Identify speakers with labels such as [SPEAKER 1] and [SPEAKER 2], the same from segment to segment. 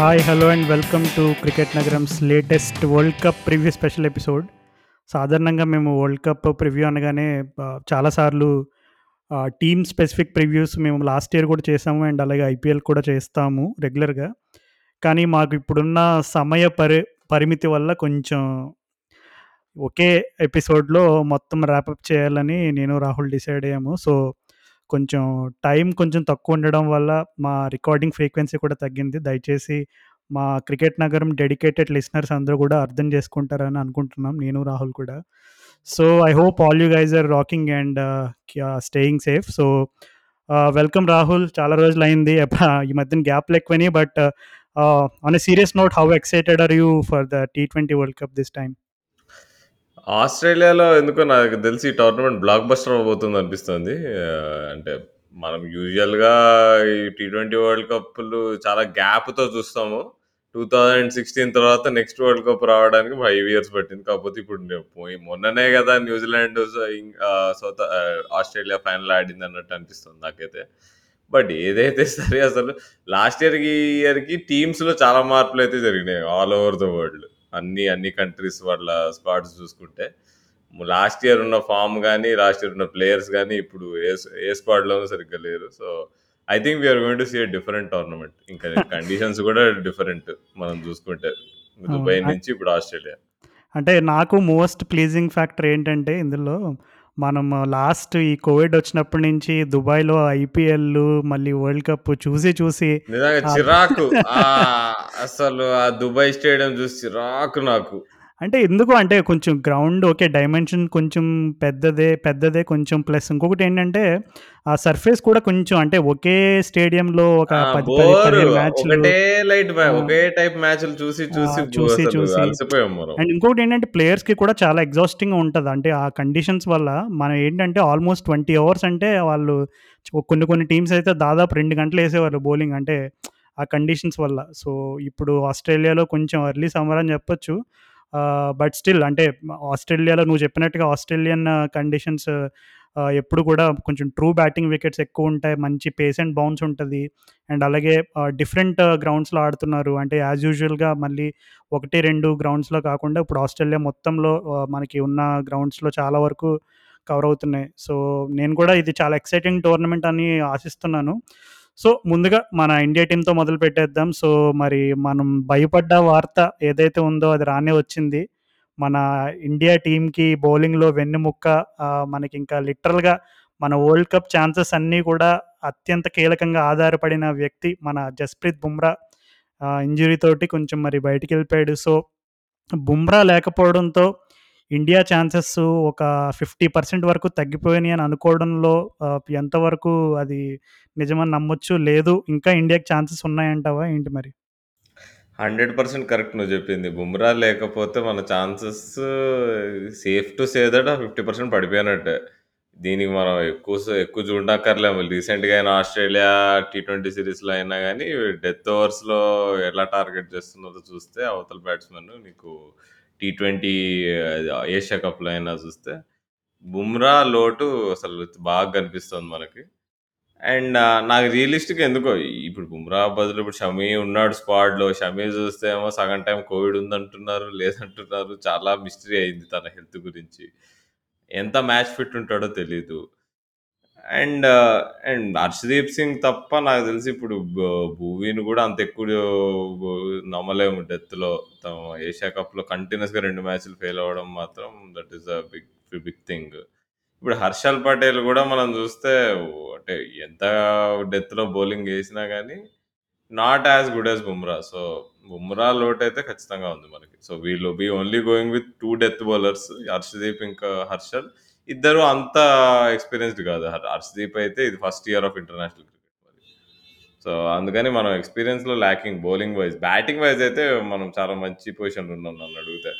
[SPEAKER 1] Hi hello and welcome to cricket నగరంస్ latest world cup preview special episode సాధారణంగా మేము world cup preview అనగానే చాలాసార్లు team specific previews మేము last year కూడా చేసాము అండ్ అలాగే ఐపీఎల్ కూడా చేస్తాము రెగ్యులర్గా కానీ మాకు ఇప్పుడున్న సమయ పరి పరిమితి వల్ల కొంచెం ఒకే ఎపిసోడ్లో మొత్తం ర్యాపప్ చేయాలని నేను రాహుల్ డిసైడ్ అయ్యాము. సో కొంచెం టైం కొంచెం తక్కువ ఉండడం వల్ల మా రికార్డింగ్ ఫ్రీక్వెన్సీ కూడా తగ్గింది. దయచేసి మా క్రికెట్ నగరం డెడికేటెడ్ లిసనర్స్ అందరూ కూడా అర్థం చేసుకుంటారని అనుకుంటున్నాం. నేను రాహుల్ కూడా. So I hope all you guys are rocking and staying safe. So welcome Rahul. చాలా రోజులు అయింది ఈ మధ్యన గ్యాప్లు ఎక్కువని but on a serious note how excited are you for the T twenty world cup this time?
[SPEAKER 2] ఆస్ట్రేలియాలో ఎందుకో నాకు తెలిసి ఈ టోర్నమెంట్ బ్లాక్ బస్టర్ అవబోతుంది అనిపిస్తుంది. అంటే మనం యూజువల్గా ఈ టీ ట్వంటీ వరల్డ్ కప్లు చాలా గ్యాప్తో చూస్తాము. టూ థౌజండ్ సిక్స్టీన్ తర్వాత నెక్స్ట్ వరల్డ్ కప్ రావడానికి ఫైవ్ ఇయర్స్ పట్టింది. కాకపోతే ఇప్పుడు నేను పోయి మొన్ననే కదా న్యూజిలాండ్ సౌత్ ఆస్ట్రేలియా ఫైనల్ ఆడింది అన్నట్టు అనిపిస్తుంది నాకైతే. బట్ ఏదైతే సరే అసలు లాస్ట్ ఇయర్కి ఇయర్కి టీమ్స్లో చాలా మార్పులు అయితే జరిగినాయి ఆల్ ఓవర్ ద వరల్డ్ అన్ని అన్ని కంట్రీస్ వాళ్ళ స్క్వాడ్స్ చూసుకుంటే లాస్ట్ ఇయర్ ఉన్న ఫామ్ కానీ లాస్ట్ ఇయర్ ఉన్న ప్లేయర్స్ కానీ ఇప్పుడు ఏ ఏ స్క్వాడ్లోనూ సరిగ్గా లేరు. So I think we're going to see different tournament ఇంకా కండిషన్స్ కూడా డిఫరెంట్ మనం చూసుకుంటే. దుబాయ్. నుంచి ఇప్పుడు ఆస్ట్రేలియా.
[SPEAKER 1] అంటే నాకు మోస్ట్ ప్లీజింగ్ ఫ్యాక్టర్ ఏంటంటే ఇందులో మనం లాస్ట్ ఈ కోవిడ్ వచ్చినప్పటి నుంచి దుబాయ్లో ఐపీఎల్ మళ్ళీ వరల్డ్ కప్ చూసి చూసి
[SPEAKER 2] చిరాకు. అసలు ఆ దుబాయ్ స్టేడియం చూసి చిరాకు నాకు.
[SPEAKER 1] అంటే ఎందుకు? అంటే కొంచెం గ్రౌండ్ ఓకే డైమెన్షన్ కొంచెం పెద్దదే పెద్దదే కొంచెం ప్లస్ ఇంకొకటి ఏంటంటే ఆ సర్ఫేస్ కూడా కొంచెం అంటే ఒకే స్టేడియంలో ఒక పది పదిహేను మ్యాచ్లు.
[SPEAKER 2] ఒకే టైప్ మ్యాచ్లు చూసి చూసి
[SPEAKER 1] చూసి చూసి. అండ్ ఇంకొకటి ఏంటంటే ప్లేయర్స్కి కూడా చాలా ఎగ్జాస్టింగ్ ఉంటుంది. అంటే ఆ కండిషన్స్ వల్ల మనం ఏంటంటే ఆల్మోస్ట్ ట్వంటీ అవర్స్ అంటే వాళ్ళు కొన్ని కొన్ని టీమ్స్ అయితే దాదాపు రెండు గంటలు వేసేవారు బౌలింగ్ అంటే ఆ కండిషన్స్ వల్ల. సో ఇప్పుడు ఆస్ట్రేలియాలో కొంచెం ఎర్లీ సమ్మర్ అని చెప్పొచ్చు. బట్ స్టిల్ అంటే ఆస్ట్రేలియాలో నువ్వు చెప్పినట్టుగా ఆస్ట్రేలియన్ కండిషన్స్ ఎప్పుడు కూడా కొంచెం ట్రూ బ్యాటింగ్ వికెట్స్ ఎక్కువ ఉంటాయి మంచి పేస్ అండ్ బౌన్స్ ఉంటుంది. అండ్ అలాగే డిఫరెంట్ గ్రౌండ్స్లో ఆడుతున్నారు. అంటే యాజ్ యూజువల్గా మళ్ళీ ఒకటి రెండు గ్రౌండ్స్లో కాకుండా ఇప్పుడు ఆస్ట్రేలియా మొత్తంలో మనకి ఉన్న గ్రౌండ్స్లో చాలా వరకు కవర్ అవుతున్నాయి. సో నేను కూడా ఇది చాలా ఎక్సైటింగ్ టోర్నమెంట్ అని ఆశిస్తున్నాను. సో ముందుగా మన ఇండియా టీంతో మొదలు పెట్టేద్దాం. సో మరి మనం భయపడ్డ వార్త ఏదైతే ఉందో అది రానే వచ్చింది. మన ఇండియా టీంకి బౌలింగ్లో వెన్నుముక్క మనకి ఇంకా లిటరల్గా మన వరల్డ్ కప్ ఛాన్సెస్ అన్నీ కూడా అత్యంత కీలకంగా ఆధారపడిన వ్యక్తి మన జస్ప్రీత్ బుమ్రా. ఇంజురీ తోటి కొంచెం మరి బయటికి వెళ్ళిపోయాడు సో బుమ్రా లేకపోవడంతో ఇండియా ఛాన్సెస్ ఒక ఫిఫ్టీ పర్సెంట్ వరకు తగ్గిపోయినాయి అని అనుకోవడంలో ఎంతవరకు అది నిజమని నమ్మొచ్చు లేదు. ఇంకా ఇండియాకి ఛాన్సెస్ ఉన్నాయంటావా ఏంటి మరి?
[SPEAKER 2] హండ్రెడ్ పర్సెంట్ కరెక్ట్ నువ్వు చెప్పింది. బుమ్రా లేకపోతే మన chances safe to say that fifty percent పడిపోయినట్టే. దీనికి మనం ఎక్కువ ఎక్కువ చూడక్కర్లేము రీసెంట్గా అయినా ఆస్ట్రేలియా టీ ట్వంటీ సిరీస్లో అయినా కానీ డెత్ ఓవర్స్లో ఎలా టార్గెట్ చేస్తున్నదో చూస్తే అవతల బ్యాట్స్మెన్ నీకు టీ ట్వంటీ ఏషియా కప్లో అయినా చూస్తే బుమ్రా లోటు అసలు బాగా కనిపిస్తుంది మనకి. అండ్ నాకు రియలిస్టిక్ ఎందుకో ఇప్పుడు బుమ్రా బదులు ఇప్పుడు షమీ ఉన్నాడు స్క్వాడ్లో షమీ చూస్తే ఏమో సగం టైం కోవిడ్ ఉందంటున్నారు లేదంటున్నారు చాలా మిస్టరీ అయింది తన హెల్త్ గురించి. ఎంత మ్యాచ్ ఫిట్ ఉంటాడో తెలీదు. అండ్ అండ్ హర్షదీప్ సింగ్ తప్ప నాకు తెలిసి ఇప్పుడు బ- కూడా అంత ఎక్కువ నమ్మలేము డెత్లో తమ ఏషియా కప్లో కంటిన్యూస్గా రెండు మ్యాచ్లు ఫెయిల్ అవ్వడం మాత్రం that is a big big thing ఇప్పుడు హర్షల్ పటేల్ కూడా మనం చూస్తే అంటే ఎంత డెత్లో బౌలింగ్ వేసినా కానీ not as good as Bumrah. So Bumrah lot అయితే ఖచ్చితంగా ఉంది మనకి. సో వీళ్ళు be only going with two death bowlers Harshdeep ఇంకా హర్షల్. ఇద్దరు అంత ఎక్స్పీరియన్స్డ్ కాదు. హర్షదీప్ అయితే ఇది first year of international cricket so అందుకని మనం ఎక్స్పీరియన్స్లో lacking bowling wise batting wise అయితే మనం చాలా మంచి పొజిషన్ ఉన్నాం నన్ను అడిగితే.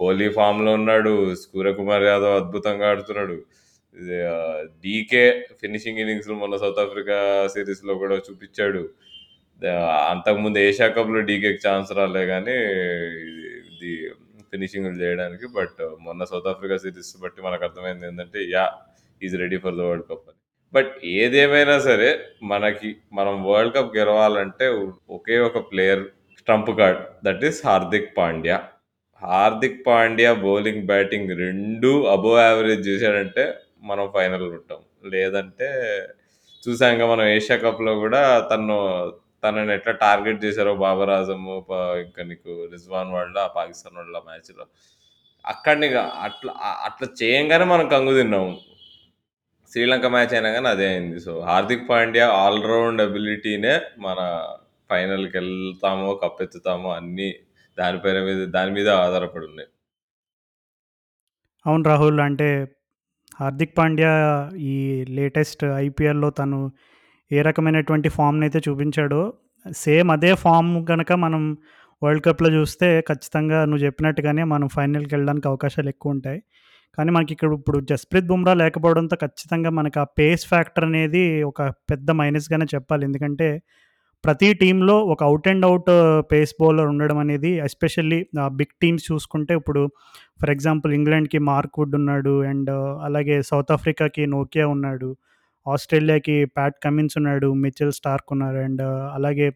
[SPEAKER 2] కోహ్లీ ఫామ్లో ఉన్నాడు సూర్యకుమార్ యాదవ్ అద్భుతంగా ఆడుతున్నాడు. ఇది, డీకే ఫినిషింగ్ ఇన్నింగ్స్ మొన్న సౌత్ ఆఫ్రికా సిరీస్లో కూడా చూపించాడు. అంతకుముందు ఏషియా కప్లో డీకేకి ఛాన్స్ రాలే కానీ ఇది ఫినిషింగ్ చేయడానికి బట్ uh, మొన్న సౌత్ ఆఫ్రికా సిరీస్ బట్టి మనకు అర్థమైంది ఏంటంటే yeah is ready for the world cup అని. బట్ ఏదేమైనా సరే మనకి మనం వరల్డ్ కప్ గెలవాలంటే ఒకే ఒక player trump card that is Hardik Pandya. Hardik Pandya bowling batting రెండు అబో యావరేజ్ చేశాడంటే మనం ఫైనల్ ఉంటాం. లేదంటే చూసాక మనం ఏషియా కప్లో కూడా తను తనని ఎట్లా టార్గెట్ చేశారో బాబర్ ఆజమ్ ఇంకా నీకు రిజ్వాన్ వాళ్ళ పాకిస్తాన్ వాళ్ళ మ్యాచ్లో. అక్కడిని అట్లా అట్లా చేయంగానే మనం కంగు తిన్నాము. శ్రీలంక మ్యాచ్ అయినా కానీ అదే అయింది. So Hardik Pandya all round అబిలిటీనే మన ఫైనల్కి వెళ్తామో కప్పెత్తుతామో అన్నీ దానిపైన మీద దాని మీద ఆధారపడి ఉన్నాయి.
[SPEAKER 1] అవును రాహుల్ అంటే హార్దిక్ పాండ్యా ఈ లేటెస్ట్ ఐపీఎల్లో తను ఏ రకమైనటువంటి ఫామ్ని అయితే చూపించాడో సేమ్ అదే ఫామ్ కనుక మనం వరల్డ్ కప్లో చూస్తే ఖచ్చితంగా నువ్వు చెప్పినట్టుగానే మనం ఫైనల్కి వెళ్ళడానికి అవకాశాలు ఎక్కువ ఉంటాయి. కానీ మనకి ఇక్కడ ఇప్పుడు జస్ప్రీత్ బుమ్రా లేకపోవడంతో ఖచ్చితంగా మనకు ఆ పేస్ ఫ్యాక్టర్ అనేది ఒక పెద్ద మైనస్గానే చెప్పాలి. ఎందుకంటే ప్రతి టీంలో ఒక out and out pace bowler ఉండడం అనేది ఎస్పెషల్లీ బిగ్ టీమ్స్ చూసుకుంటే ఇప్పుడు ఫర్ ఎగ్జాంపుల్ ఇంగ్లాండ్కి మార్క్ వుడ్ ఉన్నాడు అండ్ అలాగే సౌత్ ఆఫ్రికాకి నోకియా ఉన్నాడు. ఆస్ట్రేలియాకి ప్యాట్ కమిన్స్ ఉన్నాడు మిచెల్ స్టార్క్ ఉన్నారు అండ్ uh, అలాగే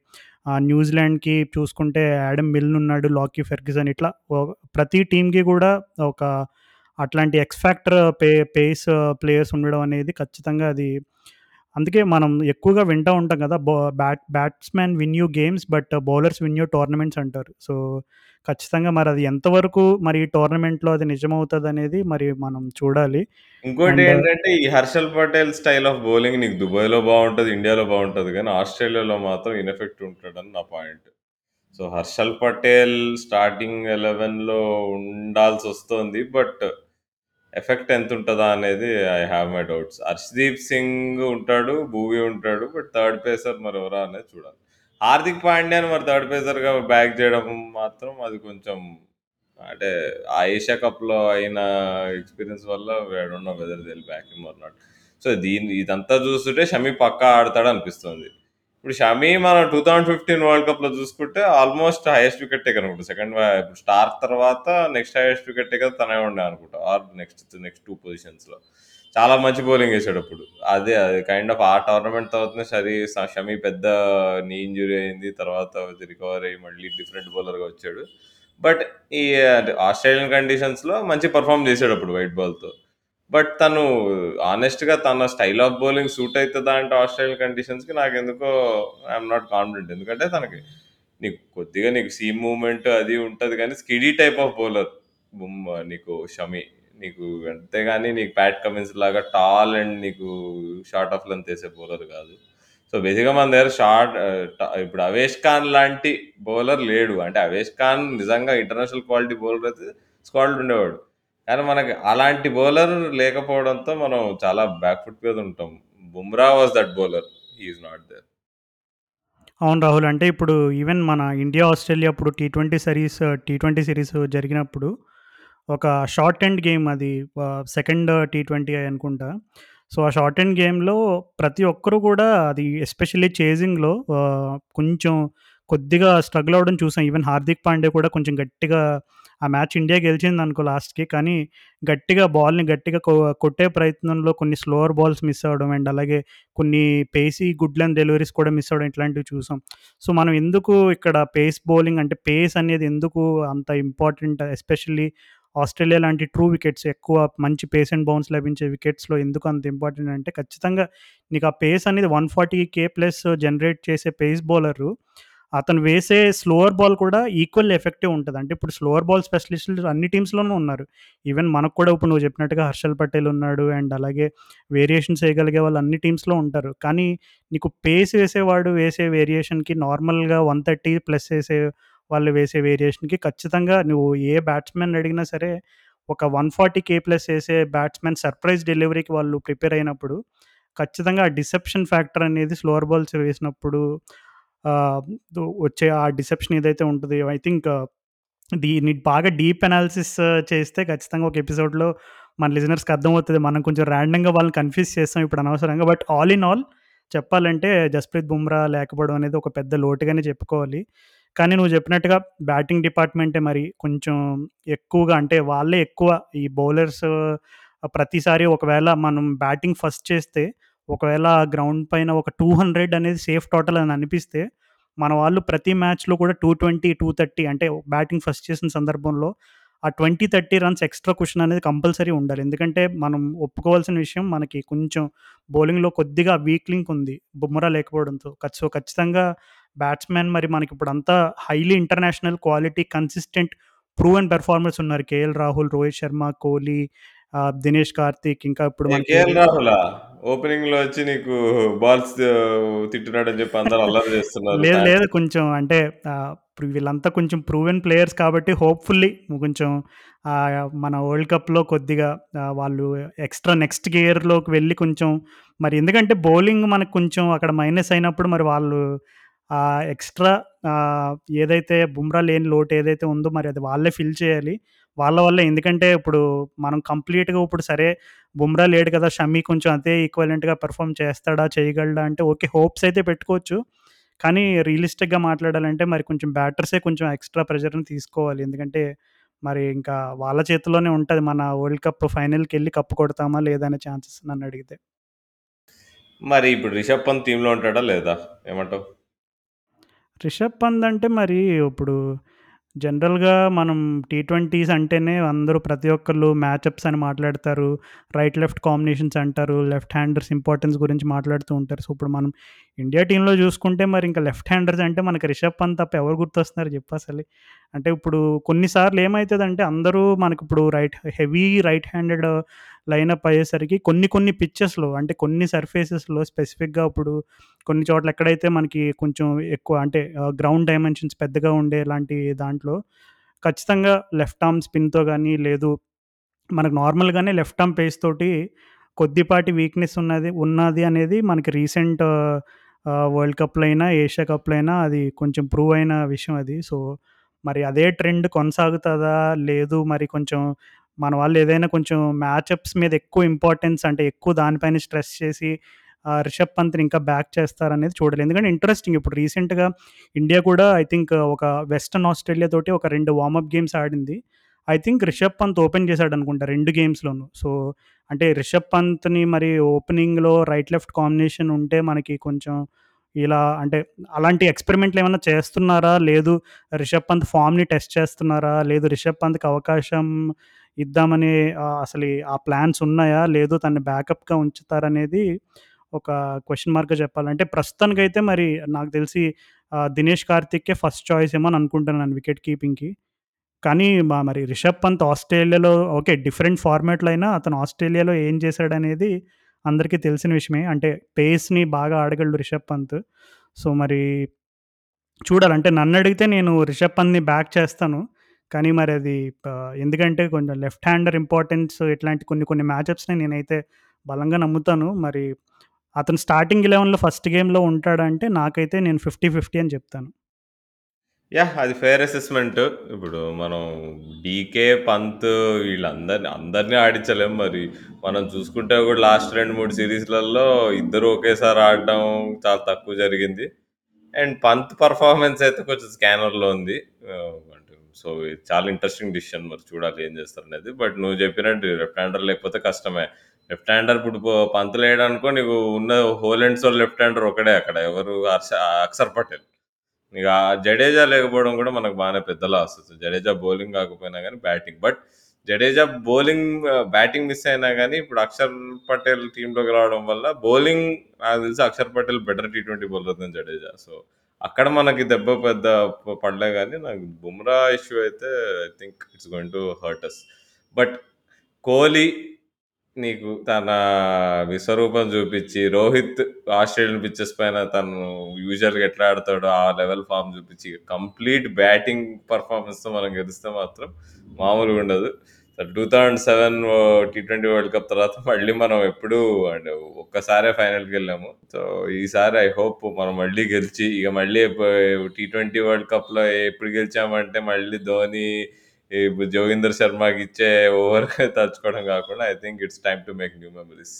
[SPEAKER 1] uh, న్యూజిలాండ్కి చూసుకుంటే యాడమ్ మిల్ ఉన్నాడు లాకీ ఫెర్గ్యూసన్ ఇట్లా ప్రతి టీంకి కూడా ఒక అట్లాంటి X factor pa pace uh, players ఉండడం అనేది ఖచ్చితంగా అది అందుకే మనం ఎక్కువగా వింటూ ఉంటాం కదా ba bat batsmen win you games but bowlers win you tournaments అంటారు. సో ఖచ్చితంగా మరి అది ఎంతవరకు మరి ఈ టోర్నమెంట్లో అది నిజమవుతుంది అనేది మరి మనం చూడాలి.
[SPEAKER 2] ఇంకోటి ఏంటంటే ఈ Harshal Patel style of bowling నీకు దుబాయ్లో బాగుంటుంది ఇండియాలో బాగుంటుంది కానీ ఆస్ట్రేలియాలో మాత్రం ఇన్ఎఫెక్ట్ ఉంటుందని నా point. So Harshal Patel starting ఎలెవెన్లో ఉండాల్సి వస్తుంది బట్ ఎఫెక్ట్ ఎంత ఉంటుందా అనేది I have my doubts. Harshdeep Singh ఉంటాడు భూవి ఉంటాడు బట్ థర్డ్ పేసర్ మరి ఎవరా అనేది చూడాలి. హార్దిక్ పాండ్యాను' మరి థర్డ్ పేసర్గా బ్యాక్ చేయడం మాత్రం అది కొంచెం అంటే ఆ ఏషియా కప్లో అయిన ఎక్స్పీరియన్స్ వల్ల వేడున్న వెదర్ తెలియ బ్యాక్ మర్ నాట్. సో దీన్ని ఇదంతా చూస్తుంటే షమీ పక్కా ఆడతాడు అనిపిస్తుంది ఇప్పుడు షమీ మనం టూ థౌజండ్ ఫిఫ్టీన్ వరల్డ్ కప్లో చూసుకుంటే ఆల్మోస్ట్ హైయెస్ట్ వికెట్ టేకర్ అనుకుంటా. సెకండ్ ఇప్పుడు స్టార్ తర్వాత నెక్స్ట్ హైయెస్ట్ వికెట్ టేకర్ తనే ఉండే అనుకుంటా. ఆర్ నెక్స్ట్ నెక్స్ట్ టూ పొజిషన్స్లో చాలా మంచి బౌలింగ్ వేసాడు అప్పుడు. అదే అది కైండ్ ఆఫ్ ఆ టోర్నమెంట్ తర్వాత సరే షమీ పెద్ద నీ ఇంజురీ అయింది. తర్వాత రికవర్ అయ్యి మళ్ళీ డిఫరెంట్ బౌలర్గా వచ్చాడు. బట్ ఈ ఆస్ట్రేలియన్ కండిషన్స్లో మంచి పర్ఫామ్ చేసాడు అప్పుడు వైట్ బాల్తో బట్ తను ఆనెస్ట్గా తన స్టైల్ ఆఫ్ బౌలింగ్ సూట్ అవుతుందా అంటే ఆస్ట్రేలియన్ కండిషన్స్కి నాకు ఎందుకో ఐఎమ్ నాట్ కాన్ఫిడెంట్ ఎందుకంటే తనకి నీకు కొద్దిగా నీకు సీమ్ మూమెంట్ అది ఉంటుంది కానీ స్కిడీ టైప్ ఆఫ్ బౌలర్ నీకు షమి నీకు అంతేగాని నీకు ప్యాట్ కమిన్స్ లాగా టాల్ అండ్ నీకు షార్ట్ ఆఫ్ లెంత్ వేసే బౌలర్ కాదు. సో బేసిక్గా మన దగ్గర షార్ట్ uh, ఇప్పుడు అవేష్ ఖాన్ లాంటి బౌలర్ లేడు. అంటే అవేష్ ఖాన్ నిజంగా ఇంటర్నేషనల్ క్వాలిటీ బౌలర్ అయితే స్క్వాడ్ ఉండేవాడు. కానీ మనకి అలాంటి బౌలర్ లేకపోవడంతో మనం చాలా బ్యాక్ ఫుట్ మీద ఉంటాం. Bumrah was that bowler he's not there
[SPEAKER 1] అవును రాహుల్ అంటే ఇప్పుడు ఈవెన్ మన ఇండియా ఆస్ట్రేలియా అప్పుడు T twenty series T twenty series జరిగినప్పుడు ఒక షార్ట్ ఎండ్ గేమ్ అది సెకండ్ టీ ట్వంటీ అనుకుంటా. సో ఆ షార్ట్ ఎండ్ గేమ్లో ప్రతి ఒక్కరు కూడా అది ఎస్పెషల్లీ చేజింగ్లో కొంచెం కొద్దిగా స్ట్రగుల్ అవ్వడం చూసాం. ఈవెన్ హార్దిక్ పాండే కూడా కొంచెం గట్టిగా ఆ మ్యాచ్ ఇండియా గెలిచింది అనుకో లాస్ట్కి. కానీ గట్టిగా బాల్ని గట్టిగా కొట్టే ప్రయత్నంలో కొన్ని స్లోవర్ బాల్స్ మిస్ అవ్వడం అండ్ అలాగే కొన్ని పేసీ గుడ్ లెన్ డెలివరీస్ కూడా మిస్ అవ్వడం ఇట్లాంటివి చూసాం. సో మనం ఎందుకు ఇక్కడ పేస్ బౌలింగ్ అంటే పేస్ అనేది ఎందుకు అంత ఇంపార్టెంట్ ఎస్పెషల్లీ ఆస్ట్రేలియా లాంటి ట్రూ వికెట్స్ ఎక్కువ మంచి పేస్ అండ్ బౌన్స్ లభించే వికెట్స్లో ఎందుకు అంత ఇంపార్టెంట్ అంటే ఖచ్చితంగా నీకు ఆ పేస్ అనేది one forty K plus generate చేసే పేస్ బౌలరు అతను వేసే స్లోవర్ బాల్ కూడా ఈక్వల్ ఎఫెక్టివ్ ఉంటుంది. అంటే ఇప్పుడు స్లోవర్ బాల్ స్పెషలిస్టులు అన్ని టీమ్స్లోనూ ఉన్నారు. ఈవెన్ మనకు కూడా ఇప్పుడు నువ్వు చెప్పినట్టుగా హర్షల్ పటేల్ ఉన్నాడు అండ్ అలాగే వేరియేషన్స్ వేయగలిగే వాళ్ళు అన్ని టీమ్స్లో ఉంటారు. కానీ నీకు పేస్ వేసేవాడు వేసే వేరియేషన్కి నార్మల్గా వన్ థర్టీ ప్లస్ వేసే వాళ్ళు వేసే వేరియేషన్కి ఖచ్చితంగా నువ్వు ఏ బ్యాట్స్మెన్ అడిగినా సరే ఒక వన్ ఫార్టీ కే ప్లస్ వేసే బ్యాట్స్మెన్ సర్ప్రైజ్ డెలివరీకి వాళ్ళు ప్రిపేర్ అయినప్పుడు ఖచ్చితంగా ఆ డిసెప్షన్ ఫ్యాక్టర్ అనేది స్లోవర్ బాల్స్ వేసినప్పుడు వచ్చే ఆ డిసెప్షన్ ఏదైతే ఉంటుంది ఐ థింక్ దీన్ని బాగా డీప్ అనాలిసిస్ చేస్తే ఖచ్చితంగా ఒక ఎపిసోడ్లో మన లిజనర్స్కి అర్థమవుతుంది. మనం కొంచెం ర్యాండంగా వాళ్ళని కన్ఫ్యూజ్ చేస్తాం ఇప్పుడు అనవసరంగా. బట్ ఆల్ ఇన్ ఆల్ చెప్పాలంటే జస్ప్రీత్ బుమ్రా లేకపోవడం అనేది ఒక పెద్ద లోటుగానే చెప్పుకోవాలి. కానీ నువ్వు చెప్పినట్టుగా బ్యాటింగ్ డిపార్ట్మెంటే మరి కొంచెం ఎక్కువగా అంటే వాళ్ళే ఎక్కువ ఈ బౌలర్స్ ప్రతిసారి ఒకవేళ మనం బ్యాటింగ్ ఫస్ట్ చేస్తే ఒకవేళ గ్రౌండ్ పైన ఒక టూ హండ్రెడ్ అనేది సేఫ్ టోటల్ అని అనిపిస్తే మన వాళ్ళు ప్రతి మ్యాచ్‌లో కూడా 220, 230 అంటే బ్యాటింగ్ ఫస్ట్ చేసిన సందర్భంలో ఆ 20, 30 రన్స్ ఎక్స్‌ట్రా కుషన్ అనేది కంపల్సరీ ఉండాలి. ఎందుకంటే మనం ఒప్పుకోవాల్సిన విషయం మనకి కొంచెం బౌలింగ్‌లో కొద్దిగా వీక్ లింక్ ఉంది. బుమ్రా లేకపోవడంతో. సో, ఖచ్చితంగా బ్యాట్స్‌మెన్ మరి మనకి ఇప్పుడు అంతా highly international quality consistent proven performers ఉన్నారు. 'కేఎల్ రాహుల్', 'రోహిత్ శర్మ', 'కోహ్లీ' 'దినేష్ కార్తీక్' ఇంకా ఇప్పుడు
[SPEAKER 2] ఏ
[SPEAKER 1] మనకి
[SPEAKER 2] 'కేఎల్ రాహులా'? ఓపెనింగ్‌లో వచ్చి నీకు బాల్స్ తిట్టున్నాడని చెప్పి అందరూ అల్లరి చేస్తున్నారు
[SPEAKER 1] లేదు, లేదు.
[SPEAKER 2] ఫ్యాన్స్.
[SPEAKER 1] కొంచెం అంటే ఇప్పుడు వీళ్ళంతా కొంచెం ప్రూవెన్ ప్లేయర్స్ కాబట్టి హోప్‌ఫుల్లీ కొంచెం మన వరల్డ్ కప్‌లో కొద్దిగా వాళ్ళు ఎక్స్‌ట్రా నెక్స్ట్ గేర్‌లోకి వెళ్ళి కొంచెం మరి ఎందుకంటే బౌలింగ్ మనకు కొంచెం అక్కడ మైనస్ అయినప్పుడు మరి వాళ్ళు ఎక్స్‌ట్రా ఏదైతే బుమ్రా లేని లోటు ఏదైతే ఉందో మరి అది వాళ్ళే ఫిల్ చేయాలి. వాళ్ళ వల్లే ఎందుకంటే ఇప్పుడు మనం కంప్లీట్‌గా ఇప్పుడు సరే బుమ్రా లేడు కదా! షమీ కొంచెం అదే ఈక్వివలెంట్‌గా పెర్ఫార్మ్ చేస్తాడా? చేయగలడా? అంటే ఓకే. హోప్స్ అయితే పెట్టుకోవచ్చు. కానీ రియలిస్టిక్‌గా మాట్లాడాలంటే మరి కొంచెం బ్యాటర్సే కొంచెం ఎక్స్‌ట్రా ప్రెషర్‌ని తీసుకోవాలి. ఎందుకంటే మరి ఇంకా వాళ్ళ చేతుల్లోనే ఉంటది. మన వరల్డ్ కప్ ఫైనల్‌కెళ్ళి కప్ కొడతామా? లేదా? అనే ఛాన్సెస్ నన్నడిగితే.
[SPEAKER 2] మరి ఇప్పుడు 'రిషబ్ పంత్' టీమ్‌లో ఉంటాడా? లేదా? ఏమంటావు?
[SPEAKER 1] రిషబ్ పంత్ అంటే మరి ఇప్పుడు జనరల్‌గా మనం టీ20స్ అంటేనే అందరూ ప్రతి ఒక్కళ్ళు మ్యాచప్స్ అని మాట్లాడతారు. రైట్, లెఫ్ట్ కాంబినేషన్స్ అంటారు. లెఫ్ట్ హ్యాండర్స్ ఇంపార్టెన్స్ గురించి మాట్లాడుతూ ఉంటారు. సో, ఇప్పుడు మనం ఇండియా టీమ్‌లో చూసుకుంటే మరి ఇంకా లెఫ్ట్ హ్యాండర్స్ అంటే మనకి రిషబ్ పంత్ తప్ప ఎవరు గుర్తొస్తున్నారు చెప్పసలు? అంటే ఇప్పుడు కొన్నిసార్లు ఏమవుతుందంటే ఏమైతదంటే అందరూ మనకిప్పుడు right heavy right handed lineup అయ్యేసరికి కొన్ని కొన్ని పిక్చర్స్లో అంటే కొన్ని సర్ఫేసెస్‌లో స్పెసిఫిక్‌గా ఇప్పుడు కొన్ని చోట్ల ఎక్కడైతే మనకి కొంచెం ఎక్కువ అంటే గ్రౌండ్ డైమెన్షన్స్ పెద్దగా ఉండే ఇలాంటి దాంట్లో ఖచ్చితంగా లెఫ్ట్ ఆర్మ్ స్పిన్‌తో కానీ లేదు మనకు నార్మల్‌గానే లెఫ్ట్ ఆర్మ్ పేస్ తోటి కొద్దిపాటి వీక్‌నెస్ ఉన్నది ఉన్నది అనేది మనకి రీసెంట్ వరల్డ్ కప్‌లో అయినా, ఏషియా కప్‌లో అయినా అది కొంచెం ప్రూవ్ అయిన విషయం అది. సో, మరి అదే ట్రెండ్ కొనసాగుతుందా లేదు మరి కొంచెం మన వాళ్ళు ఏదైనా కొంచెం మ్యాచప్స్ మీద ఎక్కువ ఇంపార్టెన్స్ అంటే ఎక్కువ దానిపైన స్ట్రెస్ చేసి రిషబ్ పంత్‌ని ఇంకా బ్యాక్ చేస్తారనేది చూడలేదు ఎందుకంటే ఇంట్రెస్టింగ్ ఇప్పుడు రీసెంట్‌గా ఇండియా కూడా ఐ థింక్ ఒక వెస్టర్న్ ఆస్ట్రేలియా తోటి ఒక రెండు వార్మప్ గేమ్స్ ఆడింది. I think Rishabh Pant open చేశాడు అనుకుంటా రెండు గేమ్స్లోనూ సో, అంటే రిషబ్ పంత్‌ని మరి ఓపెనింగ్‌లో రైట్, లెఫ్ట్ కాంబినేషన్ ఉంటే మనకి కొంచెం ఇలా అంటే అలాంటి ఎక్స్పెరిమెంట్లు ఏమైనా చేస్తున్నారా? లేదు రిషబ్ పంత్ ఫార్మ్‌ని టెస్ట్ చేస్తున్నారా? లేదు రిషబ్ పంత్‌కి అవకాశం ఇద్దామని అసలు ఆ ప్లాన్స్ ఉన్నాయా? లేదు తనని బ్యాకప్‌గా ఉంచుతారనేది ఒక క్వశ్చన్ మార్క్‌గా చెప్పాలంటే ప్రస్తుతానికైతే మరి నాకు తెలిసి దినేష్ కార్తిక్కే ఫస్ట్ చాయిస్ ఏమో అని అనుకుంటున్నాను వికెట్ కీపింగ్‌కి. కానీ మా మరి రిషబ్ పంత్ ఆస్ట్రేలియాలో ఓకే. డిఫరెంట్ ఫార్మాట్‌లో అయినా అతను ఆస్ట్రేలియాలో ఏం చేశాడనేది అందరికీ తెలిసిన విషయమే. అంటే పేస్‌ని బాగా ఆడగలడు రిషబ్ పంత్. సో, మరి చూడాలంటే నన్ను అడిగితే నేను రిషబ్ పంత్‌ని బ్యాక్ చేస్తాను. కానీ మరి అది ఎందుకంటే కొంచెం లెఫ్ట్ హ్యాండర్ ఇంపార్టెన్స్ ఇట్లాంటి కొన్ని కొన్ని మ్యాచప్స్‌ని నేనైతే బలంగా నమ్ముతాను. మరి అతను స్టార్టింగ్ 11లో ఫస్ట్ గేమ్‌లో ఉంటాడంటే నాకైతే నేను 50, 50 అని చెప్తాను.
[SPEAKER 2] యా అది ఫేర్ అసెస్‌మెంట్. ఇప్పుడు మనం డీకే, పంత్ వీళ్ళందరిని అందరిని ఆడించలేం మరి. మనం చూసుకుంటే కూడా లాస్ట్ రెండు మూడు సిరీస్లలో ఇద్దరు ఒకేసారి ఆడడం చాలా తక్కువ జరిగింది. అండ్ పంత్ పర్ఫార్మెన్స్ అయితే కొంచెం స్కానర్‌లో ఉంది. సో, ఇది చాలా ఇంట్రెస్టింగ్ డిసిషన్ మరి చూడాలి ఏం చేస్తారు అనేది బట్ నువ్వు చెప్పినట్టు లెఫ్ట్ హ్యాండర్ లేకపోతే కష్టమే. లెఫ్ట్ హ్యాండర్ ఇప్పుడు పంతులు వేయడానికో నీకు ఉన్న whole and sole left hander ఒకడే అక్కడ ఎవరు అక్షర్ పటేల్. ఇక జడేజా లేకపోవడం కూడా మనకు బాగానే పెద్ద లాస్. జడేజా బౌలింగ్ కాకపోయినా కానీ batting. But Jadeja bowling batting miss అయినా కానీ ఇప్పుడు అక్షర్ పటేల్ టీంలోకి రావడం వల్ల బౌలింగ్ నాకు తెలిసి అక్షర్ పటేల్ బెటర్ టీ20 బౌలర్ దెన్ జడేజా. సో, అక్కడ మనకి దెబ్బ పెద్ద పడలే కానీ నాకు బుమ్రా ఇష్యూ అయితే I think it's going to hurt us. But Kohli నీకు తన విశ్వరూపం చూపించి, రోహిత్ ఆస్ట్రేలియన్ పిచ్చెస్ పైన తను యూజువల్‌గా ఎట్లా ఆడతాడో ఆ లెవెల్ ఫార్మ్ చూపించి కంప్లీట్ బ్యాటింగ్ పర్ఫార్మెన్స్తో మనం గెలిస్తే మాత్రం మామూలుగా ఉండదు. 2007 టీ20 వరల్డ్ కప్ తర్వాత మళ్ళీ మనం ఎప్పుడూ అండ్ ఒక్కసారే ఫైనల్కి వెళ్ళాము సో, ఈసారి ఐ హోప్ మనం మళ్ళీ గెలిచి ఇక మళ్ళీ టీ ట్వంటీ వరల్డ్ కప్‌లో ఎప్పుడు గెలిచామంటే మళ్ళీ ధోని, జోగిందర్ శర్మకి ఇచ్చే ఓవర్ తలుచుకోవడం కాకుండా I think it's time to make new memories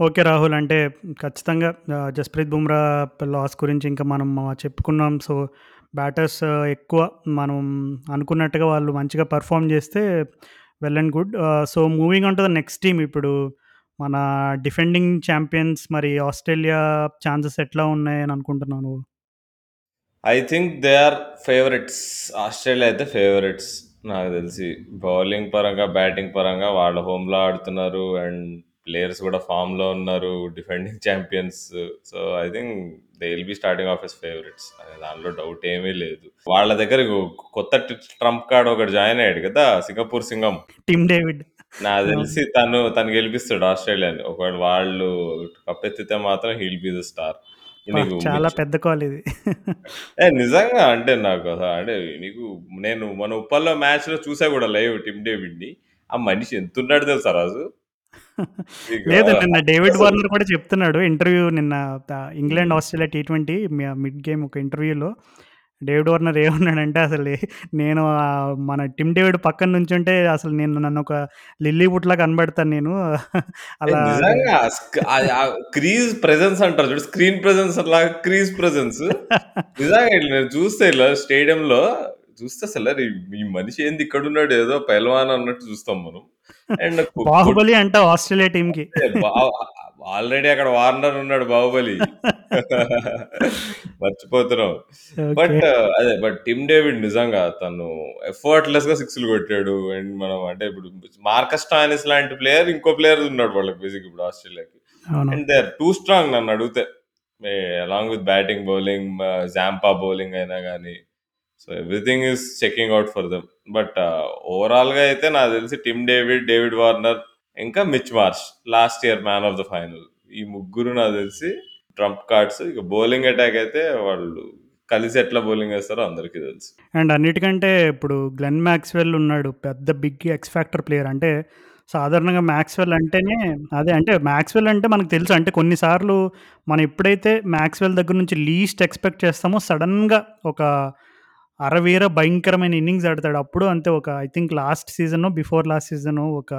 [SPEAKER 1] okay Rahul. అంటే ఖచ్చితంగా uh, జస్‌ప్రీత్ బుమ్రా లాస్ గురించి ఇంకా మనం uh, చెప్పుకున్నాం. సో, బ్యాటర్స్ uh, ఎక్కువ మనం అనుకున్నట్టుగా వాళ్ళు మంచిగా పర్ఫామ్ చేస్తే well and good. So, moving on to the next team ఇప్పుడు మన డిఫెండింగ్ ఛాంపియన్స్ మరి ఆస్ట్రేలియా ఛాన్సెస్ ఎట్లా ఉన్నాయని అనుకుంటున్నాను
[SPEAKER 2] I think they are favourites. Australia అయితే ఫేవరెట్స్ నాకు తెలిసి. బౌలింగ్ పరంగా, బ్యాటింగ్ పరంగా వాళ్ళ హోమ్‌లో ఆడుతున్నారు. అండ్ ప్లేయర్స్ కూడా ఫామ్‌లో ఉన్నారు. Defending champions. So, I think they will be starting off as favourites. దాంట్లో డౌట్ ఏమీ లేదు. వాళ్ళ దగ్గర కొత్త ట్రంప్ కార్డ్ ఒకడు జాయిన్ అయ్యాడు కదా! సింగపూర్ సింగం.
[SPEAKER 1] Tim David.
[SPEAKER 2] నాకు. తెలిసి తను తను గెలిపిస్తాడు ఆస్ట్రేలియాని. ఒకవేళ వాళ్ళు కప్పెత్తితే మాత్రం he will be the star.
[SPEAKER 1] చాలా పెద్ద కాల్ ఇది.
[SPEAKER 2] ఏ నిజంగా అంటే నాకు అంటే నీకు నేను మన ఉప్పల్లో మ్యాచ్‌లో చూసా కూడా లైవ్ టిమ్ డేవిడ్‌ని. ఆ మనిషి ఎంతున్నాడో తెలుసా రాజు?
[SPEAKER 1] లేదు నిన్న డేవిడ్
[SPEAKER 2] అసలు
[SPEAKER 1] వార్నర్ కూడా చెప్తున్నాడు. ఇంటర్వ్యూ నిన్న England. Australia T twenty mid game ఒక ఇంటర్వ్యూలో డేవిడ్ వార్నర్ ఏమన్నాడంటే అసలు నేను మన టిమ్ డేవిడ్ పక్కన నుంచుంటే అసలు నేను నన్నొక లిల్లీ వుడ్‌లా కనబడతాను నేను.
[SPEAKER 2] ఏ
[SPEAKER 1] అలా
[SPEAKER 2] నిజంగా స్క్ ఆహ్, ఆ క్రీజ్ ప్రెజెన్స్ అంటారు చూడు. స్క్రీన్ ప్రెజెన్స్ లాగా క్రీజ్ ప్రెజెన్స్. నిజంగా ఇట్లా నేను చూస్తే ఇలా స్టేడియంలో చూస్తే అసలు అరే! ఈ మనిషి ఏంది ఇక్కడున్నాడు ఏదో పెహల్వాన్ అన్నట్టు చూస్తాం మనం. అండ్ కొ
[SPEAKER 1] బాహుబలి అంట ఆస్ట్రేలియా టీమ్‌కి.
[SPEAKER 2] అదే బా ఆల్రెడీ అక్కడ వార్నర్ ఉన్నాడు బాహుబలి. మర్చిపోతున్నాం. బట్ అదే బట్ టిమ్ డేవిడ్ నిజంగా తను ఎఫర్ట్‌లెస్‌గా సిక్స్‌లు కొట్టాడు. అండ్ మనం అంటే ఇప్పుడు మార్కస్ స్టాయినిస్ లాంటి ప్లేయర్ ఇంకో ప్లేయర్ ఉన్నాడు వాళ్ళకి బేసిక్‌గా ఇప్పుడు ఆస్ట్రేలియాకి. And they are too strong నన్నడిగితే. A along with batting, bowling Zampa bowling అయినా గాని. So, everything is checking out for them. But ఓవరాల్‌గా అయితే నాకు తెలిసి టిమ్ డేవిడ్, డేవిడ్ వార్నర్ ఇంకా Mitch Marsh last year man of the final. ఈ ముగ్గురు నాకు తెలిసి ట్రంప్ కార్డ్స్. ఇక బౌలింగ్ అటాక్ అయితే వాళ్ళు కలిసి ఎట్లా బౌలింగ్ వేస్తారో అందరికీ తెలుసు.
[SPEAKER 1] అండ్ అన్నిటికంటే ఇప్పుడు గ్లెన్ మ్యాక్స్వెల్ ఉన్నాడు. పెద్ద బిగ్ ఎక్స్ ఫ్యాక్టర్ ప్లేయర్. అంటే సాధారణంగా మ్యాక్స్వెల్ అంటేనే అదే అంటే మ్యాక్స్వెల్ అంటే మనకు తెలుసు. అంటే కొన్నిసార్లు మనం ఎప్పుడైతే మ్యాక్స్వెల్ దగ్గర నుంచి లీస్ట్ ఎక్స్‌పెక్ట్ చేస్తామో సడన్గా ఒక అరవీర భయంకరమైన ఇన్నింగ్స్ ఆడతాడు. అప్పుడు అంతే ఒక I think last season before last season ఒక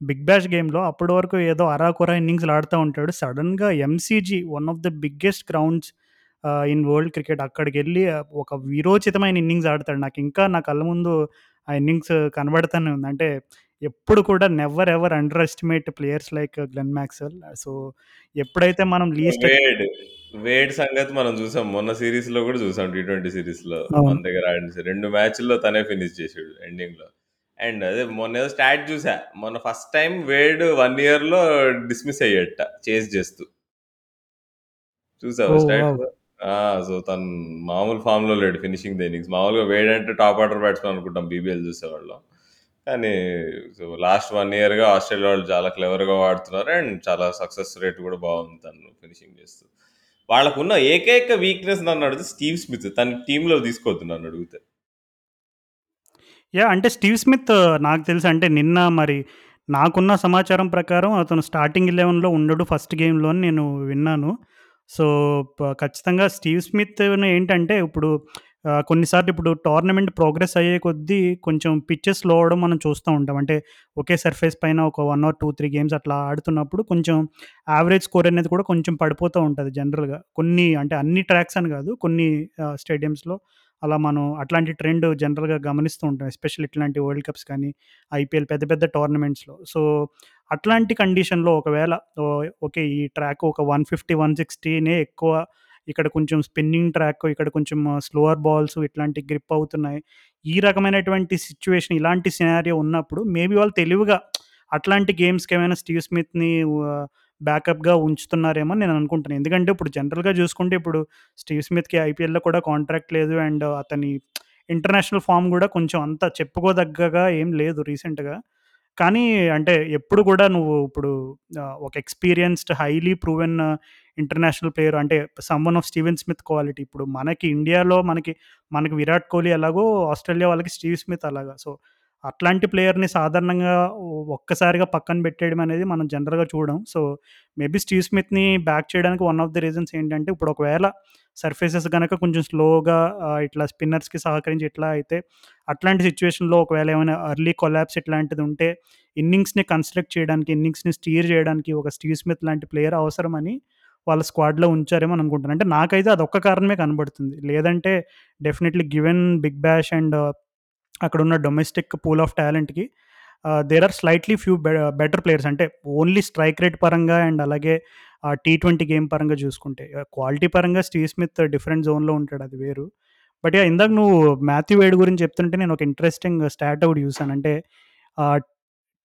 [SPEAKER 1] బిగ్ బ్యాష్ గేమ్‌లో అప్పటి వరకు ఏదో అరాకొరా ఇన్నింగ్స్‌లు ఆడుతూ ఉంటాడు. సడన్గా MCG one of the biggest grounds in world cricket అక్కడికెళ్ళి ఒక వీరోచితమైన ఇన్నింగ్స్ ఆడతాడు. నాకు ఇంకా నా కళ్ళ ముందు ఆ ఇన్నింగ్స్ కనబడతానే ఉంది. అంటే ఎప్పుడు కూడా never ever underestimate players like Glenn Maxwell. So, ఎప్పుడైతే మనం లీస్ట్
[SPEAKER 2] వేడ్, సంగతి మనం చూసాం. మొన్న సీరీస్‌లో కూడా చూసాం. టీ ట్వెంటీ సీరీస్‌లో మన
[SPEAKER 1] అవును.
[SPEAKER 2] దగ్గర ఆడిన 2 మ్యాచ్‌ల్లో తనే ఫినిష్ చేసాడు ఎండింగ్‌లో. అండ్ అదే మొన్నేదో స్టాట్ చూసా. మొన్న ఫస్ట్ టైమ్ వేడ్ 1 ఇయర్‌లో డిస్మిస్ అయ్యాడట చేజ్ చేస్తూ. చూసావా! స్టాట్? సో, తను మామూలు ఫామ్‌లో లేడు ఫినిషింగ్ ద ఇన్నింగ్స్. మామూలుగా వేడ్ అంటే టాప్ ఆర్డర్ బ్యాట్స్‌మన్ అనుకుంటాం బీబీఎల్ చూసేవాళ్ళం. కానీ సో, లాస్ట్ వన్ ఇయర్‌గా ఆస్ట్రేలియా వాళ్ళు చాలా క్లెవర్‌గా వాడుతున్నారు. అండ్ చాలా సక్సెస్ రేట్ కూడా బాగుంది తను ఫినిషింగ్ చేస్తూ. వాళ్ళకున్న ఏకైక వీక్‌నెస్ నన్ను అడిగితే స్టీవ్ స్మిత్. తన టీంలో తీసుకోవద్దు నన్నడిగితే.
[SPEAKER 1] యా అంటే స్టీవ్ స్మిత్ నాకు తెలిసి అంటే నిన్న మరి నాకున్న సమాచారం ప్రకారం అతను స్టార్టింగ్ 11లో ఉండడు ఫస్ట్ గేమ్‌లో నేను విన్నాను. సో, ఖచ్చితంగా స్టీవ్ స్మిత్ ఏంటంటే ఇప్పుడు కొన్నిసార్లు ఇప్పుడు టోర్నమెంట్ ప్రోగ్రెస్ అయ్యే కొద్దీ కొంచెం పిచ్చెస్లో అవడం మనం చూస్తూ ఉంటాం. అంటే ఒకే సర్ఫేస్ పైన ఒక వన్ ఆర్ 2, 3 గేమ్స్ అట్లా ఆడుతున్నప్పుడు కొంచెం యావరేజ్ స్కోర్ అనేది కూడా కొంచెం పడిపోతూ ఉంటుంది జనరల్‌గా. కొన్ని అంటే అన్ని ట్రాక్స్ అని కాదు. కొన్ని స్టేడియమ్స్‌లో అలా మనం అట్లాంటి ట్రెండ్ జనరల్‌గా గమనిస్తూ ఉంటాం. ఎస్పెషల్ ఇట్లాంటి వరల్డ్ కప్స్ కానీ, ఐపీఎల్ పెద్ద పెద్ద టోర్నమెంట్స్‌లో. సో, అట్లాంటి కండిషన్‌లో ఒకవేళ ఓకే. ఈ ట్రాక్ ఒక 150, 160నే ఎక్కువ ఇక్కడ కొంచెం స్పిన్నింగ్ ట్రాక్, ఇక్కడ కొంచెం స్లోవర్ బాల్స్ ఇట్లాంటి గ్రిప్ అవుతున్నాయి. ఈ రకమైనటువంటి సిచ్యువేషన్ ఇలాంటి సినారియో ఉన్నప్పుడు మేబీ వాళ్ళు తెలివిగా అట్లాంటి గేమ్స్‌కేమైనా స్టీవ్ స్మిత్‌ని బ్యాకప్‌గా ఉంచుతున్నారేమో నేను అనుకుంటున్నాను. ఎందుకంటే ఇప్పుడు జనరల్‌గా చూసుకుంటే ఇప్పుడు స్టీవ్ స్మిత్‌కి ఐపీఎల్‌లో కూడా కాంట్రాక్ట్ లేదు. అండ్ అతని ఇంటర్నేషనల్ ఫార్మ్ కూడా కొంచెం అంత చెప్పుకోదగ్గగా ఏం లేదు రీసెంట్‌గా. కానీ అంటే ఎప్పుడు కూడా నువ్వు ఇప్పుడు ఒక experienced highly proven international player అంటే someone of Steven Smith quality. ఇప్పుడు మనకి ఇండియాలో మనకి, మనకి విరాట్ కోహ్లీ ఎలాగో ఆస్ట్రేలియా వాళ్ళకి స్టీవ్ స్మిత్ అలాగా. సో, అట్లాంటి ప్లేయర్‌ని సాధారణంగా ఒక్కసారిగా పక్కన పెట్టేయడం అనేది మనం జనరల్‌గా చూడడం సో, మేబీ స్టీవ్ స్మిత్‌ని బ్యాక్ చేయడానికి వన్ ఆఫ్ ది రీజన్స్ ఏంటంటే ఇప్పుడు ఒకవేళ సర్ఫేసెస్ కనుక కొంచెం స్లోగా ఇట్లా స్పిన్నర్స్‌కి సహకరించి ఇట్లా అయితే అట్లాంటి సిచ్యువేషన్లో ఒకవేళ ఏమైనా ఎర్లీ కొలాబ్స్ ఇట్లాంటిది ఉంటే ఇన్నింగ్స్‌ని కన్‌స్ట్రక్ట్ చేయడానికి, ఇన్నింగ్స్‌ని స్టీర్ చేయడానికి ఒక స్టీవ్ స్మిత్ లాంటి ప్లేయర్ అవసరమని వాళ్ళ స్క్వాడ్‌లో ఉంచారేమో అని అనుకుంటున్నాను. అంటే నాకైతే అదొక్క కారణమే కనబడుతుంది. లేదంటే definitely given big bash and అక్కడున్న domestic pool of టాలెంట్‌కి there are slightly few be better players అంటే ఓన్లీ స్ట్రైక్ రేట్ పరంగా అండ్ అలాగే టీ ట్వంటీ గేమ్ పరంగా చూసుకుంటే. క్వాలిటీ పరంగా స్టీవ్ స్మిత్ డిఫరెంట్ జోన్‌లో ఉంటాడు అది వేరు. But yeah! ఇందాక నువ్వు మాథ్యూ వేడ్ గురించి చెప్తుంటే నేను ఒక ఇంట్రెస్టింగ్ స్టాట్ అవుట్ చూసాను. అంటే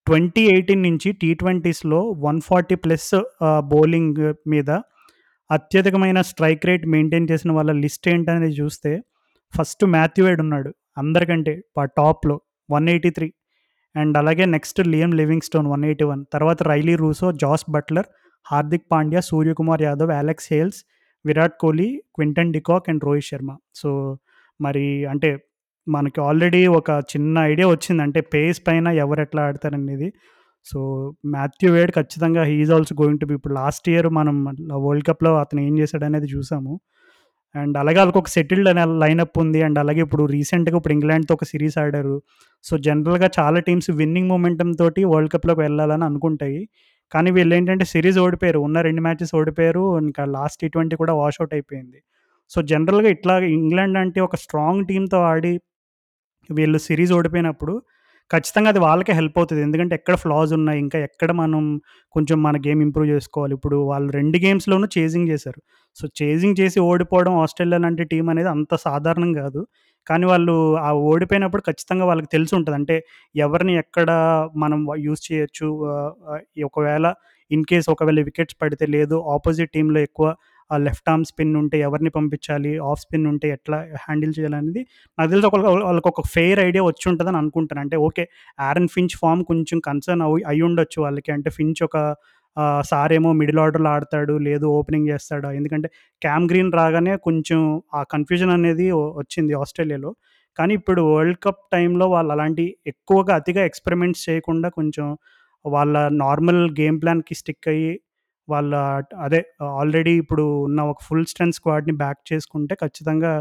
[SPEAKER 1] ట్వంటీ ఎయిటీన్ నుంచి టీ20స్‌లో 140 ప్లస్ బౌలింగ్ మీద అత్యధికమైన స్ట్రైక్ రేట్ మెయింటైన్ చేసిన వాళ్ళ లిస్ట్ ఏంటనేది చూస్తే ఫస్ట్ మాథ్యూ వేడ్ ఉన్నాడు. అందరికంటే ప టాప్‌లో 183 అండ్ అలాగే నెక్స్ట్ లియం లివింగ్‌స్టోన్ 181 తర్వాత Rilee Rossouw, Jos Buttler, Hardik Pandya, Suryakumar Yadav, Alex Hales, Virat Kohli, Quinton de Kock and Rohit Sharma. So, మరి అంటే మనకి ఆల్రెడీ ఒక చిన్న ఐడియా వచ్చింది. అంటే పేస్ పైన ఎవరు ఎట్లా ఆడతారనేది. సో, మాథ్యూ వేడ్ ఖచ్చితంగా he also going to be ఇప్పుడు లాస్ట్ ఇయర్ మనం వరల్డ్ కప్‌లో అతను ఏం చేశాడనేది చూసాము. అండ్ అలాగే ఆళ్ళకొక సెటిల్డ్ అనే లైనప్ ఉంది. అండ్ అలాగే ఇప్పుడు రీసెంట్‌గా ఇప్పుడు ఇంగ్లాండ్‌తో ఒక సిరీస్ ఆడారు. సో, జనరల్‌గా చాలా టీమ్స్ విన్నింగ్ మూమెంటమ్ తోటి వరల్డ్ కప్‌లోకి వెళ్ళాలని అనుకుంటాయి. కానీ వీళ్ళు ఏంటంటే సిరీస్ ఓడిపోయారు. ఉన్న రెండు మ్యాచెస్ ఓడిపోయారు. ఇంకా లాస్ట్ టీ20 కూడా వాషౌట్ అయిపోయింది. సో, జనరల్‌గా ఇట్లా ఇంగ్లాండ్ అంటే ఒక స్ట్రాంగ్ టీంతో ఆడి వీళ్ళు సిరీస్ ఓడిపోయినప్పుడు ఖచ్చితంగా అది వాళ్ళకే హెల్ప్ అవుతుంది ఎందుకంటే ఎక్కడ ఫ్లాస్ ఉన్నాయి. ఇంకా ఎక్కడ మనం కొంచెం మన గేమ్ ఇంప్రూవ్ చేసుకోవాలి. ఇప్పుడు వాళ్ళు రెండు గేమ్స్‌లోనూ చేజింగ్ చేశారు. సో, చేజింగ్ చేసి ఓడిపోవడం ఆస్ట్రేలియా లాంటి టీం అనేది అంత సాధారణం కాదు. కానీ వాళ్ళు ఆ ఓడిపోయినప్పుడు ఖచ్చితంగా వాళ్ళకి తెలిసి ఉంటుంది అంటే ఎవరిని ఎక్కడ మనం యూజ్ చేయొచ్చు. ఒకవేళ ఇన్ కేస్ ఒకవేళ వికెట్స్ పడితే లేదు ఆపోజిట్ టీంలో ఎక్కువ ఆ లెఫ్ట్ ఆర్మ్ స్పిన్ ఉంటే ఎవరిని పంపించాలి. ఆఫ్ స్పిన్ ఉంటే ఎట్లా హ్యాండిల్ చేయాలనేది నాకు తెలిసి ఒక వాళ్ళకొక ఫెయిర్ ఐడియా వచ్చి ఉంటుందని అనుకుంటాను. అంటే ఓకే. ఆరన్ ఫించ్ ఫార్మ్ కొంచెం కన్సర్న్ అవి అయ్యుండొచ్చు వాళ్ళకి. అంటే ఫించ్ ఒక సారేమో మిడిల్ ఆర్డర్‌లో ఆడతాడు. లేదు ఓపెనింగ్ చేస్తాడు ఎందుకంటే క్యామ్ గ్రీన్ రాగానే కొంచెం ఆ కన్‌ఫ్యూజన్ అనేది వచ్చింది ఆస్ట్రేలియాలో. కానీ ఇప్పుడు వరల్డ్ కప్ టైంలో వాళ్ళు అలాంటి ఎక్కువగా అతిగా ఎక్స్‌పెరిమెంట్స్ చేయకుండా కొంచెం వాళ్ళ నార్మల్ గేమ్ ప్లాన్‌కి స్టిక్ అయ్యి వాళ్ళ అదే ఆల్రెడీ ఇప్పుడు ఉన్న ఒక ఫుల్ స్ట్రెంత్ స్క్వాడ్‌ని బ్యాక్ చేసుకుంటే ఖచ్చితంగా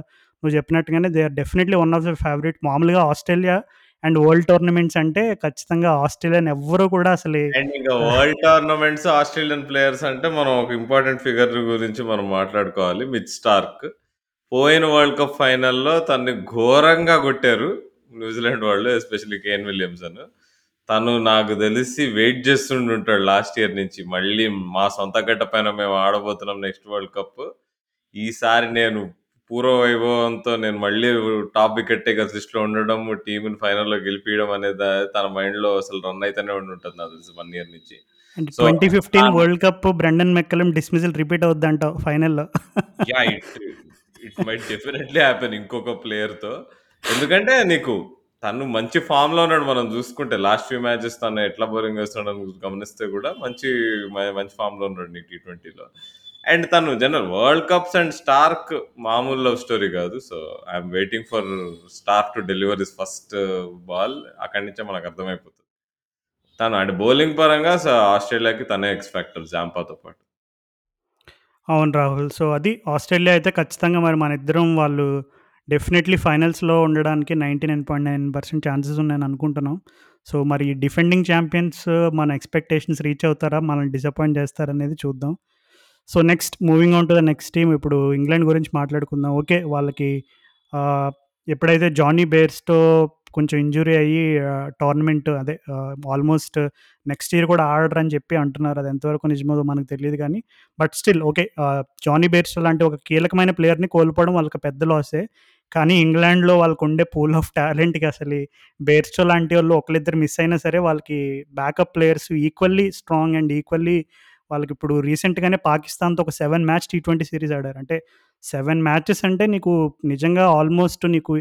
[SPEAKER 1] నువ్వు చెప్పినట్టుగానే they are definitely one of the favourite. మామూలుగా ఆస్ట్రేలియా అండ్ వరల్డ్ టోర్నమెంట్స్ అంటే ఖచ్చితంగా ఆస్ట్రేలియన్ ఎవ్వరు కూడా అసలు
[SPEAKER 2] అండ్ ఇంకా వరల్డ్ టోర్నమెంట్స్ ఆస్ట్రేలియన్ ప్లేయర్స్ అంటే మనం ఒక ఇంపార్టెంట్ ఫిగర్ గురించి మనం మాట్లాడుకోవాలి. Mitch Starc. పోయిన వరల్డ్ కప్ ఫైనల్‌లో తన్ని ఘోరంగా కొట్టారు. న్యూజిలాండ్ వాళ్ళు ఎస్పెషల్లీ కేన్ విలియమ్సన్. తను నాకు తెలిసి వెయిట్ చేస్తుండుంటాడు లాస్ట్ ఇయర్ నుంచి. మళ్ళీ మా సొంత గడ్డ పైన మేము ఆడబోతున్నాం నెక్స్ట్ వరల్డ్ కప్. ఈసారి నేను పూర్వ వైభవంతో నేను మళ్ళీ టాప్ వికెట్ టేకర్స్ లిస్ట్‌లో ఉండడం, టీమ్‌ని ఫైనల్‌లో గెలిపియడం అనేది తన మైండ్‌లో అసలు రన్ అయితేనే ఉండుంటది నాకు తెలిసి 1 ఇయర్ నుంచి.
[SPEAKER 1] అంటే
[SPEAKER 2] so
[SPEAKER 1] 2015
[SPEAKER 2] on
[SPEAKER 1] world cup Brendon McCullum dismissal repeat అవుద్దంటావు ఫైనల్‌లో.
[SPEAKER 2] Yeah! It it might definitely happen ఇంకొక ప్లేయర్‌తో. ఎందుకంటే నీకు తను మంచి ఫార్మ్‌లో ఉన్నాడు. మనం చూసుకుంటే లాస్ట్ ఫ్యూ మ్యాచెస్ తను ఎట్లా బౌలింగ్ వేస్తున్నాడు గమనిస్తే కూడా మంచి మ మంచి లో ఉన్నాడు టీ ట్వంటీలో అండ్ తను general world cups and Starc మామూలు లవ్ స్టోరీ కాదు. So, I waiting for Starc to deliver is first ball. అక్కడి నుంచే మనకు అర్థమైపోతుంది తను అంటే బౌలింగ్ పరంగా సో ఆస్ట్రేలియాకి తనే ఎక్స్పెక్టర్ జాంపాతో పాటు.
[SPEAKER 1] అవును రాహుల్. సో, అది ఆస్ట్రేలియా అయితే ఖచ్చితంగా మరి మన ఇద్దరం వాళ్ళు డెఫినెట్లీ ఫైనల్స్‌లో ఉండడానికి 99.9% ఛాన్సెస్ ఉన్నాయని అనుకుంటున్నాం. సో, మరి డిఫెండింగ్ ఛాంపియన్స్ uh, మన ఎక్స్‌పెక్టేషన్స్ రీచ్ అవుతారా? మనల్ని డిసప్పాయింట్ చేస్తారనేది చూద్దాం. So, next moving on to the next team ఇప్పుడు ఇంగ్లాండ్ గురించి మాట్లాడుకుందాం. ఓకే. వాళ్ళకి ఎప్పుడైతే జానీ బేర్స్తో కొంచెం ఇంజురీ అయ్యి టోర్నమెంట్ అదే ఆల్మోస్ట్ నెక్స్ట్ ఇయర్ కూడా ఆడరని చెప్పి అంటున్నారు. అది ఎంతవరకు నిజమో మనకు తెలియదు కానీ but still okay. Jonny Bairstow లాంటి ఒక కీలకమైన ప్లేయర్‌ని కోల్పోవడం వాళ్ళకి పెద్ద లాసే. కానీ ఇంగ్లాండ్‌లో వాళ్ళకుండే పూల్ ఆఫ్ టాలెంట్‌కి అసలు బేర్స్‌టో వాళ్ళు ఒకళ్ళిద్దరు మిస్ అయినా సరే వాళ్ళకి backup players equally strong and equally వాళ్ళకి ఇప్పుడు రీసెంట్‌గానే పాకిస్తాన్‌తో ఒక seven match T twenty series ఆడారు. అంటే సెవెన్ మ్యాచెస్ అంటే నీకు నిజంగా ఆల్మోస్ట్ నీకు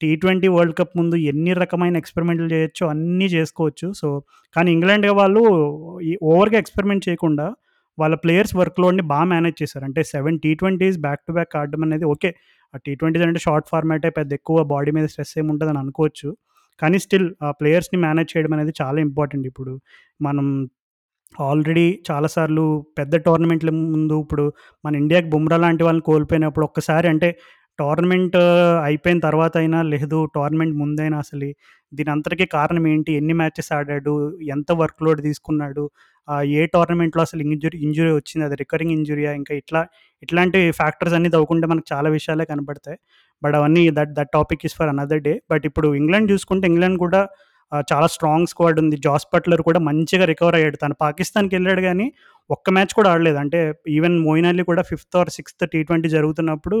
[SPEAKER 1] టీ20 వరల్డ్ కప్ ముందు ఎన్ని రకమైన ఎక్స్‌పెరిమెంట్‌లు చేయొచ్చు అన్నీ చేసుకోవచ్చు. సో, కానీ ఇంగ్లాండ్ వాళ్ళు ఈ ఓవర్‌గా ఎక్స్‌పెరిమెంట్ చేయకుండా వాళ్ళ ప్లేయర్స్ వర్క్‌లోడ్‌ని బాగా మేనేజ్ చేశారు. అంటే 7 టీ20స్ బ్యాక్ టు బ్యాక్ ఆడడం అనేది ఓకే. ఆ టీ20s అంటే షార్ట్ ఫార్మాటే పెద్ద ఎక్కువ బాడీ మీద స్ట్రెస్ ఏమి ఉంటుందని అనుకోవచ్చు. కానీ స్టిల్ ఆ ప్లేయర్స్‌ని మేనేజ్ చేయడం అనేది చాలా ఇంపార్టెంట్. ఇప్పుడు మనం ఆల్రెడీ చాలా సార్లు పెద్ద టోర్నమెంట్‌ల ముందు ఇప్పుడు మన ఇండియాకి బుమ్రా లాంటి వాళ్ళని కోల్పోయినప్పుడు ఒక్కసారి అంటే టోర్నమెంట్ అయిపోయిన తర్వాత అయినా లేదు టోర్నమెంట్ ముందైనా అసలు దీని అంతటికీ కారణం ఏంటి? ఎన్ని మ్యాచెస్ ఆడాడు? ఎంత వర్క్ లోడ్ తీసుకున్నాడు? ఏ టోర్నమెంట్‌లో అసలు ఇంజురీ ఇంజురీ వచ్చింది? అది రికరింగ్ ఇంజురీయా? ఇంకా ఇట్లా ఇట్లాంటి ఫ్యాక్టర్స్ అన్నీ తవ్వుకుంటే మనకు చాలా విషయాలే కనపడతాయి. బట్ అవన్నీ that that topic is for another day. But ఇప్పుడు ఇంగ్లాండ్ చూసుకుంటే ఇంగ్లాండ్ కూడా చాలా స్ట్రాంగ్ స్క్వాడ్ ఉంది. జాస్ బట్లర్ కూడా మంచిగా రికవర్ అయ్యాడు. తను పాకిస్తాన్‌కెళ్ళాడు కానీ ఒక్క మ్యాచ్ కూడా ఆడలేదు. అంటే ఈవెన్ మోయిన్ అలీ కూడా ఫిఫ్త్ ఆర్ సిక్స్త్ టీ20 జరుగుతున్నప్పుడు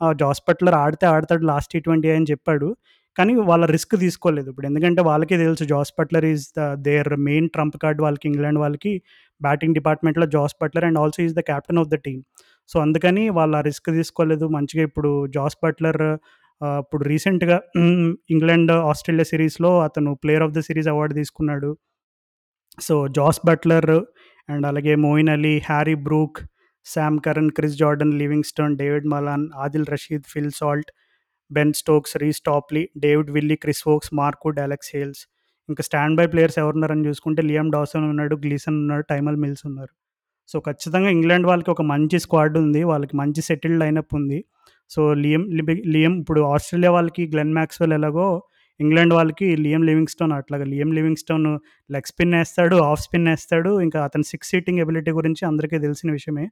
[SPEAKER 1] ఆహ్, జాస్ బట్లర్ ఆడితే ఆడతాడు లాస్ట్ టీ20 అని చెప్పాడు. కానీ వాళ్ళ రిస్క్ తీసుకోలేదు. ఇప్పుడు ఎందుకంటే వాళ్ళకే తెలుసు Jos Buttler is the their main trump card వాళ్ళకి ఇంగ్లాండ్ వాళ్ళకి బ్యాటింగ్ డిపార్ట్‌మెంట్‌లో Jos Buttler and also is the captain of the team. So, అందుకని వాళ్ళు ఆ రిస్క్ తీసుకోలేదు. మంచిగా ఇప్పుడు జాస్ బట్లర్ ఇప్పుడు రీసెంట్‌గా ఇంగ్లాండ్, ఆస్ట్రేలియా సిరీస్లో అతను player of the series award తీసుకున్నాడు. సో, జాస్ బట్లర్ అండ్ అలాగే Moeen Ali, Harry Brook, Sam Curran Chris Jordan, Livingstone, David Malan, Adil Rashid, Phil Salt, Ben Stokes, Reece Topley, David Willey, Chris Woakes, Mark Wood Alex Hales. ఇంకా stand by players ఎవరున్నారని చూసుకుంటే Liam Dawson ఉన్నాడు, Gleeson ఉన్నాడు, Tymal Mills ఉన్నారు. So, ఖచ్చితంగా England వాళ్ళకి ఒక మంచి స్క్వాడ్ ఉంది. వాళ్ళకి మంచి సెటిల్డ్ లైనప్ ఉంది. సో, లియం లిబి లియం ఇప్పుడు ఆస్ట్రేలియా వాళ్ళకి గ్లెన్ మ్యాక్స్వెల్ ఎలాగో ఇంగ్లాండ్ వాళ్ళకి లియం లివింగ్‌స్టోన్ అట్లాగా లియం లివింగ్‌స్టోన్ లెగ్ స్పిన్ ఏస్తాడు, ఆఫ్ స్పిన్ ఏస్తాడు. ఇంకా అతని సిక్స్ సీటింగ్ ఎబిలిటీ గురించి అందరికీ తెలిసిన విషయమే.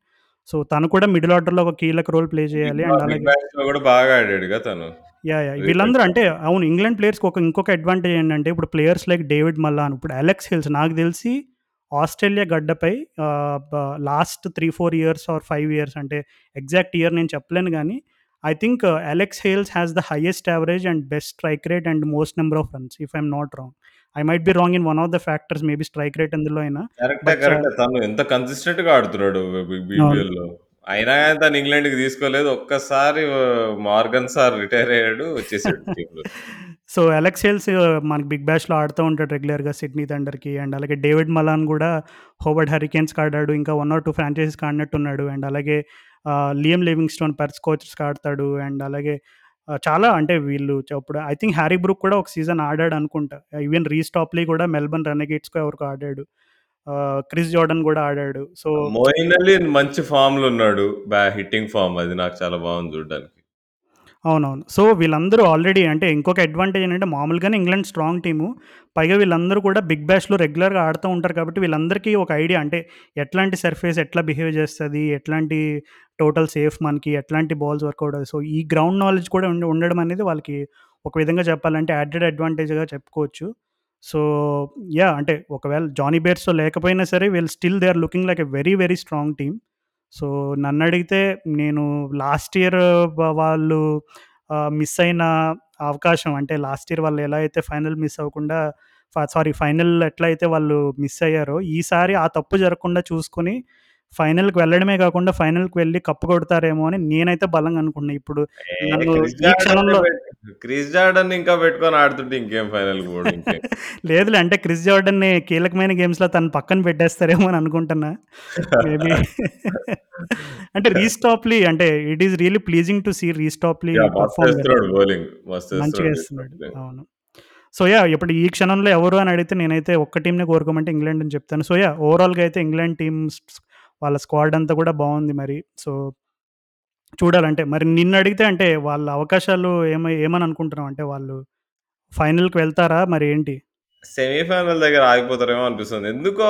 [SPEAKER 1] సో, తను కూడా మిడిల్ ఆర్డర్‌లో ఒక కీలక రోల్ ప్లే చేయాలి. అండ్ అలాగే
[SPEAKER 2] బాగా తను.
[SPEAKER 1] యాహ్! యాహ్! వీళ్ళందరూ అంటే అవును. ఇంగ్లాండ్ ప్లేయర్స్‌కి ఒక ఇంకొక అడ్వాంటేజ్ ఏంటంటే ఇప్పుడు ప్లేయర్స్ లైక్ డేవిడ్ మల్లాన్, ఇప్పుడు అలెక్స్ హిల్స్ నాకు తెలిసి ఆస్ట్రేలియా గడ్డపై లాస్ట్ 3, 4 ఇయర్స్ ఆర్ 5 ఇయర్స్ అంటే ఎగ్జాక్ట్ ఇయర్ నేను చెప్పలేను గానీ, I think Alex Hales has the highest average and best strike rate and most number of runs if I am not wrong. I might be wrong in one of the factors maybe strike rate ఎందులో అయినా.
[SPEAKER 2] తను ఎంత ఆడుతున్నాడు. అయినా గాని తను ఇంగ్లాండ్‌కి తీసుకోలేదు. ఒక్కసారి మార్గన్ సార్ రిటైర్ అయ్యాడు. వచ్చేసాడు.
[SPEAKER 1] సో, అలెక్స్ హేల్స్ మనకి బిగ్ బ్యాష్‌లో ఆడుతూ ఉంటాడు రెగ్యులర్‌గా సిడ్నీ థండర్‌కి అండ్ అలాగే డేవిడ్ మలాన్ కూడా హోవర్డ్ హరికేన్స్‌కి ఆడాడు. ఇంకా 1 ఆర్ 2 ఫ్రాంచైజీస్‌కి ఆడినట్టున్నాడు. అండ్ అలాగే లియం లివింగ్‌స్టోన్ పర్స్ స్కోచర్స్‌కి ఆడతాడు. అండ్ అలాగే చాలా అంటే వీళ్ళు ఇప్పుడు ఐ థింక్ హ్యారీ బ్రూక్ కూడా ఒక సీజన్ ఆడాడు అనుకుంటా. ఈవెన్ రీస్టాప్లీ కూడా మెల్బర్న్ రెనెగేట్స్‌కో ఎవరికి ఆడాడు. క్రిస్ జార్డన్ కూడా ఆడాడు. సో
[SPEAKER 2] మోయిన్ అలీ మంచి ఫార్మ్‌లో ఉన్నాడు. బ్యా హిట్టింగ్ ఫార్మ్ అది నాకు చాలా బాగుంది చూడడానికి
[SPEAKER 1] అవునవును. సో, వీళ్ళందరూ ఆల్రెడీ అంటే ఇంకొక అడ్వాంటేజ్ ఏంటంటే మామూలుగానే ఇంగ్లాండ్ స్ట్రాంగ్ టీము. పైగా వీళ్ళందరూ కూడా బిగ్ బ్యాష్‌లో రెగ్యులర్‌గా ఆడుతూ ఉంటారు కాబట్టి వీళ్ళందరికీ ఒక ఐడియా అంటే ఎట్లాంటి సర్ఫేస్ ఎట్లా బిహేవ్ చేస్తుంది ఎట్లాంటి టోటల్ సేఫ్ మనకి, ఎట్లాంటి బాల్స్ వర్కౌట్ అవుతుంది సో, ఈ గ్రౌండ్ నాలెడ్జ్ కూడా ఉండడం అనేది వాళ్ళకి ఒక విధంగా చెప్పాలంటే యాడెడ్ అడ్వాంటేజ్‌గా చెప్పుకోవచ్చు. సో, యా అంటే ఒకవేళ జానీ బేర్స్‌తో లేకపోయినా సరే వీళ్ళు still they are looking like a very very strong team. So, నన్ను అడిగితే నేను లాస్ట్ ఇయర్ వాళ్ళు మిస్ అయిన అవకాశం అంటే లాస్ట్ ఇయర్ వాళ్ళు ఎలా అయితే ఫైనల్ మిస్ అవ్వకుండా సారీ ఫైనల్ ఎట్లయితే వాళ్ళు మిస్ అయ్యారో, ఈసారి ఆ తప్పు జరగకుండా చూసుకొని ఫైనల్‌కి వెళ్ళడమే కాకుండా ఫైనల్‌కి వెళ్ళి కప్ కొడతారేమో అని నేనైతే బలంగా అనుకుంటున్నా. ఇప్పుడు
[SPEAKER 2] క్రిస్
[SPEAKER 1] ఈ
[SPEAKER 2] జార్డన్‌ని
[SPEAKER 1] క్షణంలో
[SPEAKER 2] పెట్ క్రిస్ జార్డన్ ఇంకా పెట్టుకొని ఆడుతుంటే ఇంకేం ఇంకేం.
[SPEAKER 1] లేదులే అంటే క్రిస్ జార్డన్‌ని కీలకమైన గేమ్స్‌లో తను పక్కన పెట్టేస్తారేమో అని అనుకుంటున్నా. మేబీ అంటే రీస్ టాప్లీ అంటే it is really pleasing to see Reece Topley
[SPEAKER 2] yeah! మస్తు
[SPEAKER 1] పెర్ఫార్మ్ వెల్.
[SPEAKER 2] ఏస్తున్నాడు బౌలింగ్. మస్తు
[SPEAKER 1] మంచిగా
[SPEAKER 2] ఏస్తున్నాడు రీస్
[SPEAKER 1] ఏస్తున్నాడు.
[SPEAKER 2] టాప్లీ.
[SPEAKER 1] అవును. So, yeah! ఇప్పుడు ఈ క్షణంలో ఎవరు అని అడిగితే నేనైతే ఒక్క టీమ్‌నే కోరుకోమంటే ఇంగ్లాండ్ అని చెప్తాను. So, yeah! ఓవరాల్‌గా అయితే ఇంగ్లాండ్ టీమ్స్ వాళ్ళ స్క్వాడ్ అంతా కూడా బాగుంది మరి. సో చూడాలంటే మరి నిన్నడిగితే అంటే వాళ్ళ అవకాశాలు ఏమై ఏమని అనుకుంటున్నావు? అంటే వాళ్ళు ఫైనల్‌కి వెళ్తారా? మరి ఏంటి?
[SPEAKER 2] సెమీఫైనల్ దగ్గర ఆగిపోతారేమో అనిపిస్తుంది. ఎందుకో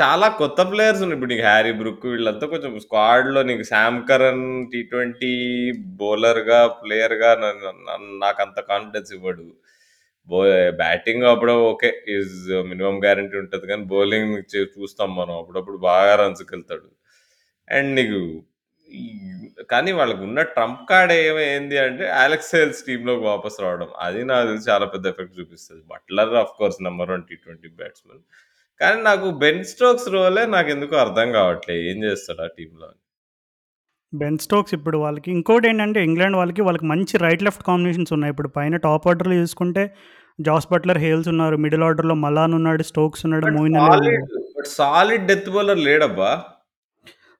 [SPEAKER 2] చాలా కొత్త ప్లేయర్స్ ఉన్నాయి ఇప్పుడు నీకు హ్యారీ బ్రూక్ వీళ్ళంతా కొంచెం స్క్వాడ్‌లో నీకు శామ్ కరణ్ టీ ట్వంటీ బౌలర్‌గా, ప్లేయర్‌గా నాకు అంత కాన్ఫిడెన్స్ ఇవ్వడు. బో బ్యాటింగ్ అప్పుడు ఓకే. ఈజ్ మినిమమ్ గ్యారంటీ ఉంటుంది కానీ బౌలింగ్ చూస్తాం మనం. అప్పుడప్పుడు బాగా రన్స్‌కెళ్తాడు. అండ్ నీకు కానీ కానీ వాళ్ళకున్న ట్రంప్ కార్డ్ ఏమైంది అంటే అలెక్స్ హెల్స్ టీంలోకి వాపస్ రావడం. అది నాకు తెలిసి చాలా పెద్ద ఎఫెక్ట్ చూపిస్తుంది Buttler of course number one T twenty batsmen కానీ నాకు బెన్ స్టోక్స్ రోలే నాకు ఎందుకు అర్థం కావట్లేదు ఏం చేస్తాడు ఆ టీంలో అని.
[SPEAKER 1] బెన్ స్టోక్స్ ఇప్పుడు వాళ్ళకి ఇంకోటి ఏంటంటే ఇంగ్లాండ్ వాళ్ళకి, వాళ్ళకి మంచి రైట్ లెఫ్ట్ కాంబినేషన్స్ ఉన్నాయి. ఇప్పుడు పైన టాప్ ఆర్డర్‌లో చూసుకుంటే జాస్ బట్లర్, హేల్స్ ఉన్నారు. మిడిల్ ఆర్డర్‌లో మలాన్ ఉన్నాడు, స్టోక్స్ ఉన్నాడు, మోయిన్
[SPEAKER 2] సాలిడ్ డెత్ బౌలర్ లేడబ్బా!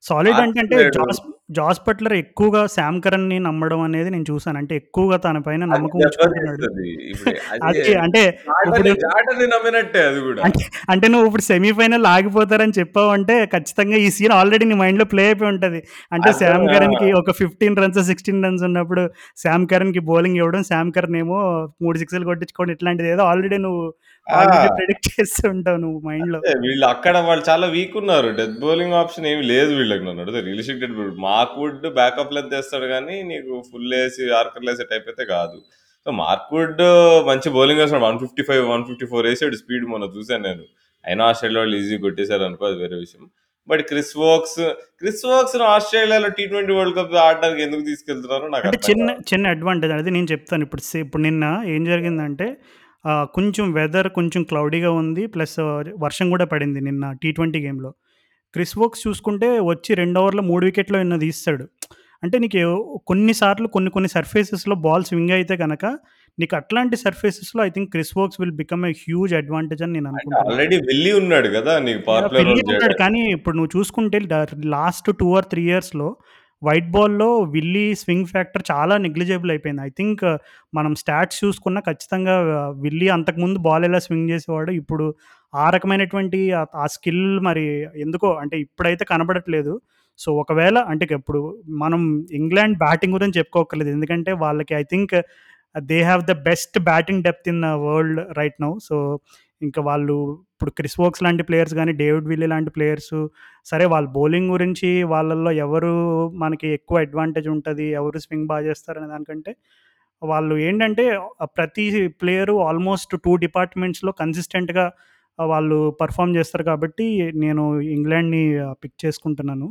[SPEAKER 1] సాలిడ్ అంటే అంటే. జాస్ జాస్ బట్లర్ ఎక్కువగా సామ్ కరన్‌ని నమ్మడం అనేది నేను చూసాను. అంటే ఎక్కువగా తన పైన
[SPEAKER 2] అది
[SPEAKER 1] నమ్మకం ఉంచుకుంటున్నాడు.
[SPEAKER 2] దెబ్బతీస్తది. ఇప్పుడు అది
[SPEAKER 1] అది అంటే ఇప్పుడు
[SPEAKER 2] జార్డన్‌ని జార్డన్‌ని నమ్మినట్టే అది గూడా.
[SPEAKER 1] అంటే అంటే నువ్వు ఇప్పుడు సెమీఫైనల్ ఆగిపోతారని చెప్పావంటే ఖచ్చితంగా ఈ సీన్ ఆల్రెడీ నీ మైండ్‌లో ప్లే అయిపోయి ఉంటది. అంటే సామ్
[SPEAKER 2] ఆ!
[SPEAKER 1] కరన్‌కి ఒక 15 రన్స్, 16 రన్స్ ఉన్నప్పుడు సామ్ కరన్‌కి బౌలింగ్ ఇవ్వడం, సామ్ కరన్ ఏమో 3 సిక్స్‌లు కొట్టించుకోవడం ఇట్లాంటిది ఏదో ఆల్రెడీ నువ్వు! ఆల్రెడీ ప్రిడిక్ట్ చేస్తూ ఉంటావు నువ్వు మైండ్‌లో.
[SPEAKER 2] అంతే వీళ్ళు అక్కడ వాళ్ళు చాలా వీక్ ఉన్నారు. డెత్ బౌలింగ్ ఆప్షన్ ఏమి లేదు వీళ్ళకి నన్ను అడిగితే. Realistic death Mark Wood backup length ఏస్తాడు గానీ నీకు ఫుల్ ఏసి, యార్కర్‌లు ఏసే టైప్ అయితే కాదు. సో మార్క్వుడ్ మంచి బౌలింగ్ వేస్తాడు one fifty five one fifty four వేసాడు స్పీడ్ మొన్న చూశాను నేను అయినా ఆస్ట్రేలియా వాళ్ళు ఈజీ కొట్టేశారు అనుకో అది వేరే విషయం but Chris Woakes Chris Woakes ఆస్ట్రేలియాలో టీ ట్వంటీ వరల్డ్ కప్ ఆడడానికి ఎందుకు తీసుకెళ్తున్నారో నాకు
[SPEAKER 1] అంటే చిన్న. చిన్న అడ్వాంటేజ్ అది నేను చెప్తాను ఇప్పుడు సే ఇప్పుడు నిన్న ఏం జరిగిందంటే కొంచెం వెదర్ కొంచెం క్లౌడీగా ఉంది. ప్లస్ వర్షం కూడా పడింది నిన్న టీ ట్వంటీ గేమ్లో క్రిస్ వోక్స్ చూసుకుంటే వచ్చి రెండు ఓవర్లో మూడు వికెట్లో ఎన్నో తీస్తాడు. అంటే నీకు కొన్నిసార్లు కొన్ని కొన్ని సర్ఫేసెస్లో బాల్ స్వింగ్ అయితే కనుక నీకు అట్లాంటి సర్ఫేసెస్లో I think Chris Woakes will become a huge advantage అని నేను అనుకుంటున్నాను
[SPEAKER 2] ఆల్రెడీ వెళ్ళి ఉన్నాడు కదా నీకు
[SPEAKER 1] ఉన్నాడు కానీ ఇప్పుడు నువ్వు చూసుకుంటే లాస్ట్ టూ ఆర్ త్రీ ఇయర్స్లో వైట్ బాల్లో విల్లీ స్వింగ్ ఫ్యాక్టర్ చాలా నెగ్లిజబుల్ అయిపోయింది. ఐ థింక్ uh, మనం స్టాట్స్ చూసుకున్నా ఖచ్చితంగా విల్లి విల్లీ అంతకుముందు బాల్ ఎలా స్వింగ్ చేసేవాడు ఇప్పుడు ఆ రకమైనటువంటి ఆ- ఆ స్కిల్ మరి ఎందుకో అంటే ఇప్పుడైతే కనబడట్లేదు. సో ఒకవేళ అంటే ఇప్పుడు మనం ఇంగ్లాండ్ బ్యాటింగ్ గురించి చెప్పుకోకర్లేదు ఎందుకంటే వాళ్ళకి I think they have the best batting depth in the world right now so ఇంకా వాళ్ళు ఇప్పుడు క్రిస్ వోక్స్ లాంటి ప్లేయర్స్ కానీ డేవిడ్ విల్లీ లాంటి ప్లేయర్స్ సరే వాళ్ళ బౌలింగ్ గురించి వాళ్ళల్లో ఎవరు మనకి ఎక్కువ అడ్వాంటేజ్ ఉంటుంది ఎవరు స్వింగ్ బాగా చేస్తారనే దానికంటే వాళ్ళు ఏంటంటే ప్రతి ప్లేయరు ఆల్మోస్ట్ టూ డిపార్ట్మెంట్స్లో కన్సిస్టెంట్గా వాళ్ళు పర్ఫామ్ చేస్తారు కాబట్టి నేను ఇంగ్లాండ్ని పిక్ చేసుకుంటున్నాను.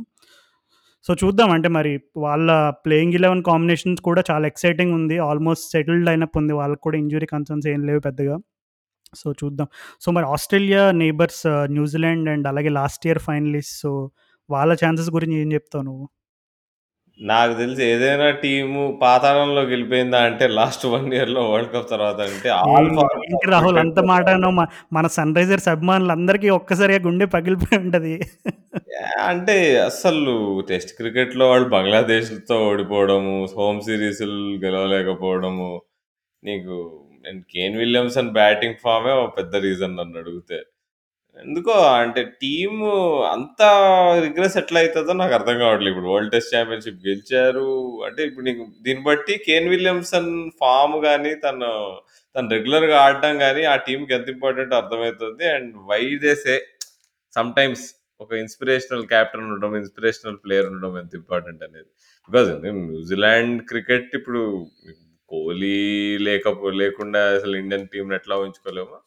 [SPEAKER 1] సో చూద్దాం అంటే మరి వాళ్ళ ప్లేయింగ్ ఇలెవెన్ కాంబినేషన్స్ కూడా చాలా ఎక్సైటింగ్ ఉంది ఆల్మోస్ట్ సెటిల్డ్ అయినప్పుడు ఉంది వాళ్ళకి కూడా ఇంజురీ కన్సర్న్స్ ఏం లేవు పెద్దగా. సో చూద్దాం. సో మరి Australia neighbours New Zealand and అలాగే లాస్ట్ ఇయర్ ఫైనలిస్ట్ సో వాళ్ళ ఛాన్సెస్ గురించి ఏం చెప్తావు నువ్వు?
[SPEAKER 2] నాకు తెలిసి ఏదైనా టీము పాతాళంలో గెలిపోయిందా అంటే లాస్ట్ వన్ ఇయర్లో వరల్డ్ కప్ తర్వాత అంటే ఆల్
[SPEAKER 1] రాహుల్? అంత మాట మన సన్ రైజర్స్ అభిమానులందరికీ ఒక్కసారిగా గుండె పగిలిపోయి ఉంటది.
[SPEAKER 2] అంటే అసలు టెస్ట్ క్రికెట్లో వాళ్ళు బంగ్లాదేశ్తో ఓడిపోవడము హోమ్ సిరీస్ గెలవలేకపోవడము నీకు అండ్ కేన్ విలియమ్సన్ బ్యాటింగ్ ఫామే ఒక పెద్ద రీజన్ నన్ను అడిగితే. ఎందుకో అంటే టీము అంత రిగ్రెస్ ఎట్లా అవుతుందో నాకు అర్థం కావట్లేదు. ఇప్పుడు వరల్డ్ టెస్ట్ ఛాంపియన్షిప్ గెలిచారు. అంటే ఇప్పుడు నీకు దీన్ని బట్టి కేన్ విలియమ్సన్ ఫామ్ కానీ తను తను రెగ్యులర్గా ఆడటం ఆడడం కానీ ఆ టీంకి ఎంత ఇంపార్టెంట్ అర్థమవుతుంది and why does sometimes ఒక ఇన్స్పిరేషనల్ క్యాప్టెన్ ఉండడం ఇన్స్పిరేషనల్ ప్లేయర్ ఉండడం ఎంత ఇంపార్టెంట్ అనేది. బికాజ్ న్యూజిలాండ్ క్రికెట్ ఇప్పుడు కోహ్లీ లేకపో లేకుండా అసలు ఇండియన్ టీంని ఎట్లా ఉంచుకోలేమో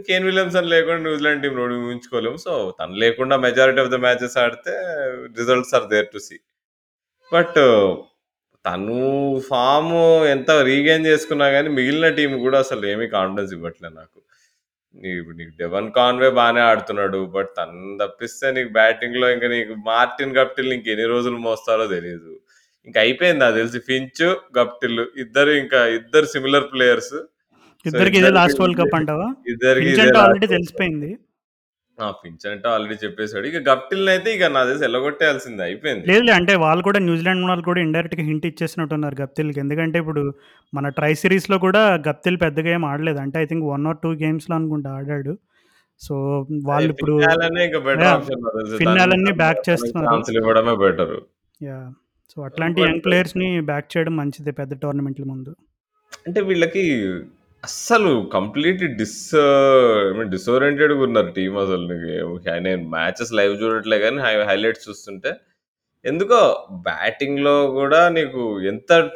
[SPEAKER 2] కేన్ విలియమ్సన్ లేకుండా న్యూజిలాండ్ టీం ఊహించుకోలేము. సో తను లేకుండా మెజారిటీ ఆఫ్ ద మ్యాచెస్ ఆడితే results are there to see but తను ఫామ్ ఎంత రీగైన్ చేసుకున్నా కానీ మిగిలిన టీం కూడా అసలు ఏమీ కాన్ఫిడెన్స్ ఇవ్వట్లేదు నాకు. నీ- ఇప్పుడు నీకు డెవన్ కాన్వే బాగానే ఆడుతున్నాడు బట్ తను తప్పిస్తే నీకు బ్యాటింగ్లో ఇంకా నీకు మార్టిన్ కప్టిల్ ఇంక ఎన్ని రోజులు మోస్తారో తెలియదు ఇంకా అయిపోయింది నాకు తెలిసి. ఫించ్ గప్టిల్ ఇద్దరు ఇంకా ఇద్దరు సిమిలర్ ప్లేయర్స్
[SPEAKER 1] ఇద్దరికి ఇదే లాస్ట్ వరల్డ్ కప్ అంటావా?
[SPEAKER 2] ఇద్దరికి
[SPEAKER 1] ఆల్రెడీ. తెలిసిపోయింది.
[SPEAKER 2] ఆ ఫించ్ అంటే ఆల్రెడీ చెప్పేశాడు. ఇక గప్టిల్ అయితే ఇక నా తెలిసి ఎల్లగొట్టేయాల్సిందే అయిపోయింది.
[SPEAKER 1] లేదు అంటే వాళ్ళు కూడా న్యూజిలాండ్ వాళ్ళు కూడా ఇండైరెక్ట్గా హింట్ ఇచ్చేసినట్టున్నారు గప్తిల్కి ఎందుకంటే ఇప్పుడు మన ట్రై సిరీస్లో కూడా గప్తిల్ పెద్దగా ఏం ఆడలేదు. అంటే I think one or two గేమ్స్లో అనుకుంటా ఆడాడు. సో వాళ్ళు ఇప్పుడు
[SPEAKER 2] ఫిన్నాలనే ఇంకా బెటర్
[SPEAKER 1] Yeah,
[SPEAKER 2] ఆప్షన్ నాకు తెలిసి.
[SPEAKER 1] ఫిన్నాలని
[SPEAKER 2] దానికి
[SPEAKER 1] back
[SPEAKER 2] తనకి
[SPEAKER 1] చేస్తున్నారు.
[SPEAKER 2] బెటర్
[SPEAKER 1] యా సో అట్లాంటి యంగ్ ప్లేయర్స్ని బ్యాక్ చేయడం మంచిదే పెద్ద టోర్నమెంట్ల ముందు.
[SPEAKER 2] అంటే వీళ్ళకి అస్సలు కంప్లీట్ డిస్ డిసోరియంటెడ్ ఉన్నారు టీం అసలు. నేను మ్యాచెస్ లైవ్ చూడట్లే కానీ హైలైట్స్ చూస్తుంటే ఎందుకో బ్యాటింగ్లో కూడా నీకు ఎంత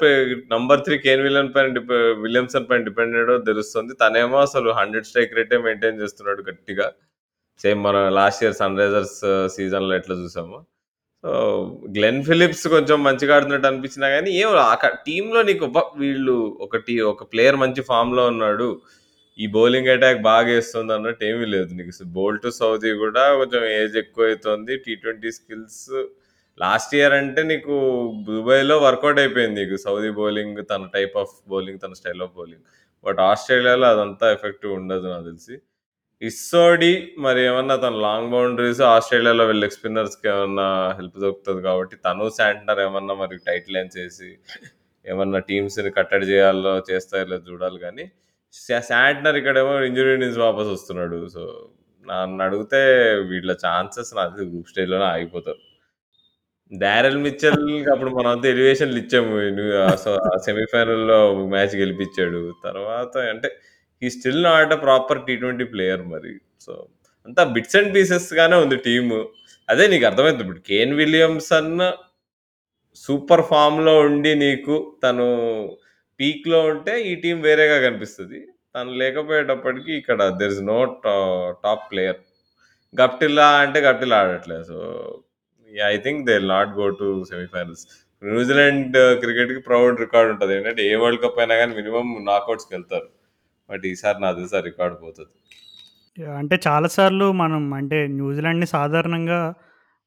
[SPEAKER 2] నంబర్ త్రీ కేన్ విలియన్ పైన డిపె- విలియమ్సన్ పైన డిపెండెడ్ తెలుస్తుంది. తనేమో అసలు హండ్రెడ్ స్ట్రైక్ రేటే మెయింటైన్ చేస్తున్నాడు గట్టిగా. సేమ్ మన లాస్ట్ ఇయర్ సన్ రైజర్స్ సీజన్లో ఎట్లా చూసాము. సో గ్లెన్ ఫిలిప్స్ కొంచెం మంచిగా ఆడుతున్నట్టు అనిపించినా కానీ ఏం టీంలో నీకు వీళ్ళు ఒకటి ఒక ప్లేయర్ మంచి ఫామ్లో ఉన్నాడు. ఈ బౌలింగ్ అటాక్ బాగా వేస్తుంది అన్నట్టు ఏమీ లేదు నీకు. బోల్ట్ సౌదీ కూడా కొంచెం ఏజ్ ఎక్కువ అవుతుంది T twenty skills last year అంటే నీకు దుబాయ్లో వర్కౌట్ అయిపోయింది నీకు. సౌదీ బౌలింగ్ తన టైప్ ఆఫ్ బౌలింగ్ తన స్టైల్ ఆఫ్ బౌలింగ్. బట్ ఆస్ట్రేలియాలో అదంతా ఎఫెక్టివ్ ఉండదు నాకు తెలిసి. ఇస్సోడి మరి ఏమన్నా తన లాంగ్ బౌండరీస్ ఆస్ట్రేలియాలో వెళ్ళే స్పిన్నర్స్కి ఏమన్నా హెల్ప్ దొరుకుతుంది కాబట్టి తను శాంటనర్ ఏమన్నా మరి టైట్ లైన్స్ వేసి ఏమన్నా టీమ్స్ని కట్టడి చేయాలో చేస్తారో లేదో చూడాలి కానీ శాంటనర్ ఇక్కడేమో ఇంజురీ నుంచి వాపస్ వస్తున్నాడు. సో నన్ను అడిగితే వీళ్ళ ఛాన్సెస్ నాకు గ్రూప్ స్టేజ్లోనే ఆగిపోతారు. డారెల్ మిచ్చల్ అప్పుడు మనం అంతా ఎలివేషన్లు ఇచ్చాము. సెమీఫైనల్లో మ్యాచ్ గెలిపించాడు. తర్వాత అంటే ఈ still not a proper T twenty player మరి సో అంతా బిట్స్ అండ్ పీసెస్ గానే ఉంది టీము అదే నీకు అర్థమైంది ఇప్పుడు కేన్ విలియమ్సన్ సూపర్ ఫామ్లో ఉండి నీకు తను పీక్‌లో ఉంటే ఈ టీం వేరేగా కనిపిస్తుంది తను లేకపోయేటప్పటికి ఇక్కడ there is no top player. గప్టిల్లా అంటే గప్టిల్లా ఆడట్లేదు. So, I think they not go to semifinals. New Zealand క్రికెట్‌కి ప్రౌడ్ రికార్డ్ ఉంటుంది ఏంటంటే ఏ వరల్డ్ కప్ అయినా కానీ మినిమం నాకౌట్స్కి వెళ్తారు బట్ ఈసారి నాది సార్ రికార్డ్ పోతుంది.
[SPEAKER 1] అంటే చాలా సార్లు మనం అంటే న్యూజిలాండ్‌ని సాధారణంగా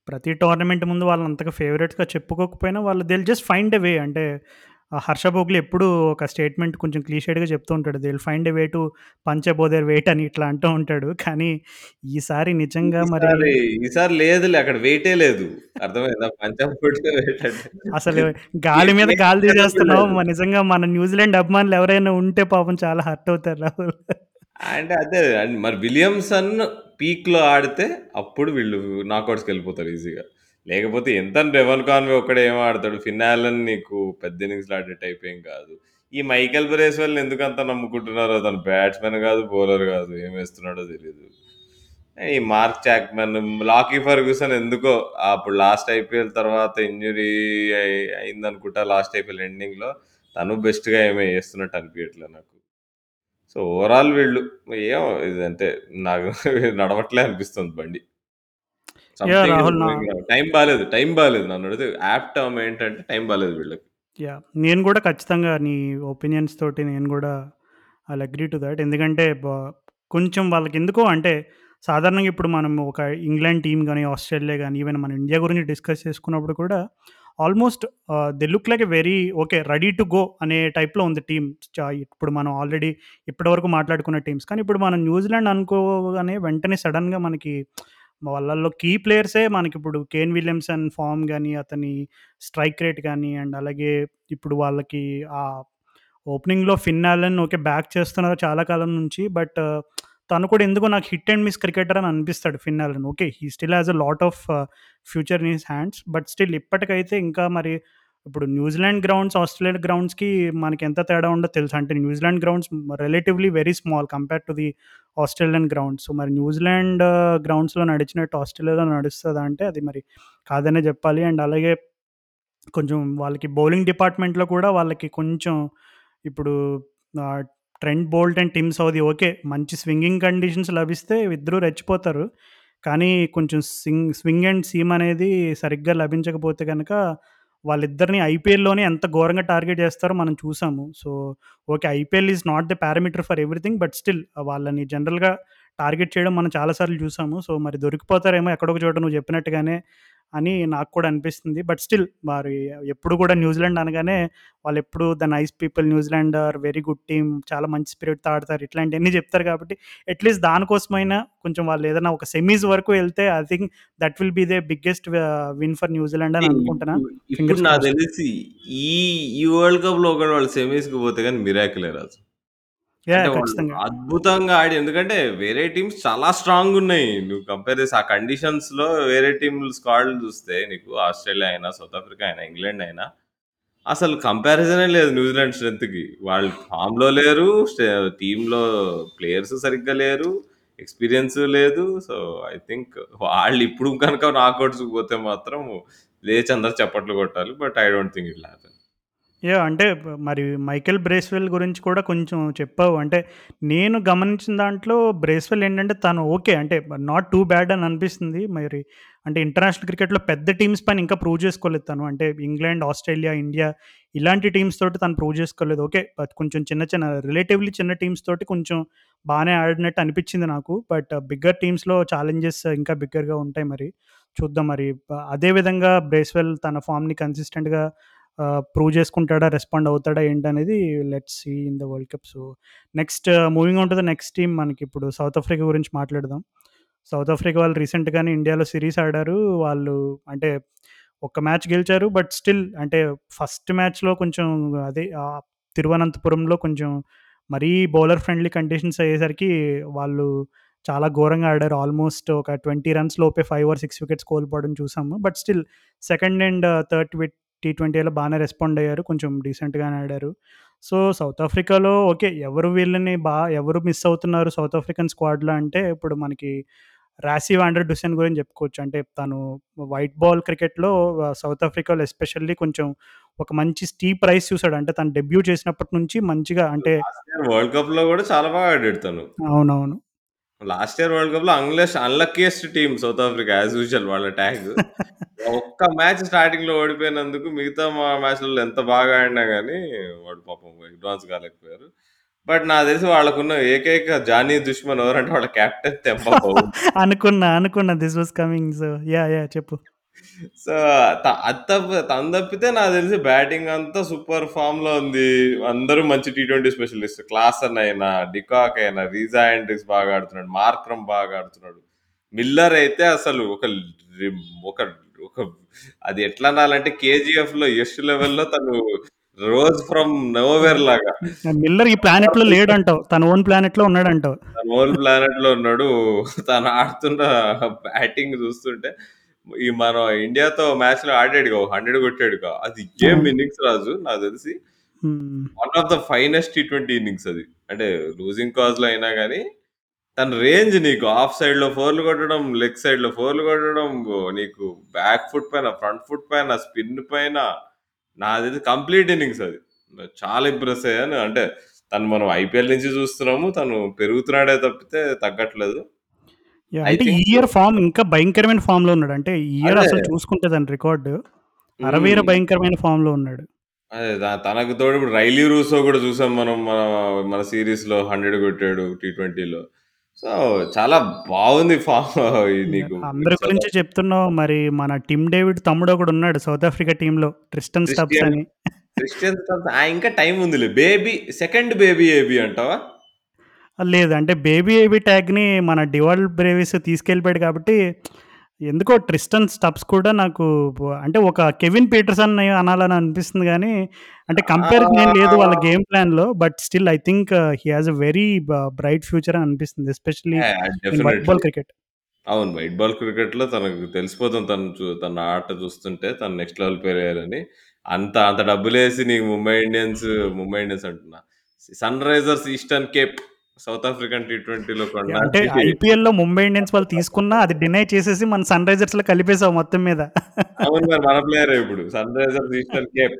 [SPEAKER 1] ప్రతి టోర్నమెంట్ ముందు వాళ్ళని అంతగా ఫేవరెట్గా చెప్పుకోకపోయినా వాళ్ళు they'll just find a way అంటే హర్ష భోగ్లే ఎప్పుడూ ఒక స్టేట్మెంట్ కొంచెం క్లీషేడ్‌గా చెప్తూ ఉంటాడు. They will find a way to punch above their weight అని ఇట్లా అంటూ ఉంటాడు. కానీ ఈసారి నిజంగా మరి
[SPEAKER 2] ఈసారి లేదులే అక్కడ వెయిటే లేదు. అర్థమైందా?
[SPEAKER 1] అసలు గాలి మీద గాలి తీసేస్తున్నావు. నిజంగా మన న్యూజిలాండ్ అభిమానులు ఎవరైనా ఉంటే పాపం చాలా హర్ట్ అవుతారు రాహుల్.
[SPEAKER 2] అంటే అదే మరి విలియమ్సన్ పీక్‌లో ఆడితే అప్పుడు వీళ్ళు నాకౌట్స్‌కెళ్ళిపోతారు ఈజీగా. లేకపోతే ఎంత డెవన్ కాన్వే ఒక్కడే ఏం ఆడతాడు. ఫిన్ నీకు పెద్ద ఇన్నింగ్స్‌లు ఆడే టైప్ ఏం కాదు. ఈ మైకెల్ వాళ్ళని ఎందుకంత నమ్ముకుంటున్నారో తను బ్యాట్స్మెన్ కాదు, బౌలర్ కాదు. ఏం వేస్తున్నాడో తెలియదు ఈ మార్క్ చాక్మెన్ లాకీ ఫర్గూసన్ ఎందుకో అప్పుడు లాస్ట్ ఐపీఎల్ తర్వాత ఇంజురీ అయిందనుకుంటా లాస్ట్ ఐపీఎల్ ఎండింగ్‌లో. తను బెస్ట్‌గా ఏమి చేస్తున్నట్టు అనిపించట్లేదు నాకు. సో, ఓవరాల్ వీళ్ళు ఏమో ఇదంటే నాకు నడవట్లే అనిపిస్తుంది బండి.
[SPEAKER 1] యాహ్!
[SPEAKER 2] సంథింగ్ ఈస్
[SPEAKER 1] రాహుల్ నా
[SPEAKER 2] గోయింగ్ రాంగ్. టైం బాలేదు. టైం బాలేదు. నన్నడిగితే యాప్ట్ టర్మ్ ఏంటంటే టైం బాలేదు వీళ్ళకి.
[SPEAKER 1] యాహ్! నేను కూడా ఖచ్చితంగా నీ ఒపీనియన్స్ తోటి నేను కూడా ఐల్ అగ్రీ టు థట్. ఎందుకంటే బ కొంచెం వాళ్ళకెందుకో అంటే సాధారణంగా ఇప్పుడు మనం ఒక ఇంగ్లాండ్ టీమ్ గాని, ఆస్ట్రేలియా గాని, ఈవెన్ మన ఇండియా గురించి డిస్కస్ చేసుకున్నప్పుడు కూడా almost they look like a very okay. Ready to go అనే టైప్‌లో ఉంది టీమ్. చ ఇప్పుడు మనం ఆల్రెడీ ఇప్పటివరకు మాట్లాడుకున్న టీమ్స్. కానీ ఇప్పుడు మనం న్యూజిలాండ్ అనుకోగానే వెంటనే సడెన్‌గా మనకి వాళ్ళల్లో కీ ప్లేయర్సే మనకి ఇప్పుడు కేన్ విలియమ్సన్ ఫార్మ్ కానీ అతని స్ట్రైక్ రేట్ కానీ అండ్ అలాగే ఇప్పుడు వాళ్ళకి ఆ ఓపెనింగ్‌లో ఫిన్ ఓకే. బ్యాక్ చేస్తున్నారు చాలా కాలం నుంచి. బట్ తను కూడా ఎందుకో నాకు హిట్ అండ్ మిస్ క్రికెటర్ అని అనిపిస్తాడు Finn okay. He still has a lot of future in his hands. But still ఇప్పటికైతే ఇంకా మరి ఇప్పుడు న్యూజిలాండ్ గ్రౌండ్స్, ఆస్ట్రేలియా గ్రౌండ్స్‌కి మనకి ఎంత తేడా ఉందో తెలుసా? అంటే New Zealand grounds relatively very small compare to the Australian grounds. So, మరి న్యూజిలాండ్ గ్రౌండ్స్‌లో నడిచినట్టు ఆస్ట్రేలియాలో నడుస్తుందా అంటే అది మరి కాదనే చెప్పాలి అండ్ అలాగే కొంచెం వాళ్ళకి బౌలింగ్ డిపార్ట్‌మెంట్‌లో కూడా వాళ్ళకి కొంచెం ఇప్పుడు Trent Boult and Tim Southee okay. మంచి స్వింగింగ్ కండిషన్స్ లభిస్తే ఇద్దరు రెచ్చిపోతారు. కానీ కొంచెం సింగ్ స్వింగ్ అండ్ సీమ్ అనేది సరిగ్గా లభించకపోతే కనుక వాళ్ళిద్దరిని ఐపీఎల్‌లోనే ఎంత ఘోరంగా టార్గెట్ చేస్తారో మనం చూసాము. So, okay. IPL is not the parameter for everything. But still వాళ్ళని జనరల్‌గా టార్గెట్ చేయడం మనం చాలా సార్లు చూసాము. సో, మరి దొరికిపోతారేమో ఎక్కడో చోట నువ్వు చెప్పినట్టుగానే అని నాకు కూడా అనిపిస్తుంది. బట్ స్టిల్ మరి ఎప్పుడు కూడా న్యూజిలాండ్ అనగానే వాళ్ళెప్పుడు the nice people New Zealand are very good team. చాలా మంచి స్పిరిట్‌తో ఆడతారు. ఇట్లాంటియన్నీ చెప్తారు కాబట్టి అట్‌లీస్ట్ దానికోసమైనా కొంచెం వాళ్ళు ఏదైనా ఒక సెమీస్ వరకు ఎళ్తే I think that will be the biggest win for New Zealand అని అనుకుంటున్నా.
[SPEAKER 2] నాకు. తెలిసి ఈ ఈ వరల్డ్ కప్‌లో ఒకవేళ వాళ్ళు సెమీస్‌కి పోతే గాని మిరాకిలే రాజు.
[SPEAKER 1] యాహ్!
[SPEAKER 2] అంటే వాళ్ళు
[SPEAKER 1] ఖచ్చితంగా.
[SPEAKER 2] అద్భుతంగా ఆడి ఎందుకంటే వేరే టీమ్స్ చాలా స్ట్రాంగ్ ఉన్నాయి. నువ్వు కంపేర్ చేసి ఆ కండిషన్స్‌లో వేరే టీమ్‌లు స్క్వాడ్‌లు చూస్తే నీకు ఆస్ట్రేలియా అయినా, సౌత్ ఆఫ్రికా అయినా, ఇంగ్లాండ్ అయినా అసలు కంపారిజనే లేదు న్యూజిలాండ్ స్ట్రెంగ్త్‌కి. వాళ్ళు ఫామ్‌లో లేరు. స్టె టీమ్‌లో ప్లేయర్స్ సరిగ్గా లేరు. ఎక్స్‌పీరియన్స్ లేదు. సో, ఐ థింక్ వాళ్ళు ఇప్పుడు కనుక నాకౌట్స్‌కి పోతే మాత్రం లేచి అందరూ చప్పట్లు కొట్టాలి. But I don't think it will.
[SPEAKER 1] Yeah అంటే మరి మైకెల్ బ్రేస్‌వెల్ గురించి కూడా కొంచెం చెప్పావు. అంటే నేను గమనించిన దాంట్లో బ్రేస్‌వెల్ ఏంటంటే తను ఓకే. అంటే నాట్ టూ బ్యాడ్ అని అనిపిస్తుంది. మరి అంటే ఇంటర్నేషనల్ క్రికెట్‌లో పెద్ద టీమ్స్ పైన ఇంకా ప్రూవ్ చేసుకోలేదు తను. అంటే ఇంగ్లాండ్, ఆస్ట్రేలియా, ఇండియా ఇలాంటి టీమ్స్ తోటి తను ప్రూవ్ చేసుకోలేదు. ఓకే. బట్ కొంచెం చిన్న చిన్న రిలేటివ్‌లీ చిన్న టీమ్స్ తోటి కొంచెం బాగానే ఆడినట్టు అనిపించింది నాకు. బట్ బిగ్గర్ టీమ్స్‌లో ఛాలెంజెస్ ఇంకా బిగ్గర్‌గా ఉంటాయి మరి. చూద్దాం మరి. అదే విధంగా బ్రేస్‌వెల్ తన ఫామ్ని కన్సిస్టెంట్‌గా ప్రూవ్ చేసుకుంటాడా? రెస్పాండ్ అవుతాడా? ఏంటనేది let's see in the world cup. So, next moving ఉంటుంది నెక్స్ట్ టీం మనకి ఇప్పుడు సౌత్ ఆఫ్రికా గురించి మాట్లాడదాం. సౌత్ ఆఫ్రికా వాళ్ళు రీసెంట్‌గానే ఇండియాలో సిరీస్ ఆడారు. వాళ్ళు అంటే ఒక్క మ్యాచ్ గెలిచారు. బట్ స్టిల్ అంటే ఫస్ట్ మ్యాచ్‌లో కొంచెం అదే తిరువనంతపురంలో కొంచెం మరీ బౌలర్ ఫ్రెండ్లీ కండిషన్స్ అయ్యేసరికి వాళ్ళు చాలా ఘోరంగా ఆడారు. ఆల్మోస్ట్ ఒక 20 రన్స్ లోపే ఫైవ్ ఆర్ సిక్స్ వికెట్స్ కోల్పోవడం చూసాము. But still second and third we T ట్వెంటీలో బానే రెస్పాండ్ అయ్యారు. కొంచెం డీసెంట్‌గానే ఆడారు. సో, సౌత్ ఆఫ్రికాలో ఓకే. ఎవరు వీళ్ళని బా ఎవరు మిస్ అవుతున్నారు సౌత్ ఆఫ్రికన్ స్క్వాడ్‌లో అంటే ఇప్పుడు మనకి రాసివ్ ఆండ్రెడ్ హుస్సేన్ గురించి చెప్పుకోవచ్చు. అంటే తను వైట్ బాల్ క్రికెట్‌లో సౌత్ ఆఫ్రికాలో ఎస్పెషల్లీ కొంచెం ఒక మంచి స్టీప్ రైజ్ చూసాడు. అంటే తను డెబ్యూ చేసినప్పటి నుంచి మంచిగా అంటే
[SPEAKER 2] వరల్డ్ కప్‌లో గూడా చాలా బాగా ఆడాడు తను.
[SPEAKER 1] అవునవును.
[SPEAKER 2] లాస్ట్ ఇయర్ వరల్డ్ కప్లో unless unluckiest team South Africa as usual వాళ్ళ ట్యాగ్. ఒక్క మ్యాచ్ స్టార్టింగ్లో ఓడిపోయినందుకు మిగతా మా మ్యాచ్‌లలో ఎంత బాగా ఆడినా గానీ వాడు పాపం అడ్వాన్స్ కాలేకపోయారు. బట్ నాకు తెలిసి వాళ్ళకున్న ఏకైక జానీ దుష్మన్ ఎవరంటే వాళ్ళ కెప్టెన్ తెంబా
[SPEAKER 1] అనుకున్నా, అనుకున్నా this was coming. So yeah yeah చెప్పు.
[SPEAKER 2] సో త అది తప్ప తను తప్పితే నాకు తెలిసి బ్యాటింగ్ అంతా సూపర్ ఫామ్‌లో ఉంది. అందరూ మంచి టీ ట్వెంటీ స్పెషలిస్ట్. క్లాసన్ అయినా, డికాక్ అయినా, రీజా హెండ్రిక్స్ బాగా ఆడుతున్నాడు. మార్క్రమ్ బాగా ఆడుతున్నాడు. మిల్లర్ అయితే అసలు ఒక రి ఒక ఒక అది ఎట్లా అనాలంటే కేజీఎఫ్‌లో యష్ లెవెల్‌లో తను రోజ్ ఫ్రమ్ నోవేర్ లాగా.
[SPEAKER 1] మిల్లర్ ఈ ప్లానెట్‌లో లేడంటావు. తన ఓన్ ప్లానెట్‌లో ఉన్నాడంటావు.
[SPEAKER 2] తన ఓన్ ప్లానెట్‌లో ఉన్నాడు. తను ఆడుతున్న బ్యాటింగ్ చూస్తుంటే ఈ మన ఇండియాతో మ్యాచ్‌లో ఆడాడుగా. ఓ 100 కొట్టాడుగా. అది ఏం
[SPEAKER 1] అవును.
[SPEAKER 2] ఇన్నింగ్స్ రాజు నాకు తెలిసి
[SPEAKER 1] హ్మ్.
[SPEAKER 2] One of the finest T twenty innings అది. అంటే లూజింగ్ కాజ్‌లో అయినా గానీ తన రేంజ్ నీకు ఆఫ్ సైడ్‌లో ఫోర్‌లు కొట్టడం, లెగ్ సైడ్‌లో ఫోర్‌లు కొట్టడం, నీకు బ్యాక్ ఫుట్ పైన, ఫ్రంట్ ఫుట్ పైన, స్పిన్ పైన తెలిసి కంప్లీట్ ఇన్నింగ్స్ అది. చాలా ఇంప్రెస్ అయ్యాను. అంటే తను మనం ఐపీఎల్ నుంచి చూస్తున్నాము. తను పెరుగుతున్నాడే తప్పితే తగ్గట్లేదు.
[SPEAKER 1] అంటే ఇయర్ ఫార్మ్ ఇంకా భయంకరమైన ఫార్మ్‌లో ఉన్నాడు. అంటే ఈ ఇయర్. అసలు చూసుకుంటే తన రికార్డ్ అరవీర. భయంకరమైన ఫార్మ్‌లో ఉన్నాడు.
[SPEAKER 2] అదే తనకు తోడు ఇప్పుడు రైలీ రూసో గూడా చూసాం మనం మన మన సీరీస్‌లో 100 కొట్టాడు టీ ట్వెంటీలో. సో చాలా బాగుంది
[SPEAKER 1] యాహ్!
[SPEAKER 2] నీకు
[SPEAKER 1] అందరి గురించి చెప్తున్నావు. మరి మన టిమ్ డేవిడ్ తమ్ముడు ఒకడున్నాడు సౌత్ ఆఫ్రికా టీమ్‌లో ట్రిస్టన్ స్టబ్స్ అని.
[SPEAKER 2] స్టబ్స్ ఆ! ఇంకా టైం ఉందిలే. బేబీ సెకండ్ బేబీ ఏబీ అంటావా?
[SPEAKER 1] లేదు. అంటే బేబీ ఏబీ ట్యాగ్‌ని మన డివాల్ బ్రేవిస్ తీసుకెళ్ళిపోయాడు కాబట్టి ఎందుకో ట్రిస్టన్ స్టబ్స్ కూడా నాకు అంటే ఒక కెవిన్ పీటర్సన్ అనాలని అనిపిస్తుంది గానీ, అంటే కంపారిజన్ ఏం లేదు వాళ్ళ గేమ్ ప్లాన్‌లో. But still I think he has a very bright future అని అనిపిస్తుంది. Especially white. Ball cricket.
[SPEAKER 2] అవును. వైట్ బాల్ క్రికెట్‌లో తనకు తెలిసిపోతుంది. తను తన ఆట చూస్తుంటే తను నెక్స్ట్ లెవెల్ ప్లేయర్ అని. అంత అంత డబ్బులేసి నీకు ముంబై ఇండియన్స్ ముంబై ఇండియన్స్ అంటున్నా. Sunrisers Eastern Cape South African T ట్వెంటీలో!
[SPEAKER 1] అంటే
[SPEAKER 2] కొనడానికి
[SPEAKER 1] ఐపీఎల్‌లో ముంబై ఇండియన్స్ వాళ్ళు తీసుకున్నా అది డినై చేసేసి మన సన్ రైజర్స్‌లో కలిపేసావు మొత్తం మీద.
[SPEAKER 2] అవును. మరి మన ప్లేయరే ఇప్పుడు. Sunrisers Eastern Cape.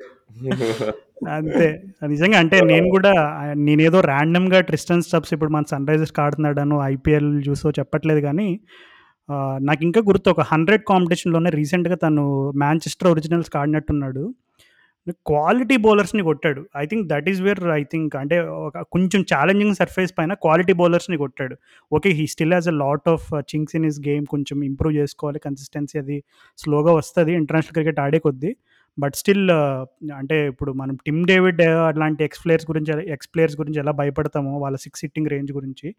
[SPEAKER 1] అంతే. నిజంగా అంటే నేను ఆహ్, నేనేదో ర్యాండమ్‌గా ట్రిస్టన్ స్టబ్స్ ఇప్పుడు మన సన్ రైజర్స్‌కి ఆడుతున్నాడనో, ఐపీఎల్ చూసో చెప్పట్లేదు గానీ, ఆహ్, నాకింకా గుర్తు ఒక 100 కాంపిటీషన్‌లోనే రీసెంట్‌గా తను మాంచెస్టర్ ఒరిజినల్స్‌కి ఆడినట్టున్నాడు. క్వాలిటీ బౌలర్స్‌ని కొట్టాడు. I think that is where I think అంటే ఒక కొంచెం ఛాలెంజింగ్ సర్ఫేస్ పైన క్వాలిటీ బౌలర్స్‌ని కొట్టాడు. Okay. He still has a lot of things in his game కొంచెం ఇంప్రూవ్ చేసుకోవాలి. కన్సిస్టెన్సీ అది స్లోగా వస్తుంది ఇంటర్నేషనల్ క్రికెట్ ఆడే కొద్దీ. బట్ స్టిల్ uh, అంటే ఇప్పుడు మనం టిమ్ డేవిడ్ అలాంటి ఎక్స్ ప్లేయర్స్ గురించి ఎక్స్ ప్లేయర్స్ గురించి ఎలా భయపడతామో వాళ్ళ సిక్స్ సిట్టింగ్ రేంజ్ గురించి,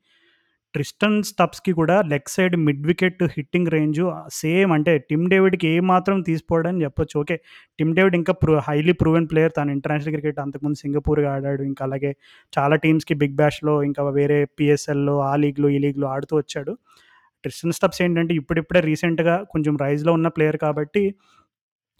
[SPEAKER 1] ట్రిస్టన్ స్టబ్స్‌కి కూడా leg side mid wicket hitting range same అంటే టిమ్ డేవిడ్‌కి ఏమాత్రం తీసిపోడని చెప్పొచ్చు. ఓకే. టిమ్ డేవిడ్ ఇంకా ప్రూ హైలీ ప్రూవెన్ ప్లేయర్. తను ఇంటర్నేషనల్ క్రికెట్ అంతకుముందు సింగపూర్‌గా ఆడాడు. ఇంకా అలాగే చాలా టీమ్స్‌కి బిగ్ బ్యాష్‌లో ఇంకా వేరే పిఎస్ఎల్లో ఆ లీగ్‌లో, ఈ లీగ్‌లో ఆడుతూ వచ్చాడు. ట్రిస్టన్ స్టబ్స్ ఏంటంటే ఇప్పుడిప్పుడే రీసెంట్‌గా కొంచెం రైజ్‌లో ఉన్న ప్లేయర్ కాబట్టి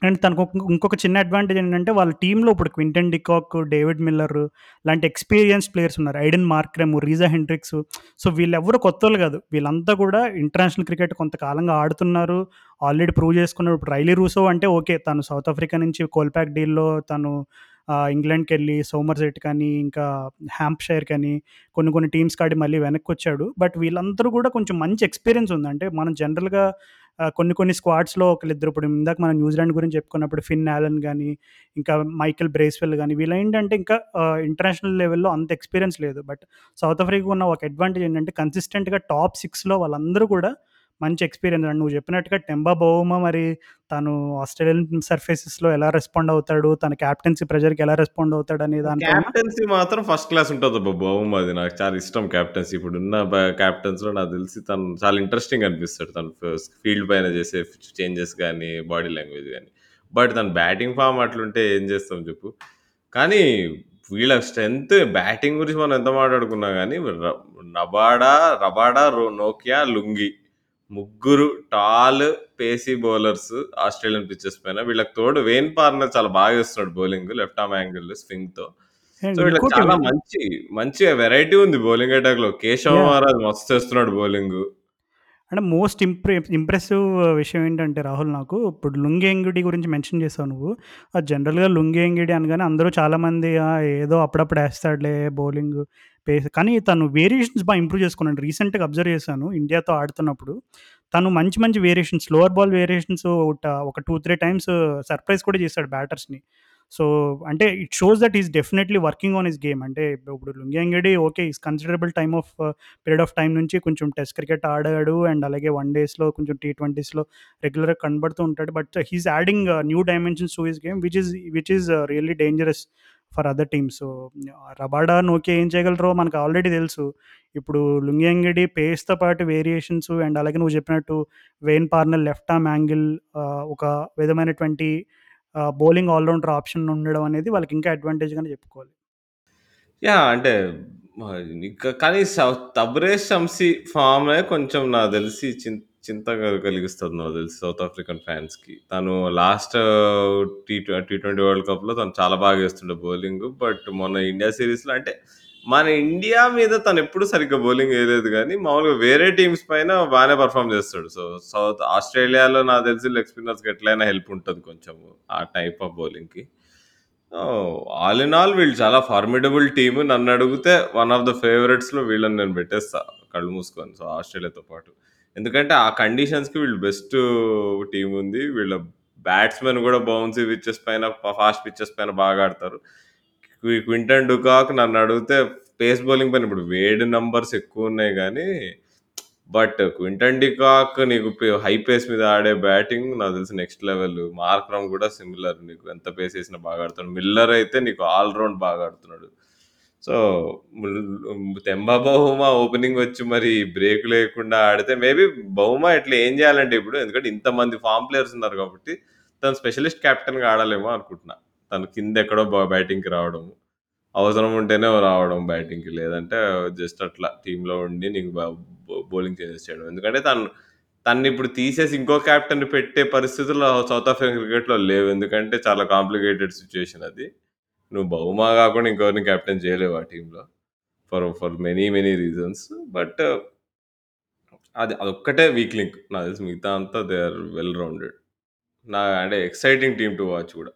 [SPEAKER 1] అండ్ తనకు ఇంకొక చిన్న అడ్వాంటేజ్ ఏంటంటే వాళ్ళ టీంలో ఇప్పుడు Quinton de Kock, David Miller లాంటి ఎక్స్పీరియన్స్ ప్లేయర్స్ ఉన్నారు. Aiden Markram, Reeza Hendricks so వీళ్ళెవరు కొత్త వాళ్ళు కాదు. వీళ్ళంతా కూడా ఇంటర్నేషనల్ క్రికెట్ కొంతకాలంగా ఆడుతున్నారు. ఆల్రెడీ ప్రూవ్ చేసుకున్నారు. ఇప్పుడు రైలీ రూసో అంటే ఓకే. తను సౌత్ ఆఫ్రికా నుంచి కోల్‌పాక్ డీల్‌లో తను ఇంగ్లాండ్కి వెళ్ళి సోమర్సెట్ కానీ, ఇంకా హ్యాంప్‌షైర్ కానీ కొన్ని కొన్ని టీమ్స్ ఆడి మళ్ళీ వెనక్కి వచ్చాడు బట్ వీళ్ళందరూ కూడా కొంచెం మంచి ఎక్స్‌పీరియన్స్ ఉంది. అంటే మనం జనరల్‌గా కొన్ని కొన్ని స్క్వాడ్స్‌లో ఒకళ్ళిద్దరు ఇప్పుడు ఇందాక మనం న్యూజిలాండ్ గురించి చెప్పుకున్నప్పుడు ఫిన్ యాలన్ కానీ ఇంకా మైకెల్ బ్రేస్‌వెల్ కానీ వీళ్ళు ఏంటంటే ఇంకా ఇంటర్నేషనల్ లెవెల్‌లో అంత ఎక్స్‌పీరియన్స్ లేదు. బట్ సౌత్ ఆఫ్రికాకు ఉన్న ఒక అడ్వాంటేజ్ ఏంటంటే కన్సిస్టెంట్‌గా టాప్ సిక్స్లో వాళ్ళందరూ కూడా మంచి ఎక్స్‌పీరియన్స్ అండ్ నువ్వు చెప్పినట్టుగా టెంబా బౌమా మరి తను ఆస్ట్రేలియన్ సర్ఫేసెస్‌లో ఎలా రెస్పాండ్ అవుతాడు? తన కెప్టెన్సీ ప్రెజర్కి ఎలా రెస్పాండ్ అవుతాడని దాని
[SPEAKER 2] కెప్టెన్సీ మాత్రం ఫస్ట్ క్లాస్ ఉంటుంది ఉంటదబ్బా! బౌమాది నాకు చాలా ఇష్టం కెప్టెన్సీ. ఇప్పుడున్న ఉన్న కెప్టెన్స్‌లో నాకు తెలిసి తను చాలా ఇంట్రెస్టింగ్ అనిపిస్తాడు. తను ఫీల్డ్ పైన చేసే చేంజెస్ కానీ బాడీ లాంగ్వేజ్ కానీ బట్ తన బ్యాటింగ్ ఫామ్ అట్లుంటే ఏం చేస్తాం చెప్పు. కానీ వీళ్ళ స్ట్రెంత్ బ్యాటింగ్ గురించి మనం ఎంత మాట్లాడుకున్నా కానీ రబాడా నబాడా, రబాడా, రో నోకియా, లుంగి ముగ్గురు tall pacey bowlers Australian pitches పైన. వీళ్ళకి తోడు వేన్ పార్నర్ చాలా బాగా ఏస్తున్నాడు బౌలింగ్. లెఫ్ట్ ఆర్మ్ యాంగిల్ స్వింగ్‌తో.
[SPEAKER 1] అండ్
[SPEAKER 2] సో, వీళ్ళకి చాలా మంచి, మంచి వెరైటీ ఉంది బౌలింగ్ అటాక్‌లో. కేశవ
[SPEAKER 1] యాహ్!
[SPEAKER 2] మహారాజ్ మస్తేస్తున్నాడు బౌలింగు.
[SPEAKER 1] అంటే మోస్ట్ ఇంప్రె ఇంప్రెసివ్ విషయం ఏంటంటే రాహుల్ నాకు ఇప్పుడు లుంగేంగిడి గురించి మెన్షన్ చేసావు నువ్వు. ఆ జనరల్‌గా లుంగేంగిడి అనగానే అందరూ చాలామంది ఏదో అప్పుడప్పుడు వేస్తాడులే బౌలింగ్ పేస్ కానీ తను వేరియేషన్స్ బాగా ఇంప్రూవ్ చేసుకున్నాడు. రీసెంట్‌గా అబ్జర్వ్ చేశాను ఇండియాతో ఆడుతున్నప్పుడు. తను మంచి మంచి వేరియేషన్స్ లోవర్ బాల్ వేరియేషన్స్ ఒక 2, 3 టైమ్స్ సర్ప్రైజ్ కూడా చేశాడు బ్యాటర్స్‌ని. సో, అంటే it shows that is definitely working on his game. అంటే ఇప్పుడు Lungi Ngidi okay. Is considerable time of period of time నుంచి కొంచెం టెస్ట్ క్రికెట్ ఆడాడు. అండ్ అలాగే వన్ డేస్‌లో కొంచెం టీ ట్వంటీస్లో రెగ్యులర్‌గా కనబడుతూ ఉంటాడు. But he's adding new dimensions to his game which is which is really dangerous for other teams. So, Rabada, okay ఏం చేయగలరో మనకు ఆల్రెడీ తెలుసు. ఇప్పుడు లుంగియంగిడి పేస్‌తో పాటు వేరియేషన్స్ అండ్ అలాగే నువ్వు చెప్పినట్టు Wayne Parnell left arm angle ఒక విధమైనటువంటి బౌలింగ్ ఆల్ రౌండర్ ఆప్షన్ ఉండడం అనేది వాళ్ళకి ఇంకా అడ్వాంటేజ్‌గానే చెప్పుకోవాలి.
[SPEAKER 2] యా అంటే కానీ స తబ్రేజ్ షమ్సీ ఫార్మే కొంచెం నాకు తెలిసి చింత కలిగిస్తుంది నాకు తెలిసి సౌత్ ఆఫ్రికన్ ఫ్యాన్స్‌కి. తను last T T twenty world కప్‌లో తను చాలా బాగా వేస్తుండే బౌలింగ్ బట్ మొన్న ఇండియా సీరీస్‌లో అంటే మన ఇండియా మీద తను ఎప్పుడు సరిగ్గా బౌలింగ్ వేయలేదు కానీ మామూలుగా వేరే టీమ్స్ పైన బాగానే పర్ఫామ్ చేస్తాడు. సో, సౌత్ ఆస్ట్రేలియాలో నాకు తెలిసి లెగ్ స్పిన్నర్స్‌కి ఎట్లైనా హెల్ప్ ఉంటుంది కొంచెము. ఆ టైప్ ఆఫ్ బౌలింగ్‌కి. ఆల్ ఇన్ ఆల్ వీళ్ళు చాలా ఫార్మిడబుల్ టీమ్. నన్నడిగితే వన్ ఆఫ్ ద ఫేవరెట్స్‌లో వీళ్ళని నేను పెట్టేస్తా కళ్ళు మూసుకొని. సో, ఆస్ట్రేలియాతో పాటు. ఎందుకంటే ఆ కండిషన్స్‌కి వీళ్ళు బెస్ట్ టీం ఉంది. వీళ్ళ బ్యాట్స్‌మెన్ కూడా బౌన్సీ పిచ్చెస్ పైన, ఫాస్ట్ పిచ్చెస్ పైన బాగా ఆడతారు. క్వింటన్ క్వింటన్ నన్ను అడిగితే పేస్ బౌలింగ్ పైన ఇప్పుడు వేడి నంబర్స్ ఎక్కువున్నాయి కానీ బట్ క్వింటన్ డికాక్ నీకు హై పేస్ మీద ఆడే బ్యాటింగ్ నాకు తెలిసి నెక్స్ట్ లెవెల్. మార్క్రమ్ కూడా సిమిలర్ నీకు ఎంత పేస్ వేసినా బాగా ఆడుతున్నాడు మిల్లర్ అయితే నీకు ఆల్ రౌండ్ బాగా ఆడుతున్నాడు. సో, తెంబా బహుమా ఓపెనింగ్ వచ్చి మరి బ్రేక్ లేకుండా ఆడితే మేబీ బహుమా ఇట్లా ఏం చేయాలంటే ఇప్పుడు ఎందుకంటే ఇంతమంది ఫామ్ ప్లేయర్స్ ఉన్నారు కాబట్టి, తను స్పెషలిస్ట్ కెప్టెన్‌గా ఆడలేమో అనుకుంటున్నా. తను కింద ఎక్కడో బ్యాటింగ్‌కి రావడం. అవసరం ఉంటేనే రావడం బ్యాటింగ్‌కి. లేదంటే జస్ట్ అట్లా టీంలో ఉండి నీకు బౌలింగ్ చేసేసి చేయడం. ఎందుకంటే తను తన్నిప్పుడు తీసేసి ఇంకో క్యాప్టెన్ పెట్టే పరిస్థితుల్లో సౌత్ ఆఫ్రికన్ క్రికెట్‌లో లేవు. ఎందుకంటే చాలా కాంప్లికేటెడ్ సిచ్యువేషన్ అది. నువ్వు బహుమా కాకుండా ఇంకొకరిని కెప్టెన్ చేయలేవు ఆ టీంలో for for many many reasons. But అది అదొక్కటే వీక్ లింక్. నాకు తెలిసి మిగతా అంతా దే ఆర్ వెల్ రౌండెడ్. నా అంటే ఎక్సైటింగ్ టీమ్ టు వాచ్ కూడా.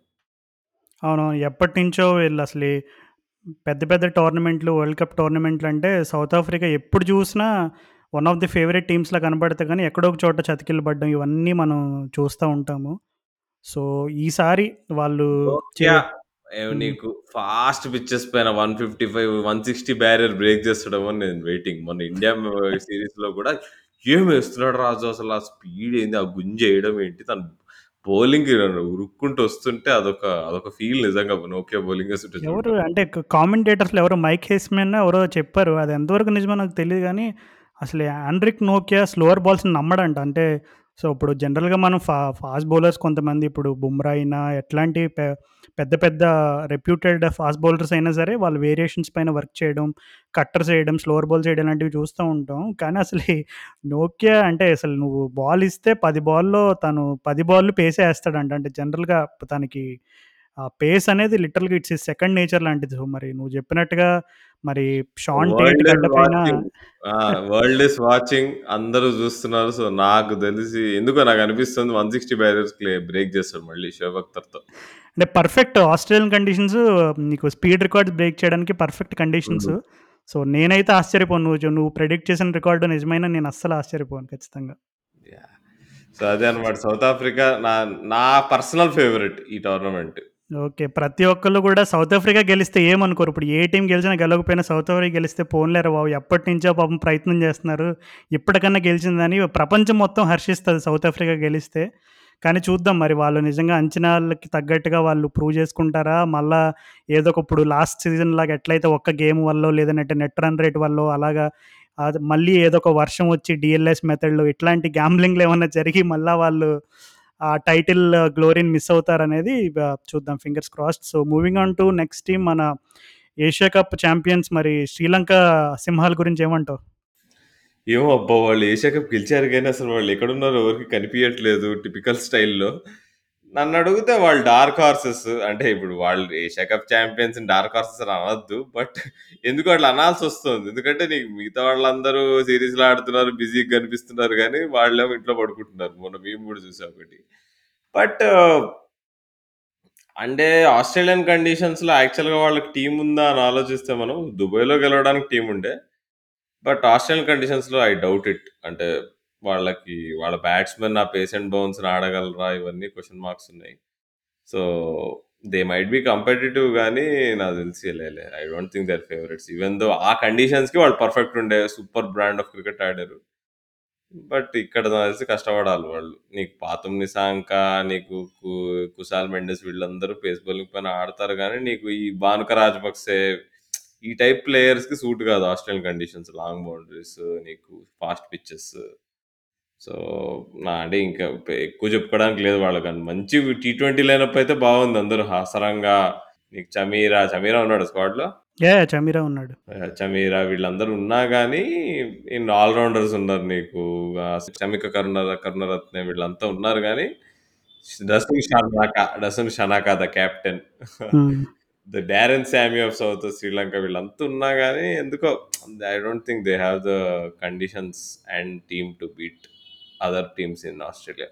[SPEAKER 1] అవునవును. ఎప్పటినుంచో వీళ్ళసలి పెద్ద పెద్ద టోర్నమెంట్‌లు, వరల్డ్ కప్ టోర్నమెంట్‌లంటే సౌత్ ఆఫ్రికా ఎప్పుడు చూసినా వన్ ఆఫ్ ది ఫేవరెట్ టీమ్స్‌లా కనపడతాయి కానీ, ఎక్కడో ఒక చోట చతికిలబడ్డం ఇవన్నీ మనం చూస్తా ఉంటాము. సో, ఈసారి వాళ్ళు.
[SPEAKER 2] నీకు ఫాస్ట్ పిచెస్ పైన 155, 160 బ్యారియర్ బ్రేక్ చేస్తాడేమో నేను వెయిటింగ్. మొన్న ఇండియా మ సీరీస్‌లో కూడా ఏమేస్తున్నాడు రాజు అసలు ఆ స్పీడ్ ఏంది? ఆ గుంజేయడం ఏంటి? తను బౌలింగ్ ఉరుక్కుంటూ వస్తుంటే అదొక అదొక ఫీల్ నిజంగా నోకియా బౌలింగ్
[SPEAKER 1] ఎవరు అంటే కామెంటేటర్స్‌లో ఎవరో మైక్ హేస్మెన్ ఎవరో చెప్పారు. అది ఎంతవరకు నిజమో నాకు తెలియదు కానీ అసలు ఆండ్రిక్ నోకియా స్లోవర్ బాల్స్‌ని నమ్మడంట. అంటే సో, ఇప్పుడు జనరల్‌గా మనం ఫా ఫాస్ట్ బౌలర్స్ కొంతమంది ఇప్పుడు బుమ్రా అయినా ఎట్లాంటి పె పెద్ద పెద్ద రెప్యూటెడ్ ఫాస్ట్ బౌలర్స్ అయినా సరే వాళ్ళు వేరియేషన్స్ పైన వర్క్ చేయడం, కట్టర్స్ చేయడం స్లోవర్ బాల్స్ చేయడం లాంటివి చూస్తూ ఉంటాం. కానీ అసలు నోకియా అంటే అసలు నువ్వు బాల్ ఇస్తే పది బాల్‌లో తను పది బాల్‌లు పేసే వేస్తాడంట అంటే జనరల్‌గా తనకి ఆ పేస్ అనేది లిటరల్‌గా ఇట్స్ సెకండ్ నేచర్ లాంటిది. సో, మరి నువ్వు చెప్పినట్టుగా మరి షాన్ టేట్
[SPEAKER 2] వరల్డ్
[SPEAKER 1] గడ్డ పైన
[SPEAKER 2] వాచింగ్. వరల్డ్. అందరూ చూస్తున్నారు. సో, నాకు తెలిసి ఎందుకో నాకనిపిస్తుంది 160 బ్యారియర్స్ క్లే బ్రేక్ చేస్తాడు మళ్ళీ షోయబ్ అఖ్తర్‌తో.
[SPEAKER 1] అంటే పర్ఫెక్ట్ ఆస్ట్రేలియన్ కండిషన్స్ నీకు స్పీడ్ రికార్డ్స్ బ్రేక్ చేయడానికి పర్ఫెక్ట్ కండిషన్స్. సో, నేనైతే ఆశ్చర్యపోను. నువ్వు నువ్వు ప్రెడిక్ట్ చేసిన రికార్డ్ నిజమైనా నేను అస్సలు ఆశ్చర్యపోను ఖచ్చితంగా.
[SPEAKER 2] సో, అదే అన్నమాట. సౌత్ ఆఫ్రికా నా నా పర్సనల్ ఫేవరెట్ ఈ టోర్నమెంట్.
[SPEAKER 1] ఓకే. ప్రతి ఒక్కళ్ళు కూడా సౌత్ ఆఫ్రికా గెలిస్తే ఏమనుకోరు. ఇప్పుడు ఏ టీం గెలిచినా గెలవకపోయినా సౌత్ ఆఫ్రికా గెలిస్తే పోన్లేరు బాబు! ఎప్పటినుంచో పాపం ప్రయత్నం చేస్తున్నారు. ఇప్పటికన్నా గెలిచిందని ప్రపంచం మొత్తం హర్షిస్తుంది సౌత్ ఆఫ్రికా గెలిస్తే. కానీ చూద్దాం మరి వాళ్ళు నిజంగా అంచనాలకి తగ్గట్టుగా వాళ్ళు ప్రూవ్ చేసుకుంటారా? మళ్ళా ఏదో ఒకప్పుడు ఇప్పుడు లాస్ట్ సీజన్‌లాగా ఎట్లయితే ఒక్క గేమ్ వల్ల లేదంటే నెట్ రన్ రేట్ వల్ల అలాగా అది మళ్ళీ ఏదో ఒక వర్షం వచ్చి డీఎల్ఎస్ మెథడ్‌లో ఇట్లాంటి గ్యాంబ్లింగ్‌లు ఏమన్నా జరిగి మళ్ళీ వాళ్ళు ఆ టైటిల్ గ్లోరీని మిస్ అవుతారనేది చూద్దాం fingers crossed. So, moving on to next team మన ఏషియా కప్ ఛాంపియన్స్ మరి శ్రీలంక సింహాల గురించి ఏమంటావు?
[SPEAKER 2] ఏమో అబ్బా! వాళ్ళు ఏషియా కప్ గెలిచారు కానీ అసలు వాళ్ళు ఎక్కడున్నారో ఎవరికి కనిపించట్లేదు టిపికల్ స్టైల్‌లో. నన్ను అడిగితే వాళ్ళు డార్క్ హార్సెస్ అంటే ఇప్పుడు వాళ్ళు Asia cup champions dark horses అని అనొద్దు. బట్ ఎందుకు అట్లా అనాల్సొస్తుంది. ఎందుకంటే నీకు మిగతా వాళ్ళందరూ సీరీస్‌లో ఆడుతున్నారు. బిజీగా కనిపిస్తున్నారు కానీ వాళ్ళేమో ఇంట్లో పడుకుంటున్నారు. మొన్న మేము కూడా చూసాం ఒకటి. బట్ అంటే ఆస్ట్రేలియన్ కండిషన్స్‌లో యాక్చువల్‌గా వాళ్ళకి టీం ఉందా అని ఆలోచిస్తే మనం దుబాయ్‌లో గెలవడానికి టీం ఉండే. బట్ ఆస్ట్రేలియన్ కండిషన్స్‌లో ఐ డౌట్ ఇట్. అంటే వాళ్ళకి వాళ్ళ బ్యాట్స్‌మెన్ ఆ పేస్ అండ్ బౌన్స్‌ని ఆడగలరా? ఇవన్నీ క్వశ్చన్ మార్క్స్ ఉన్నాయి. So, they might be competitive కానీ నాకు తెలిసి వెళ్ళలే I don't think they're favourites. Even though ఆ కండిషన్స్‌కి వాళ్ళు పర్ఫెక్ట్ ఉండే. సూపర్ బ్రాండ్ ఆఫ్ క్రికెట్ ఆడారు. బట్ ఇక్కడ తెలిసి కష్టపడాలి వాళ్ళు. నీకు పాతం నిశాంక నీకు కు కుశాల్ మెండెస్ వీళ్ళందరూ పేస్ బౌలింగ్ పైన ఆడతారు కానీ నీకు ఈ భానుక రాజపక్సే ఈ టైప్ ప్లేయర్స్‌కి సూట్ కాదు ఆస్ట్రేలియన్ కండిషన్స్. లాంగ్ బౌండరీస్, నీకు ఫాస్ట్ పిచ్చెస్ సో, నా అంటే ఇంకా పె ఎక్కువ చెప్పుకోవడానికి లేదు వాళ్ళకని. మంచి టీ20 లైనప్ అయితే బాగుంది అందరూ. హసరంగా, నీకు చమీరా, చమీరా ఉన్నాడా స్క్వాడ్‌లో?
[SPEAKER 1] యాహ్! యాహ్! చమీరా ఉన్నాడు.
[SPEAKER 2] యాహ్! చమీరా వీళ్ళందరూ ఉన్నా గానీ, ఇన్ ఆల్ రౌండర్స్ ఉన్నారు నీకు. ఆహ్, చమిక కరుణ కరుణరత్నే వీళ్ళంతా ఉన్నారు గానీ, Dasun Shanaka, Dasun Shanaka the captain.
[SPEAKER 1] Hmm.
[SPEAKER 2] The Darren Sammy of south Sri Lanka వీళ్ళంతా ఉన్నా గానీ, ఎందుకో I don't think they have the conditions and team to beat other teams in Australia.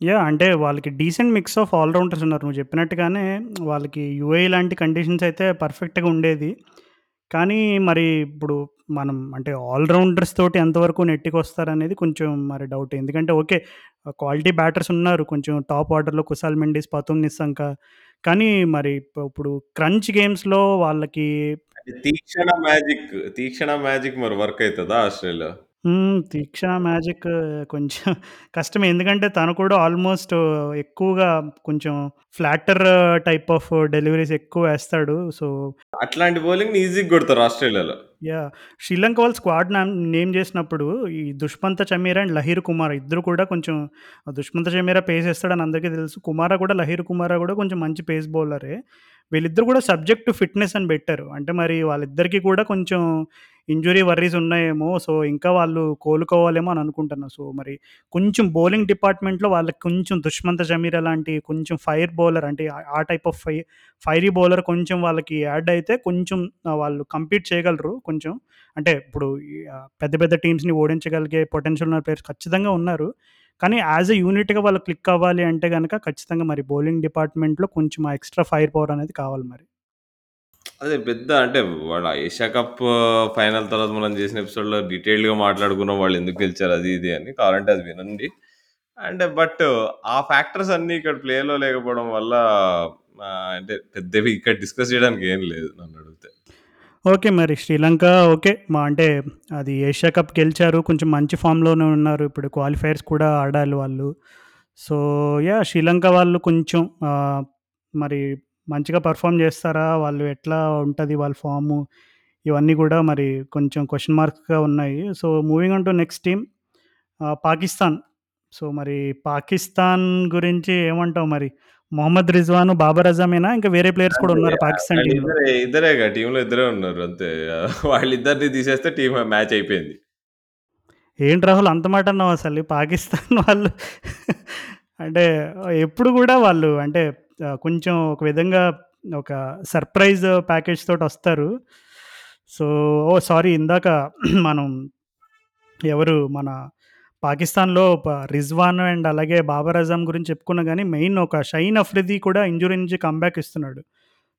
[SPEAKER 1] Yeah! అంటే వాళ్ళకి decent mix of all rounders ఉన్నారు. నువ్వు చెప్పినట్టుగానే వాళ్ళకి యూఏఈ లాంటి కండిషన్స్ అయితే పర్ఫెక్ట్‌గా ఉండేది. కానీ మరి ఇప్పుడు మనం అంటే ఆల్ రౌండర్స్ తోటి ఎంతవరకు నెట్టికొస్తారనేది కొంచెం మరి డౌటే. ఎందుకంటే ఓకే. క్వాలిటీ బ్యాటర్స్ ఉన్నారు. కొంచెం టాప్ ఆర్డర్‌లో కుశాల్ మెండిస్, పతుమ్ నిస్సంక. కానీ మరి ఇప్ ఇప్పుడు క్రంచ్ గేమ్స్‌లో వాళ్ళకి
[SPEAKER 2] తీక్షణ మ్యాజిక్, తీక్షణ మ్యాజిక్ మరి వర్క్ అయితదా ఆస్ట్రేలియా?
[SPEAKER 1] హ్మ్. తీక్షణ మ్యాజిక్ కొంచెం కష్టమే. ఎందుకంటే తను కూడా ఆల్మోస్ట్ ఎక్కువగా కొంచెం ఫ్లాటర్ టైప్ ఆఫ్ డెలివరీస్ ఎక్కువేస్తాడు. సో
[SPEAKER 2] అట్లాంటి బౌలింగ్‌ని ఈజీగా కొడతారు ఆస్ట్రేలియాలో.
[SPEAKER 1] యాహ్! శ్రీలంక వాళ్ళు స్క్వాడ్ నామ్ నేమ్ చేసినప్పుడు ఈ దుష్మంత చమీరా అండ్ లహీర్ కుమార్ ఇద్దరు కూడా కొంచెం దుష్మంత చమీరా పేస్ ఏస్తాడని అందరికీ తెలుసు. కుమారా కూడా లహీర్ కుమారా కూడా కొంచెం మంచి పేస్ బౌలరే. వీళ్ళిద్దరు కూడా సబ్జెక్ట్ టు ఫిట్‌నెస్ అని పెట్టారు. అంటే మరి వాళ్ళిద్దరికీ కూడా కొంచెం ఇంజురీ వర్రీస్ ఉన్నాయేమో. సో, ఇంకా వాళ్ళు కోలుకోవాలేమో అని అనుకుంటున్నాను సో, మరి కొంచెం బౌలింగ్ డిపార్ట్‌మెంట్‌లో వాళ్ళకి కొంచెం దుష్మంత జమీర్ లాంటి కొంచెం ఫైర్ బౌలర్ అంటే ఆ type of fi fiery bowler కొంచెం వాళ్ళకి యాడ్ అయితే కొంచెం వాళ్ళు కంపీట్ చేయగలరు కొంచెం. అంటే ఇప్పుడు పెద్ద పెద్ద టీమ్స్‌ని ఓడించగలిగే పొటెన్షియల్ ఉన్న ప్లేయర్స్ ఖచ్చితంగా ఉన్నారు. కానీ యాజ్ ఎ యూనిట్‌గా వాళ్ళు క్లిక్ అవ్వాలి అంటే కనుక ఖచ్చితంగా మరి బౌలింగ్ డిపార్ట్‌మెంట్‌లో కొంచెం ఎక్స్‌ట్రా ఫైర్ పవర్ అనేది కావాలి మరి.
[SPEAKER 2] అదే పెద్ద అంటే వాళ్ళ ఏషియా కప్ ఫైనల్ తర్వాత మనం చేసిన ఎపిసోడ్‌లో డీటెయిల్డ్‌గా మాట్లాడుకున్నాం. వాళ్ళు ఎందుకు గెలిచారు అది ఇది అని. కావాలంటే అది వినండి. అండ్ బట్ ఆ ఫ్యాక్టర్స్ అన్నీ ఇక్కడ ప్లేలో లేకపోవడం వల్ల అంటే పెద్దవి ఇక్కడ డిస్కస్ చేయడానికి ఏం లేదు నన్ను అడిగితే
[SPEAKER 1] ఓకే. మరి శ్రీలంక ఓకే. మా అంటే అది ఏషియా కప్ గెలిచారు. కొంచెం మంచి ఫామ్‌లోనే ఉన్నారు. ఇప్పుడు క్వాలిఫైర్స్ కూడా ఆడాలి వాళ్ళు. సో, యా శ్రీలంక వాళ్ళు కొంచెం మరి మంచిగా పర్ఫామ్ చేస్తారా? వాళ్ళు ఎట్లా ఉంటుంది వాళ్ళ ఫాము ఇవన్నీ కూడా మరి కొంచెం క్వశ్చన్ మార్క్గా ఉన్నాయి. So, moving on to next team Pakistan. So, మరి పాకిస్తాన్ గురించి ఏమంటావు మరి? మొహమ్మద్ రిజ్వాన్, బాబర్ అజమేనా? ఇంకా వేరే ప్లేయర్స్ కూడా. ఉన్నారా పాకిస్తాన్ టీమ్‌లో?
[SPEAKER 2] ఇద్దరే టీమ్‌లో ఇద్దరే ఉన్నారు అంతే. వాళ్ళిద్దరిని తీసేస్తే టీమ్ మ్యాచ్ అయిపోయింది.
[SPEAKER 1] ఏంటి రాహుల్ అంత మాట అన్నావు అసలు? పాకిస్తాన్ వాళ్ళు అంటే ఎప్పుడు కూడా వాళ్ళు అంటే కొంచెం ఒక విధంగా ఒక సర్ప్రైజ్ ప్యాకేజ్ తోటొస్తారు. So oh! సారీ ఇందాక మనం ఎవరు మన పాకిస్తాన్‌లో రిజ్వాన్ అండ్ అలాగే బాబర్ అజమ్ గురించి చెప్పుకున్నా కానీ మెయిన్ ఒక షైన్ అఫ్రిది కూడా ఇంజురీ నుంచి కంబ్యాక్ ఇస్తున్నాడు.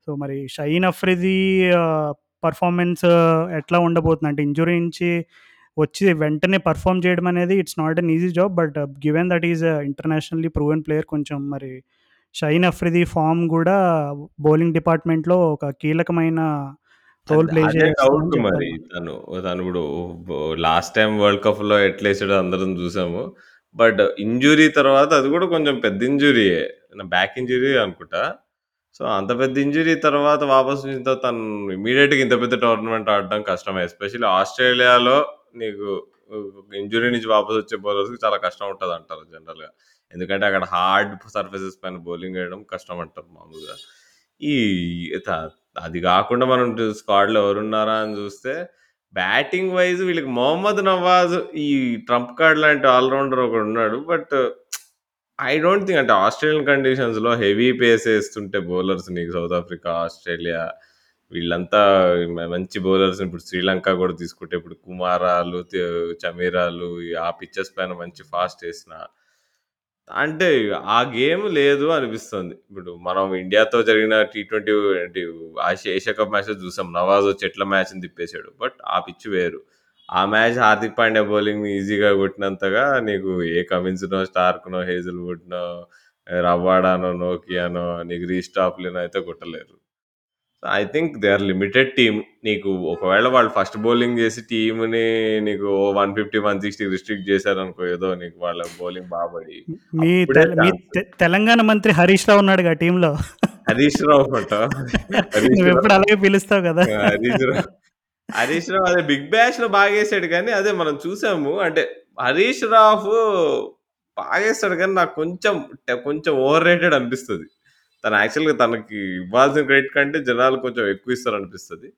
[SPEAKER 1] సో, మరి షైన్ అఫ్రిది పర్ఫార్మెన్స్ ఎట్లా ఉండబోతుంది? అంటే ఇంజురీ నుంచి వచ్చి వెంటనే పర్ఫామ్ చేయడం అనేది it's not an easy job. But given that is internationally proven player కొంచెం మరి షైన్ అఫ్రిది ఫార్మ్ కూడా బౌలింగ్ డిపార్ట్‌మెంట్‌లో ఒక కీలకమైన రోల్
[SPEAKER 2] అద్
[SPEAKER 1] ప్లే
[SPEAKER 2] అదే
[SPEAKER 1] చేస్తుందని
[SPEAKER 2] డౌట్ మరి. తను, తను ఇప్పుడు లాస్ట్ టైమ్ వరల్డ్ కప్‌లో ఎట్లేసాడో అందరం చూసాము. బట్ ఇంజ్యూరీ తర్వాత అది కూడా కొంచెం పెద్ద ఇంజ్యూరీయే. బ్యాక్ ఇంజ్యూరీ అనుకుంటా. సో, అంత పెద్ద ఇంజ్యూరీ తర్వాత వాపస్ తర్వాత తను ఇమ్మీడియేట్‌గా ఇంత పెద్ద టోర్నమెంట్ ఆడడం కష్టమే. ఎస్పెషల్లీ ఆస్ట్రేలియాలో నీకు ఇంజ్యూరీ నుంచి వాపస్ వచ్చే బౌలర్స్‌కి చాలా కష్టం ఉంటదంటారు జనరల్‌గా. ఎందుకంటే అక్కడ హార్డ్ సర్ఫేసెస్ పైన బౌలింగ్ వేయడం కష్టం అంటారు మామూలుగా. ఈ త అది కాకుండా మనం స్క్వాడ్‌లో ఎవరున్నారా అని చూస్తే బ్యాటింగ్ వైస్ వీళ్ళకి మొహమ్మద్ నవాజ్ ఈ ట్రంప్ కార్డ్ లాంటి ఆల్ రౌండర్ ఒకడున్నాడు. బట్ ఐ డోంట్ థింక్ అంటే ఆస్ట్రేలియన్ కండిషన్స్‌లో హెవీ పేస్ ఏస్తుంటే బౌలర్స్ నీకు సౌత్ ఆఫ్రికా, ఆస్ట్రేలియా వీళ్ళంతా మ మంచి బౌలర్స్ ఇప్పుడు శ్రీలంక కూడా తీసుకుంటే ఇప్పుడు కుమారాలు, చమీరాలు ఆ పిచెస్ పైన మంచి ఫాస్ట్ వేసిన అంటే ఆ గేమ్ లేదు అనిపిస్తుంది. ఇప్పుడు మనం ఇండియాతో జరిగిన టీ ట్వెంటీ ఏంటి ఆసియా ఏషియా కప్ మ్యాచెస్ చూసాం. నవాజ్ వచ్చి ఎట్లా మ్యాచ్‌ని తిప్పేసాడు. బట్ ఆ పిచ్ వేరు. ఆ మ్యాచ్ హార్దిక్ పాండ్యా బౌలింగ్‌ని ఈజీగా కొట్టినంతగా నీకు ఏ కమిన్స్‌నో, స్టార్క్‌నో, హేజల్‌వుడ్‌నో, రవ్వాడానో నోకియానో నీకు రీస్టాప్‌లనో అయితే కొట్టలేరు. I think they are limited team. నీకు ఒకవేళ వాళ్ళు ఫస్ట్ బౌలింగ్ చేసి టీమ్‌ని నీకు 150, 160 రిస్ట్రిక్ట్ చేశారనుకో ఏదో నీకు వాళ్ళ బౌలింగ్ బా పడి
[SPEAKER 1] మీ
[SPEAKER 2] అప్పుడే
[SPEAKER 1] తెల మీ
[SPEAKER 2] ఛాన్స్.
[SPEAKER 1] తె తెలంగాణ మంత్రి హరీష్ రావు ఉన్నాడుగా టీమ్‌లో.
[SPEAKER 2] హరీష్ రావు
[SPEAKER 1] నువ్వెప్పుడు
[SPEAKER 2] రావు.
[SPEAKER 1] అలాగే పిలుస్తావు కదా!
[SPEAKER 2] ఆ! హరీష్ రావు. హరీష్ రావు అదే బిగ్ బ్యాష్‌లో బాగేసాడు కానీ అదే మనం చూసాము. అంటే హరీష్ రావు బాగేస్తాడు కానీ నాకు కొంచెం కొంచెం ఓవర్ రేటెడ్ అనిపిస్తది. తను యాక్చువల్‌గా తనకి ఇవ్వాల్సిన క్రెడిట్ కంటే జనాలు కొంచెం ఎక్కువ ఇస్తారనిపిస్తది.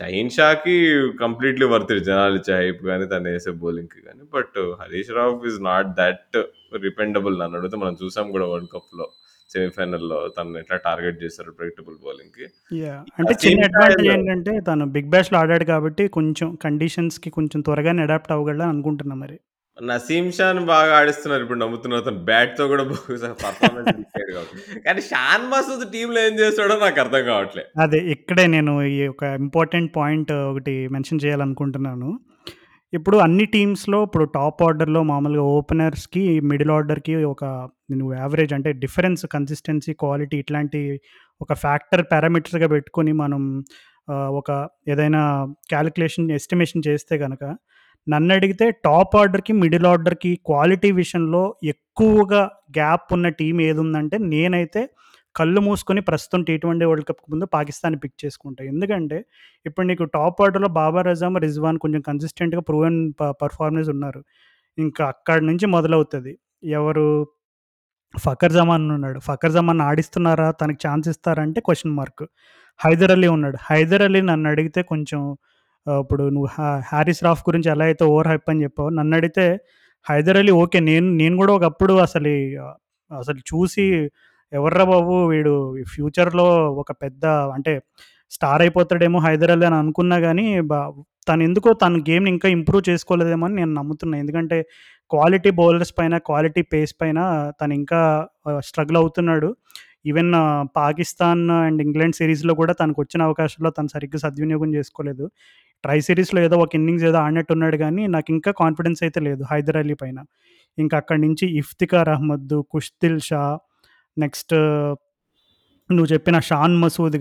[SPEAKER 2] షహీన్ షాకి కంప్లీట్‌లీ వర్త్ ఇట్ జనాలిచ్చే హైప్ గాని, తనేసే బౌలింగ్‌కి గాని. But Haris Rauf is not that dependable నన్నడిగితే మనం చూసాం కూడా వరల్డ్ కప్‌లో సెమీఫైనల్‌లో తనని ఎట్లా టార్గెట్ చేశారు ప్రెడిక్టబుల్ బౌలింగ్‌కి.
[SPEAKER 1] యాహ్! అంటే చిన్న అడ్వాంటేజ్ ఏంటంటే తను బిగ్ బ్యాష్‌లో ఆడాడు కాబట్టి కొంచెం కండిషన్స్‌కి కొంచెం త్వరగానే అడాప్ట్ అవ్వగలడని అనుకుంటున్నా మరి.
[SPEAKER 2] నసీమ్ షాన్ బాగా ఆడిస్తున్నారు ఇప్పుడు నమ్ముతున్నారు. తను బ్యాట్‌తో కూడా బహుశా పర్ఫార్మెన్స్ ఇచ్చాడు కాబట్టి. కానీ షాన్ మసూద్ టీమ్‌లో ఏం చేస్తాడో నాకు అర్థం కావట్లే.
[SPEAKER 1] అదే ఇక్కడే నేను ఈ ఒక ఇంపార్టెంట్ పాయింట్ ఒకటి మెన్షన్ చేయాలనుకుంటున్నాను. ఇప్పుడు అన్ని టీమ్స్‌లో ఇప్పుడు టాప్ ఆర్డర్‌లో మామూలుగా ఓపెనర్స్‌కి, మిడిల్ ఆర్డర్‌కి ఒక నువ్వు యావరేజ్ అంటే డిఫరెన్స్ కన్సిస్టెన్సీ, క్వాలిటీ ఇట్లాంటి ఒక ఫ్యాక్టర్ పారామీటర్స్‌గా పెట్టుకొని మనం ఒక ఏదైనా క్యాలిక్యులేషన్ ఎస్టిమేషన్ చేస్తే కనుక నన్ను అడిగితే టాప్ ఆర్డర్‌కి, మిడిల్ ఆర్డర్‌కి క్వాలిటీ విషయంలో ఎక్కువగా గ్యాప్ ఉన్న టీం ఏది ఉందంటే నేనైతే కళ్ళు మూసుకొని ప్రస్తుతం టీ ట్వంటీ వరల్డ్ కప్‌కి ముందు పాకిస్తాన్ పిక్ చేసుకుంటా. ఎందుకంటే ఇప్పుడు నీకు టాప్ ఆర్డర్‌లో బాబర్ అజమ్, రిజ్వాన్ కొంచెం కన్సిస్టెంట్‌గా ప్రూవెన్ పర్ఫార్మెన్స్ ఉన్నారు. ఇంకా అక్కడి నుంచి మొదలవుతుంది ఎవరు ఫకర్ జమాన్ ఉన్నాడు. ఫకర్ జమాన్ ఆడిస్తున్నారా? తనకి ఛాన్స్ ఇస్తారంటే క్వశ్చన్ మార్క్. హైదర్ అలీ ఉన్నాడు. హైదర్ అలీ నన్ను అడిగితే కొంచెం ఇప్పుడు నువ్వు హ్యారిస్ రాఫ్ గురించి ఎలా అయితే ఓవర్ హైప్ అని నన్ను అడిగితే హైదర్ అలీ ఓకే. నేను నేను కూడా ఒకప్పుడు అసలు అసలు చూసి ఎవర్రా బాబు వీడు ఫ్యూచర్‌లో ఒక పెద్ద అంటే స్టార్ అయిపోతాడేమో హైదర్ అలీ అని అనుకున్నా కానీ తను ఎందుకో తన గేమ్‌ని ఇంకా ఇంప్రూవ్ చేసుకోలేదేమో అని నేను నమ్ముతున్నాను ఎందుకంటే క్వాలిటీ బౌలర్స్ పైన, క్వాలిటీ పేస్ పైన తను ఇంకా స్ట్రగుల్ అవుతున్నాడు. ఈవెన్ పాకిస్తాన్ అండ్ ఇంగ్లాండ్ సిరీస్‌లో కూడా తనకొచ్చిన అవకాశంలో తను సరిగ్గా సద్వినియోగం చేసుకోలేదు. ట్రై సిరీస్‌లో ఏదో ఒక ఇన్నింగ్స్ ఏదో ఆడినట్టున్నాడు గానీ నాకింకా కాన్ఫిడెన్స్ అయితే లేదు హైదర్ అలీ పైన. ఇంకా అక్కడి నుంచి ఇఫ్తిఖార్ అహ్మద్, కుష్తిల్ షా నెక్స్ట్ నువ్వు చెప్పిన షాన్ మసూద్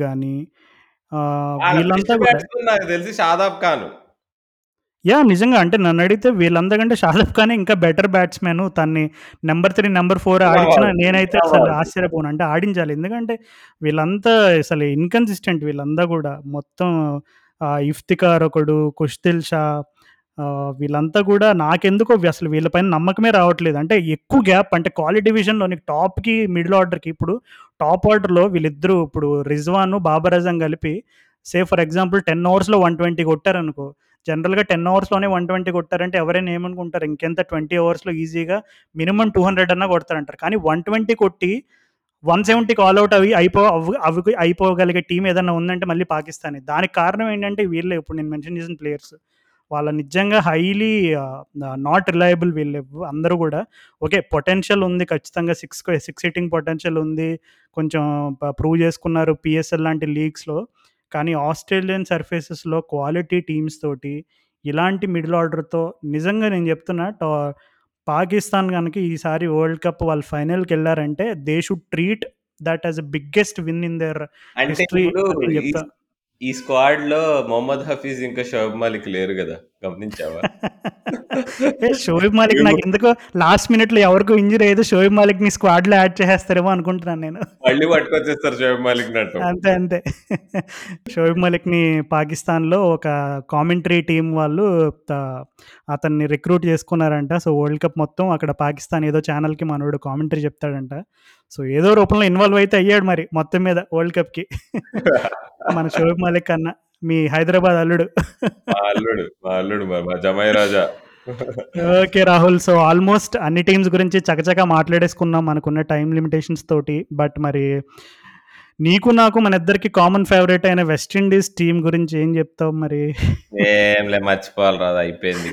[SPEAKER 2] వాళ్ళ
[SPEAKER 1] వీళ్ళంతా
[SPEAKER 2] బెస్ట్
[SPEAKER 1] కూడా
[SPEAKER 2] బ్యాట్స్‌మన్ నాకు తెలిసి షాదాబ్ ఖాన్.
[SPEAKER 1] యాహ్! నిజంగా అంటే నన్నడిగితే వీళ్ళందరికంటే షాదాబ్ ఖానే ఇంకా బెటర్ బ్యాట్స్‌మన్. తనని నంబర్ 3, నంబర్ 4 ఆడించినా. నేనైతే అసలు. ఆశ్చర్యపోను. అంటే ఆడించాలి. ఎందుకంటే వీళ్ళంతా అసలు ఇన్‌కన్సిస్టెంట్ వీళ్ళంతా గూడా. మొత్తం ఇఫ్తికార్ ఒకడు, కుష్తిల్ షా వీళ్ళంతా కూడా నాకెందుకో అసలు వీళ్ళ పైన నమ్మకమే రావట్లేదు. అంటే ఎక్కువ గ్యాప్ అంటే క్వాలిటీ డివిజన్లో నీకు టాప్‌కి, మిడిల్ ఆర్డర్‌కి ఇప్పుడు టాప్ ఆర్డర్‌లో వీళ్ళిద్దరూ ఇప్పుడు రిజ్వాన్, బాబర్ అజం కలిపి సే ఫర్ ఎగ్జాంపుల్ 10 ఓవర్స్‌లో 120 కొట్టారనుకో జనరల్‌గా టెన్ అవర్స్లోనే వన్ ట్వంటీ కొట్టారంటే ఎవరైనా ఏమనుకుంటారు ఇంకెంత ట్వంటీ అవర్స్లో ఈజీగా మినిమం టూ హండ్రెడ్ అన్నా కొడతారంటారు. కానీ 120 కొట్టి 170కి ఆల్ ఔట్ అవి అయిపో అవి అయిపోగలిగే టీం ఏదైనా ఉందంటే మళ్ళీ పాకిస్తానే. దానికి కారణం ఏంటంటే వీళ్ళే ఇప్పుడు నేను మెన్షన్ చేసిన ప్లేయర్స్. వాళ్ళ నిజంగా హైలీ నాట్ రిలయబుల్ వీళ్ళు అందరూ కూడా ఓకే. పొటెన్షియల్ ఉంది ఖచ్చితంగా సిక్స్ సిక్స్ సిట్టింగ్ పొటెన్షియల్ ఉంది. కొంచెం ప్రూవ్ చేసుకున్నారు పిఎస్ఎల్ లాంటి లీగ్స్‌లో. కానీ ఆస్ట్రేలియన్ సర్ఫేసెస్‌లో క్వాలిటీ టీమ్స్ తోటి ఇలాంటి మిడిల్ ఆర్డర్‌తో నిజంగా నేను చెప్తున్నా టా పాకిస్తాన్ గనక ఈసారి వరల్డ్ కప్ వాళ్ళు ఫైనల్‌కెళ్ళారంటే they should treat that a biggest win in their history
[SPEAKER 2] ఈ
[SPEAKER 1] చెప్తా.
[SPEAKER 2] ఈ స్క్వాడ్‌లో మొహమ్మద్ హఫీజ్ ఇంకా షోయబ్ మాలిక్ లేరు గదా! గమనించావా?
[SPEAKER 1] షోయబ్ మాలిక్
[SPEAKER 2] ఏమో
[SPEAKER 1] నాకెందుకో లాస్ట్ మినిట్‌లో ఎవరికో ఇంజ్యూరీ అయితే షోయబ్ మాలిక్‌ని స్క్వాడ్‌లో యాడ్ చేసేస్తారేమో అనుకుంటున్నాను నేను.
[SPEAKER 2] మళ్ళీ పట్టుకొచ్చేస్తారు షోయబ్ అంటావు.
[SPEAKER 1] అంతే. అంతే. షోయబ్ మాలిక్‌ని పాకిస్తాన్‌లో ఒక కామెంటరీ టీమ్ వాళ్ళు అతన్ని రిక్రూట్ చేసుకున్నారంట. సో, వరల్డ్ కప్ మొత్తం అక్కడ పాకిస్తాన్ ఏదో ఛానెల్‌కి మనోడు కామెంటరీ చెప్తాడంట. సో, ఏదో రూపంలో ఇన్వాల్వ్ అయితే అయ్యాడు మరి మొత్తం మీద వరల్డ్ కప్‌కి. మన షోయబ్ మాలిక్ అన్న. మీ హైదరాబాద్ అల్లుడు.
[SPEAKER 2] అల్లుడు. మా అల్లుడు మా మా జమాయి రాజా.
[SPEAKER 1] ఓకే. రాహుల్. సో, ఆల్మోస్ట్ అన్ని టీమ్స్ గురించి చకచకా మాట్లాడేసుకున్నాం మనకున్న టైమ్ లిమిటేషన్స్ తోటి. బట్ మరి నీకు నాకు మనిద్దరికి కామన్ ఫేవరెట్ అయిన వెస్ట్ ఇండీస్ టీమ్ గురించి ఏం చెప్తావు మరి?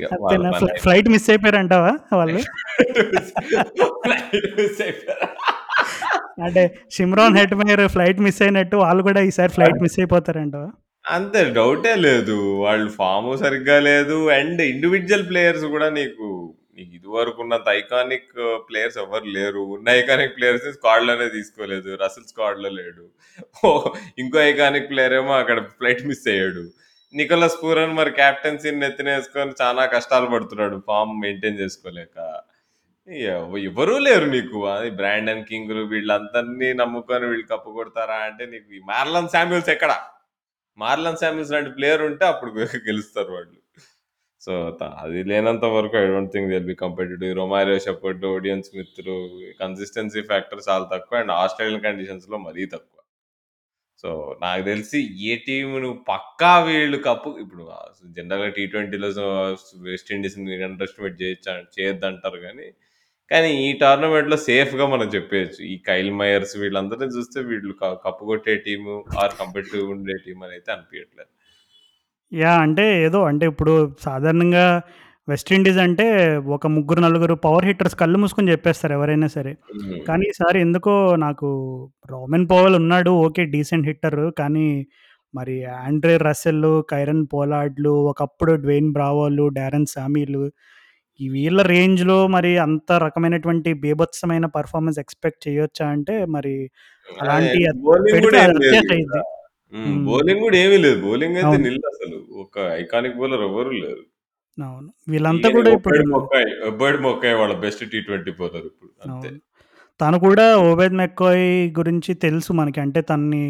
[SPEAKER 1] అంతేనా?
[SPEAKER 2] పని
[SPEAKER 1] ఫ్లై
[SPEAKER 2] అయిపోయింది.
[SPEAKER 1] ఫ్లైట్ మిస్ అయిపోయారంటావా వాళ్ళు?
[SPEAKER 2] అంటే మిస్ అయిపోయారా?
[SPEAKER 1] అంటే షిమ్రాన్ ఫ్లైట్ మిస్ అయినట్టు వాళ్ళు కూడా ఈసారి ఫ్లైట్ మిస్ అయిపోతారంట
[SPEAKER 2] అంతే డౌటే లేదు. వాళ్ళు ఫామ్ సరిగ్గా లేదు. అండ్ ఇండివిజువల్ ప్లేయర్స్ కూడా నీకు నీకు ఉన్న ఐకానిక్ ప్లేయర్స్ ఎవ్వరు లేరు. ఉన్న ఐకానిక్ ప్లేయర్స్‌ని స్క్వాడ్‌లోనే తీసుకోలేదు. రసల్ స్క్వాడ్‌లో లేడు. ఇంకో ఐకానిక్ ప్లేయర్ ఏమో అక్కడ ఫ్లైట్ మిస్ అయ్యాడు. నికోలస్ పూరన్ మరి క్యాప్టెన్సీని నెత్తినేసుకొని చానా కష్టాలు పడుతున్నాడు. ఫామ్ మెయింటైన్ చేసుకోలేక. ఎవరూ లేరు నీకు. అది బ్రాండన్ కింగ్‌లు వీళ్ళందరినీ నమ్ముకొని వీళ్ళు కప్పు కొడతారా అంటే నీకు ఈ మార్లన్ శామ్యూల్స్ ఎక్కడ? మార్లన్ శామ్యూల్స్ లాంటి ప్లేయర్ ఉంటే అప్పుడు గెలుస్తారు వాళ్ళు. సో, అది లేనంత వరకు I don't think they'll be competitive. Romario Shepherd, Odean స్మిత్‌లు consistency factor చాలా తక్కువ. అండ్ ఆస్ట్రేలియన్ కండిషన్స్‌లో మరీ తక్కువ. సో, నాకు తెలిసి ఏ టీమ్ నువ్వు పక్కా వీళ్ళు కప్పు ఇప్పుడు జనరల్‌గా టీ ట్వంటీలో వెస్ట్ ఇండీస్‌ని అండర్ ఎస్టిమేట్ చేయొచ్చు చేయొద్దంటారు కానీ కానీ ఈ టోర్నమెంట్‌లో సేఫ్‌గా మనం చెప్పేయొచ్చు. ఈ కైల్ మైయర్స్ వీళ్ళందరిని చూస్తే వీళ్ళు క కప్పు కొట్టే టీము ఆర్ కాంపిటిటివ్‌గా ఉండే టీమ్ అనైతే అనిపియట్లేదు.
[SPEAKER 1] యాహ్! అంటే ఏదో అంటే ఇప్పుడు సాధారణంగా వెస్ట్ ఇండీస్ అంటే ఒక ముగ్గురు, నలుగురు పవర్ హిట్టర్స్ కళ్ళు మూసుకొని చెప్పేస్తారు ఎవరైనా సరే.
[SPEAKER 2] హ్మ్.
[SPEAKER 1] కానీ ఈసారి ఎందుకో నాకు రోమన్ పవెల్ ఉన్నాడు. ఓకే. Decent hitter. కానీ మరి ఆండ్రే రసెల్, కైరన్ పోలార్డ్‌లు, ఒకప్పుడు డ్వేన్ బ్రావోలు, డారెన్ సామీలు ఈ వీళ్ళ రేంజ్‌లో మరి అంత రకమైనటువంటి బీభత్సమైన పెర్ఫార్మన్స్ ఎక్స్‌పెక్ట్ చేయొచ్చా అంటే మరి అలాంటి
[SPEAKER 2] బౌలింగ్ గూడా ఏమీ లేదు. బౌలింగ్ అయితే
[SPEAKER 1] అవును.
[SPEAKER 2] నిల్ అసలు. ఒక ఐకానిక్ బౌలర్ ఎవ్వరు లేరు.
[SPEAKER 1] అవును. వీళ్ళంతా కూడా ఇప్పుడు
[SPEAKER 2] ఒబైడ్ మొక్కాయ్. వాళ్ళ బెస్ట్ టీ20 బౌలర్ ఇప్పుడు. అంతే.
[SPEAKER 1] తను కూడా ఓబెద్ మెక్కాయ్ గురించి తెలుసు మనకి. అంటే తనని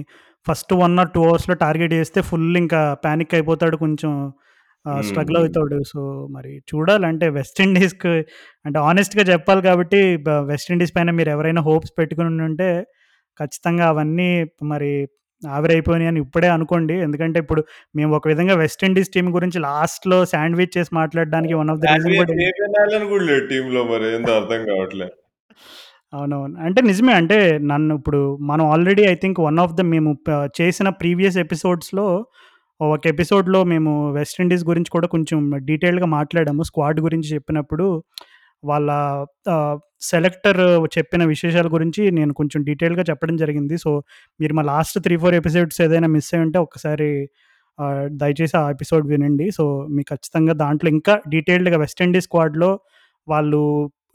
[SPEAKER 1] ఫస్ట్ 1 ఆర్ 2 అవర్స్‌లో టార్గెట్ చేస్తే ఫుల్ ఇంకా పానిక్ అయిపోతాడు. కొంచెం. స్ట్రగుల్. అవుతాడు. సో, మరి చూడాలి. అంటే వెస్ట్ ఇండీస్‌కి అంటే హానెస్ట్‌గా చెప్పాలి కాబట్టి బ వెస్ట్ ఇండీస్ పైన మీరు ఎవరైనా హోప్స్ పెట్టుకొని ఉండుంటే ఖచ్చితంగా అవన్నీ మరి ఆవిరైపోయినాయని ఇప్పుడే అనుకోండి. ఎందుకంటే ఇప్పుడు మేము ఒక విధంగా వెస్ట్ ఇండీస్ టీమ్ గురించి లాస్ట్‌లో శాండ్‌విచ్ చేసి మాట్లాడడానికి వన్ ఆఫ్ ద
[SPEAKER 2] మరి అర్థం కావట్లే.
[SPEAKER 1] అవునవును. అంటే నిజమే. అంటే నన్ను ఇప్పుడు మనం already I think one of the మేము చేసిన ప్రీవియస్ ఎపిసోడ్స్‌లో ఒక ఎపిసోడ్‌లో మేము వెస్టిండీస్ గురించి కూడా కొంచెం డీటెయిల్డ్‌గా మాట్లాడాము. స్క్వాడ్ గురించి చెప్పినప్పుడు వాళ్ళ సెలెక్టర్ చెప్పిన విశేషాల గురించి నేను కొంచెం డీటెయిల్‌గా చెప్పడం జరిగింది. సో, మీరు మా లాస్ట్ 3, 4 ఎపిసోడ్స్ ఏదైనా మిస్ అయ్యి ఉంటే ఒకసారి దయచేసి ఆ ఎపిసోడ్ వినండి. సో, మీకు ఖచ్చితంగా దాంట్లో ఇంకా డీటెయిల్డ్‌గా వెస్ట్ ఇండీస్ స్క్వాడ్‌లో వాళ్ళు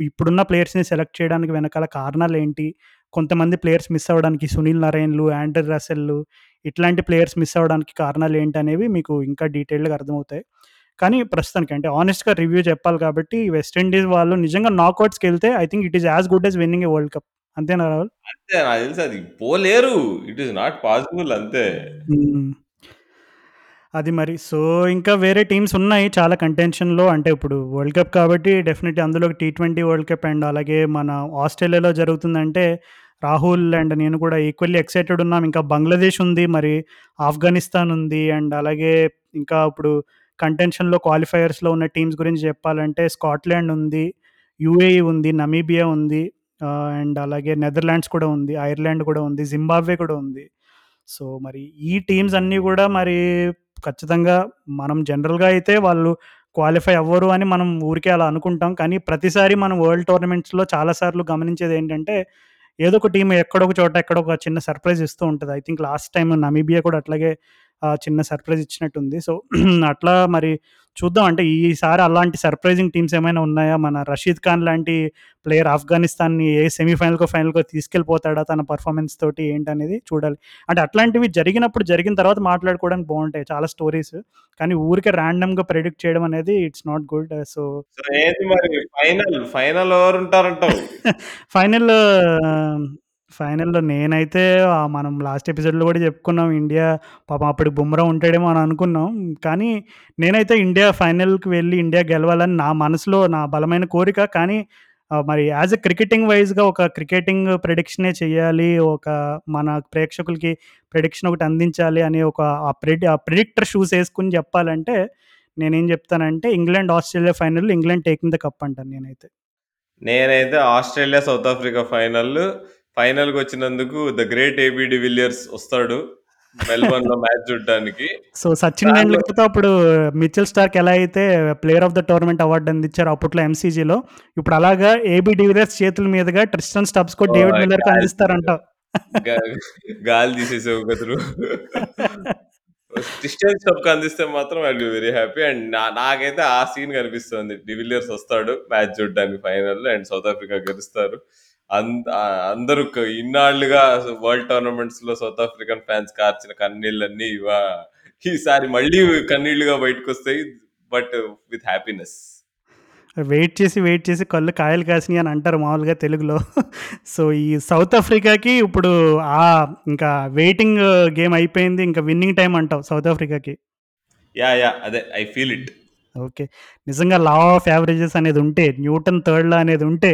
[SPEAKER 1] ఇప్పుడున్న ప్లేయర్స్‌ని సెలెక్ట్ చేయడానికి వెనకాల కారణాలు ఏంటి కొంతమంది ప్లేయర్స్ మిస్ అవ్వడానికి సునీల్ నరైన్‌లు, ఆండ్రే రసెల్‌లు ఇట్లాంటి ప్లేయర్స్ మిస్ అవ్వడానికి కారణాలేంటనేవి మీకు ఇంకా డీటెయిల్డ్‌గా అర్థమవుతాయి. కానీ ప్రస్తుతానికి అంటే హానెస్ట్‌గా రివ్యూ చెప్పాలి కాబట్టి వెస్ట్ ఇండీస్ వాళ్ళు నిజంగా నాకౌట్స్‌కెళ్తే I think it is as good as winning a world cup. అంతేనా రాహుల్?
[SPEAKER 2] అంతే నాకు తెలిసి అది పోలేరు. ఇట్ ఈస్ నాట్ పాసిబుల్ అంతే.
[SPEAKER 1] అది మరి. సో, ఇంకా వేరే టీమ్స్ ఉన్నాయి చాలా కంటెన్షన్‌లో. అంటే ఇప్పుడు వరల్డ్ కప్ కాబట్టి డెఫినెట్‌లీ అందులో టీ20 వరల్డ్ కప్ అండ్ అలాగే మన ఆస్ట్రేలియాలో జరుగుతుందంటే రాహుల్ అండ్ నేను కూడా ఈక్వల్లీ ఎక్సైటెడ్ ఉన్నాం. ఇంకా బంగ్లాదేశ్ ఉంది. మరి ఆఫ్ఘనిస్తాన్ ఉంది. అండ్ అలాగే ఇంకా ఇప్పుడు కంటెన్షన్‌లో క్వాలిఫైయర్స్‌లో ఉన్న టీమ్స్ గురించి చెప్పాలంటే స్కాట్లాండ్ ఉంది. యూఏఈ ఉంది. నమీబియా ఉంది. అండ్ అలాగే నెదర్లాండ్స్ కూడా ఉంది. ఐర్లాండ్ కూడా ఉంది. జింబాబ్వే కూడా ఉంది. సో, మరి ఈ టీమ్స్ అన్నీ కూడా మరి ఖచ్చితంగా మనం జనరల్‌గా అయితే వాళ్ళు క్వాలిఫై అవ్వరు అని మనం ఊరికే అలా అనుకుంటాం. కానీ ప్రతిసారి మనం వరల్డ్ టోర్నమెంట్స్‌లో చాలా సార్లు గమనించేదేంటంటే ఏదో ఒక టీం ఎక్కడో ఒక చోట ఎక్కడో ఒక చిన్న సర్ప్రైజ్ ఇస్తూ ఉంటుంది I think last time Namibia కూడా అట్లాగే చిన్న సర్ప్రైజ్ ఇచ్చినట్టుంది. సో, అట్లా మరి చూద్దాం. అంటే ఈసారి అలాంటి సర్ప్రైజింగ్ టీమ్స్ ఏమైనా ఉన్నాయా? మన రషీద్ ఖాన్ లాంటి ప్లేయర్ ఆఫ్ఘనిస్తాన్‌ని ఏ సెమీఫైనల్‌కో, ఫైనల్‌కో తీసుకెళ్ళిపోతాడా తన పెర్ఫార్మన్స్ తోటి ఏంటనేది చూడాలి. అంటే అట్లాంటివి జరిగినప్పుడు జరిగిన తర్వాత మాట్లాడుకోవడానికి బావుంటాయి చాలా స్టోరీస్. కానీ ఊరికే ర్యాండమ్‌గా ప్రెడిక్ట్ చేయడం అనేది it's not good. So
[SPEAKER 2] final, final ఎవరుంటారంటావు?
[SPEAKER 1] ఫైనల్‌లో నేనైతే ఆహ్, మనం లాస్ట్ ఎపిసోడ్‌లో కూడా చెప్పుకున్నాం. ఇండియా పాపం అప్పటికి బుమ్రా ఉంటాడేమో అని అనుకున్నాం. కానీ నేనైతే ఇండియా ఫైనల్‌కి వెళ్ళి ఇండియా గెలవాలని నా మనసులో నా బలమైన కోరిక. కానీ ఆహ్, మరి యాజ్ ఎ క్రికెటింగ్ వైస్‌గా ఒక క్రికెటింగ్ ప్రెడిక్షనే చేయాలి. ఒక మన ప్రేక్షకులకి ప్రెడిక్షన్ ఒకటి అందించాలి అనే ఒక ఆ ప్రిడి ఆ ప్రిడిక్టర్ షూస్ ఏసుకొని చెప్పాలంటే నేనేం చెప్తానంటే England, Australia final England taking the cup అంటాను నేనైతే.
[SPEAKER 2] నేనైతే Australia, south Africa final ఫైనల్‌కొచ్చినందుకు the great AB de Villiers వస్తాడు. మెల్బోర్న్‌లో మ్యాచ్ చూడడానికి.
[SPEAKER 1] సో, సచిన్
[SPEAKER 2] దానిలో
[SPEAKER 1] టెండూల్కర్‌తో అప్పుడు మిచెల్ స్టార్క్ ఎలా అయితే player of the tournament award అందించారో అప్పట్లో ఎంసీజీలో, ఇప్పుడు అలాగా ఏబీ డివిలియర్స్ చేతుల మీదుగా ట్రిస్టన్ స్టబ్స్‌కో,
[SPEAKER 2] ఓహ్!
[SPEAKER 1] డేవిడ్ మిల్లర్‌కో
[SPEAKER 2] గాలి
[SPEAKER 1] అందిస్తారంటావు.
[SPEAKER 2] గా గాలి తీసేసావు కదరు. క్రిస్టియన్ స్టబ్‌కి అందిస్తే మాత్రం ఐ వెరీ హ్యాపీ. అండ్ నాకైతే ఆ సీన్ కనిపిస్తుంది. డివిలియర్స్ వస్తాడు మ్యాచ్ చూడడానికి ఫైనల్‌లో అండ్ సౌత్ ఆఫ్రికా గెలుస్తారు. అందరూ ఇన్నాళ్ళుగా వరల్డ్ టోర్నమెంట్స్‌లో సౌత్ ఆఫ్రికన్ ఫాన్స్ కార్చిన కన్నీళ్ళన్నీ ఇవా ఈసారి మళ్ళీ కన్నీళ్ళుగా బయటకొస్తాయి. But with happiness.
[SPEAKER 1] వెయిట్ చేసి, వెయిట్ చేసి కళ్ళు కాయలు కాసినాయి అని అంటారు మామూలుగా తెలుగులో. సో, ఈ సౌత్ ఆఫ్రికాకి ఇప్పుడు ఆహ్, ఇంకా వెయిటింగ్ గేమ్ అయిపోయింది. ఇంకా విన్నింగ్ టైమ్ అంటావు సౌత్ ఆఫ్రికాకి.
[SPEAKER 2] యాహ్! యాహ్! అదే ఐ ఫీల్ ఇట్.
[SPEAKER 1] ఓకే. నిజంగా లా ఆఫ్ యావరేజెస్ అనేది ఉంటే, న్యూటన్ థర్డ్ లా అనేది ఉంటే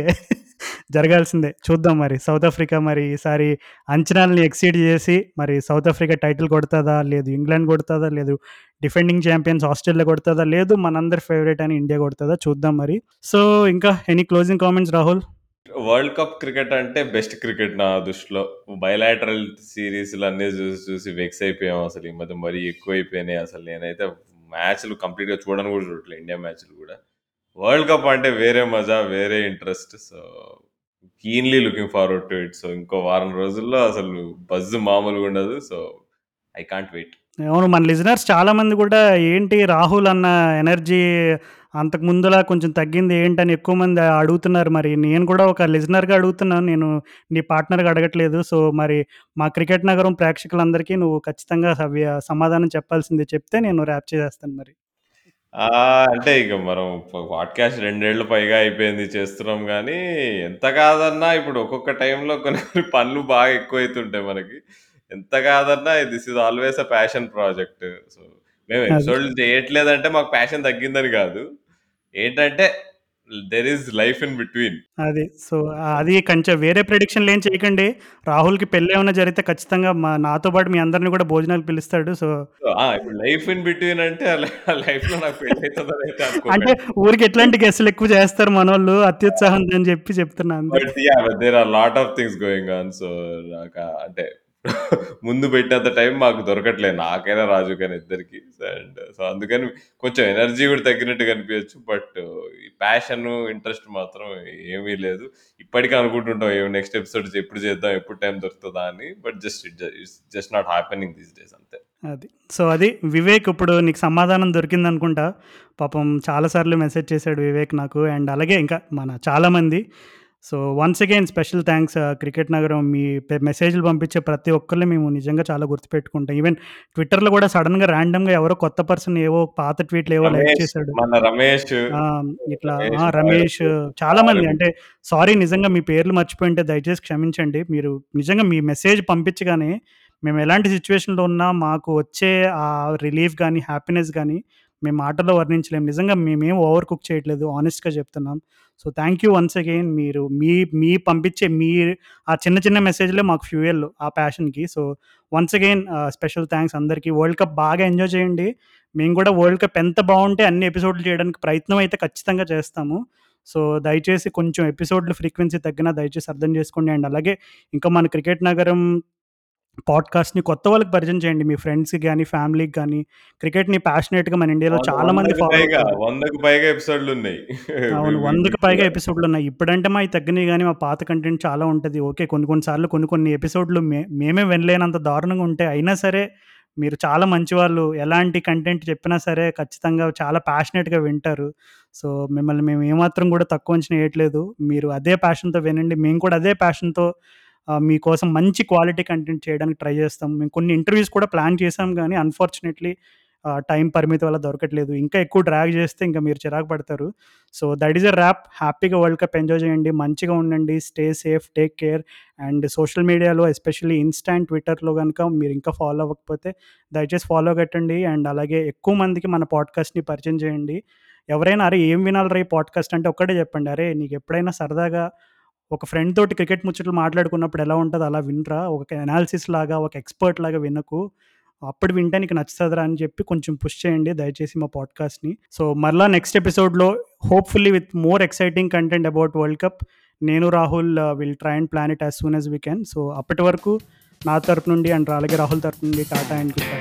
[SPEAKER 1] జరగాల్సిందే. చూద్దాం మరి సౌత్ ఆఫ్రికా మరి ఈసారి అంచనాలని ఎక్సీడ్ చేసి మరి సౌత్ ఆఫ్రికా టైటిల్ కొడుతుందా లేదు ఇంగ్లాండ్ కొడుతుందా లేదు డిఫెండింగ్ ఛాంపియన్స్ ఆస్ట్రేలియా కొడుతుందా లేదు మనందరి ఫేవరెట్ అని ఇండియా కొడుతుందా చూద్దాం మరి. సో, ఇంకా any closing comments Rahul?
[SPEAKER 2] World cup cricket అంటే బెస్ట్ క్రికెట్ నా దృష్టిలో. బయలాటరల్ సిరీస్లు అన్నీ చూసి, చూసి వెక్స్ అయిపోయాం అసలు. ఈ మధ్య మరీ ఎక్కువైపోయినాయి అసలు. నేనైతే మ్యాచ్‌లు కంప్లీట్‌గా చూడను కూడా చూడట్లే ఇండియా మ్యాచ్‌లు కూడా. వరల్డ్ కప్ అంటే వేరే మజా, వేరే interest. So, keenly looking forward to it. So, ఇంకో వారం రోజుల్లో అసలు బజ్ మామూలుగా ఉండదు. So, I can't wait.
[SPEAKER 1] అవును. మన లిజనర్స్ చాలామంది కూడా ఏంటి రాహుల్ అన్న ఎనర్జీ అంతకు ముందులా కొంచెం తగ్గింది ఏంటని ఎక్కువ మంది అడుగుతున్నారు. మరి నేను కూడా ఒక లిజనర్‌గా అడుగుతున్నాను. నేను నీ పార్ట్నర్‌గా అడగట్లేదు. సో, మరి మా క్రికెట్ నగరం ప్రేక్షకులందరికీ నువ్వు ఖచ్చితంగా సవ్య సమాధానం చెప్పాల్సింది చెప్తే నేను ర్యాప్ చేసేస్తాను మరి.
[SPEAKER 2] ఆ! అంటే ఇక మనం ప పాడ్‌కాస్ట్ 2 ఏళ్ళు పైగా అయిపోయింది చేస్తున్నాం గానీ, ఎంత కాదన్నా ఇప్పుడు ఒక్కొక్క టైంలో కొన్ని కొన్ని పనులు బాగా ఎక్కువైతుంటాయి మనకి. ఎంత కాదన్నా this is always a passion project. So, మేము
[SPEAKER 1] అది.
[SPEAKER 2] ఎపిసోడ్‌లు చేయట్లేదంటే మాకు ప్యాషన్ తగ్గిందని కాదు. ఏంటంటే there is life in between.
[SPEAKER 1] అది. సో, అది కొంచెం వేరే ప్రిడిక్షన్‌లు ఏం చేయకండి. రాహుల్‌కి పెళ్ళేమన్నా జరిగితే ఖచ్చితంగా మా నాతో పాటు మీ అందరిని కూడా భోజనాలకు పిలుస్తాడు. సో
[SPEAKER 2] లైఫ్ ఇన్ బిట్వీన్ అంటే ఆ లైఫ్‌లో నాకు
[SPEAKER 1] అంటే. ఊరికే ఎట్లాంటి గెస్సులు ఎక్కువ చేస్తారు మనోళ్ళు అత్యుత్సాహంతో అని చెప్పి చెప్తున్నా అంతే.
[SPEAKER 2] But yeah! There are lot of things going on. So, అంటే ముందు పెట్టేంత టైం మాకు దొరకట్లేదు. నాకైనా, రాజుకైనా ఇద్దరికీ. అండ్ సో, అందుకని కొంచెం ఎనర్జీ కూడా తగ్గినట్టు కనిపించచ్చు బట్ ఈ ప్యాషన్ ఇంట్రెస్ట్ మాత్రం ఏమీ లేదు. ఇప్పటికీ అనుకుంటుంటాం ఏమో నెక్స్ట్ ఎపిసోడ్ ఎప్పుడు చేద్దాం? ఎప్పుడు టైం దొరుకుతుందా అని. బట్ జస్ట్ ఇట్ జ just not happening these days అంతే.
[SPEAKER 1] అది. సో, అది వివేక్ ఇప్పుడు నీకు సమాధానం దొరికిందనుకుంటా. పాపం చాలా సార్లు మెసేజ్ చేశాడు వివేక్ నాకు. అండ్ అలాగే ఇంకా మన చాలామంది. So, once again special ah, cricket నగరం మీ మెసేజ్‌లు పంపించే ప్రతి ఒక్కళ్ళని మేము నిజంగా చాలా గుర్తుపెట్టుకుంటాం. ఈవెన్ ట్విట్టర్‌లో కూడా సడెన్‌గా ర్యాండమ్‌గా ఎవరో కొత్త పర్సన్ ఏవో పాత ట్వీట్‌లు ఏవో లైక్ చేశాడు.
[SPEAKER 2] రమేష్!
[SPEAKER 1] ఇట్లా
[SPEAKER 2] రమేష్
[SPEAKER 1] చాలా మంది అంటే సారీ నిజంగా మీ పేర్లు మర్చిపోయుంటే దయచేసి క్షమించండి. మీరు నిజంగా మీ మెసేజ్ పంపించగానే మేము ఎలాంటి సిట్యుయేషన్‌లో ఉన్నా మాకు వచ్చే ఆ రిలీఫ్ గాని, హ్యాపీనెస్ గాని మేము మాటల్లో వర్ణించలేం నిజంగా మేమేం ఓవర్ కుక్ చేయట్లేదు. ఆనెస్ట్గా చెప్తున్నాం. So, thank you once again మీరు మీ మీ పంపించే మీ ఆ చిన్న చిన్న మెసేజ్‌లే మాకు ఫ్యూయల్ ఆ ప్యాషన్‌కి. So, once again special thanks అందరికీ. వరల్డ్ కప్ బాగా ఎంజాయ్ చేయండి. మేము కూడా వరల్డ్ కప్ ఎంత బాగుంటే అన్ని ఎపిసోడ్‌లు చేయడానికి ప్రయత్నం అయితే ఖచ్చితంగా చేస్తాము. సో, దయచేసి కొంచెం ఎపిసోడ్‌లు ఫ్రీక్వెన్సీ తగ్గినా దయచేసి అర్థం చేసుకోండి. అండ్ అలాగే ఇంకా మన క్రికెట్ నగరం పాడ్‌కాస్ట్‌ని కొత్త వాళ్ళకి పరిచయం చేయండి. మీ ఫ్రెండ్స్‌కి గాని, ఫ్యామిలీకి గాని క్రికెట్‌ని ప్యాషనేట్‌గా మన ఇండియాలో చాలా మంది
[SPEAKER 2] వందకు
[SPEAKER 1] ఫాలో
[SPEAKER 2] పైగా,
[SPEAKER 1] అవుతారు.
[SPEAKER 2] వందకు పైగా ఎపిసోడ్‌లున్నాయి. వి
[SPEAKER 1] అవును.
[SPEAKER 2] వి
[SPEAKER 1] 100కి
[SPEAKER 2] వి
[SPEAKER 1] పైగా
[SPEAKER 2] కూడా.
[SPEAKER 1] ఎపిసోడ్‌లున్నాయి. ఇప్పుడంటే మాయి తగ్గినాయి గానీ, మా పాత కంటెంట్ చాలా ఉంటది. ఓకే. కొన్ని కొన్ని సార్లు కొన్ని కొన్ని ఎపిసోడ్‌లు మే మేమే వినలేనంత దారుణంగా ఉంటాయి. అయినా సరే మీరు చాలా మంచివాళ్ళు. ఎలాంటి కంటెంట్ చెప్పినా సరే ఖచ్చితంగా చాలా ప్యాషనేట్‌గా వింటారు. సో, మిమ్మల్ని మేము ఏమాత్రం కూడా తక్కువ అంచనా ఏయట్లేదు. మీరు అదే ప్యాషన్‌తో వినండి. మేము కూడా అదే ప్యాషన్‌తో మీకోసం మంచి క్వాలిటీ కంటెంట్ చేయడానికి ట్రై చేస్తాం. మేము కొన్ని ఇంటర్వ్యూస్ కూడా ప్లాన్ చేసాం కానీ అన్‌ఫార్చునేట్‌లీ టైం పరిమితి వల్ల దొరకట్లేదు. ఇంకా ఎక్కువ డ్రాగ్ చేస్తే ఇంకా మీరు చిరాకు పడతారు. So, that is a wrap. హ్యాపీగా వరల్డ్ కప్ ఎంజాయ్ చేయండి. మంచిగా ఉండండి. Stay safe. Take care. And social మీడియాలో ఎస్పెషల్లీ ఇన్‌స్టా అండ్ ట్విట్టర్‌లో కనుక మీరు ఇంకా ఫాలో అవ్వకపోతే దయచేసి ఫాలో కట్టండి. అండ్ అలాగే ఎక్కువ మందికి మన పాడ్‌కాస్ట్‌ని పరిచయం చేయండి. ఎవరైనా అరే! ఏం వినాలిరా ఈ పాడ్‌కాస్ట్ అంటే ఒక్కటే చెప్పండి. అరే! నీకు ఎప్పుడైనా సరదాగా ఒక ఫ్రెండ్ తోటి క్రికెట్ ముచ్చట్లు మాట్లాడుకున్నప్పుడు ఎలా ఉంటుందో అలా వినరా. ఒక అనాలిసిస్ లాగా, ఒక ఎక్స్‌పర్ట్ లాగా వినకు. అప్పుడు వింటే నీకు నచ్చుతుందిరా అని చెప్పి కొంచెం పుష్ చేయండి దయచేసి మా పాడ్కాస్ట్ని సో మరలా నెక్స్ట్ ఎపిసోడ్లో hopefully with more exciting content about world cup నేను Rahul will try and plan it as soon as we can so అప్పటి వరకు నా తరపు నుండి అండ్ అలాగే రాహుల్ తరపు నుండి టాటా అండ్ గుడ్ బై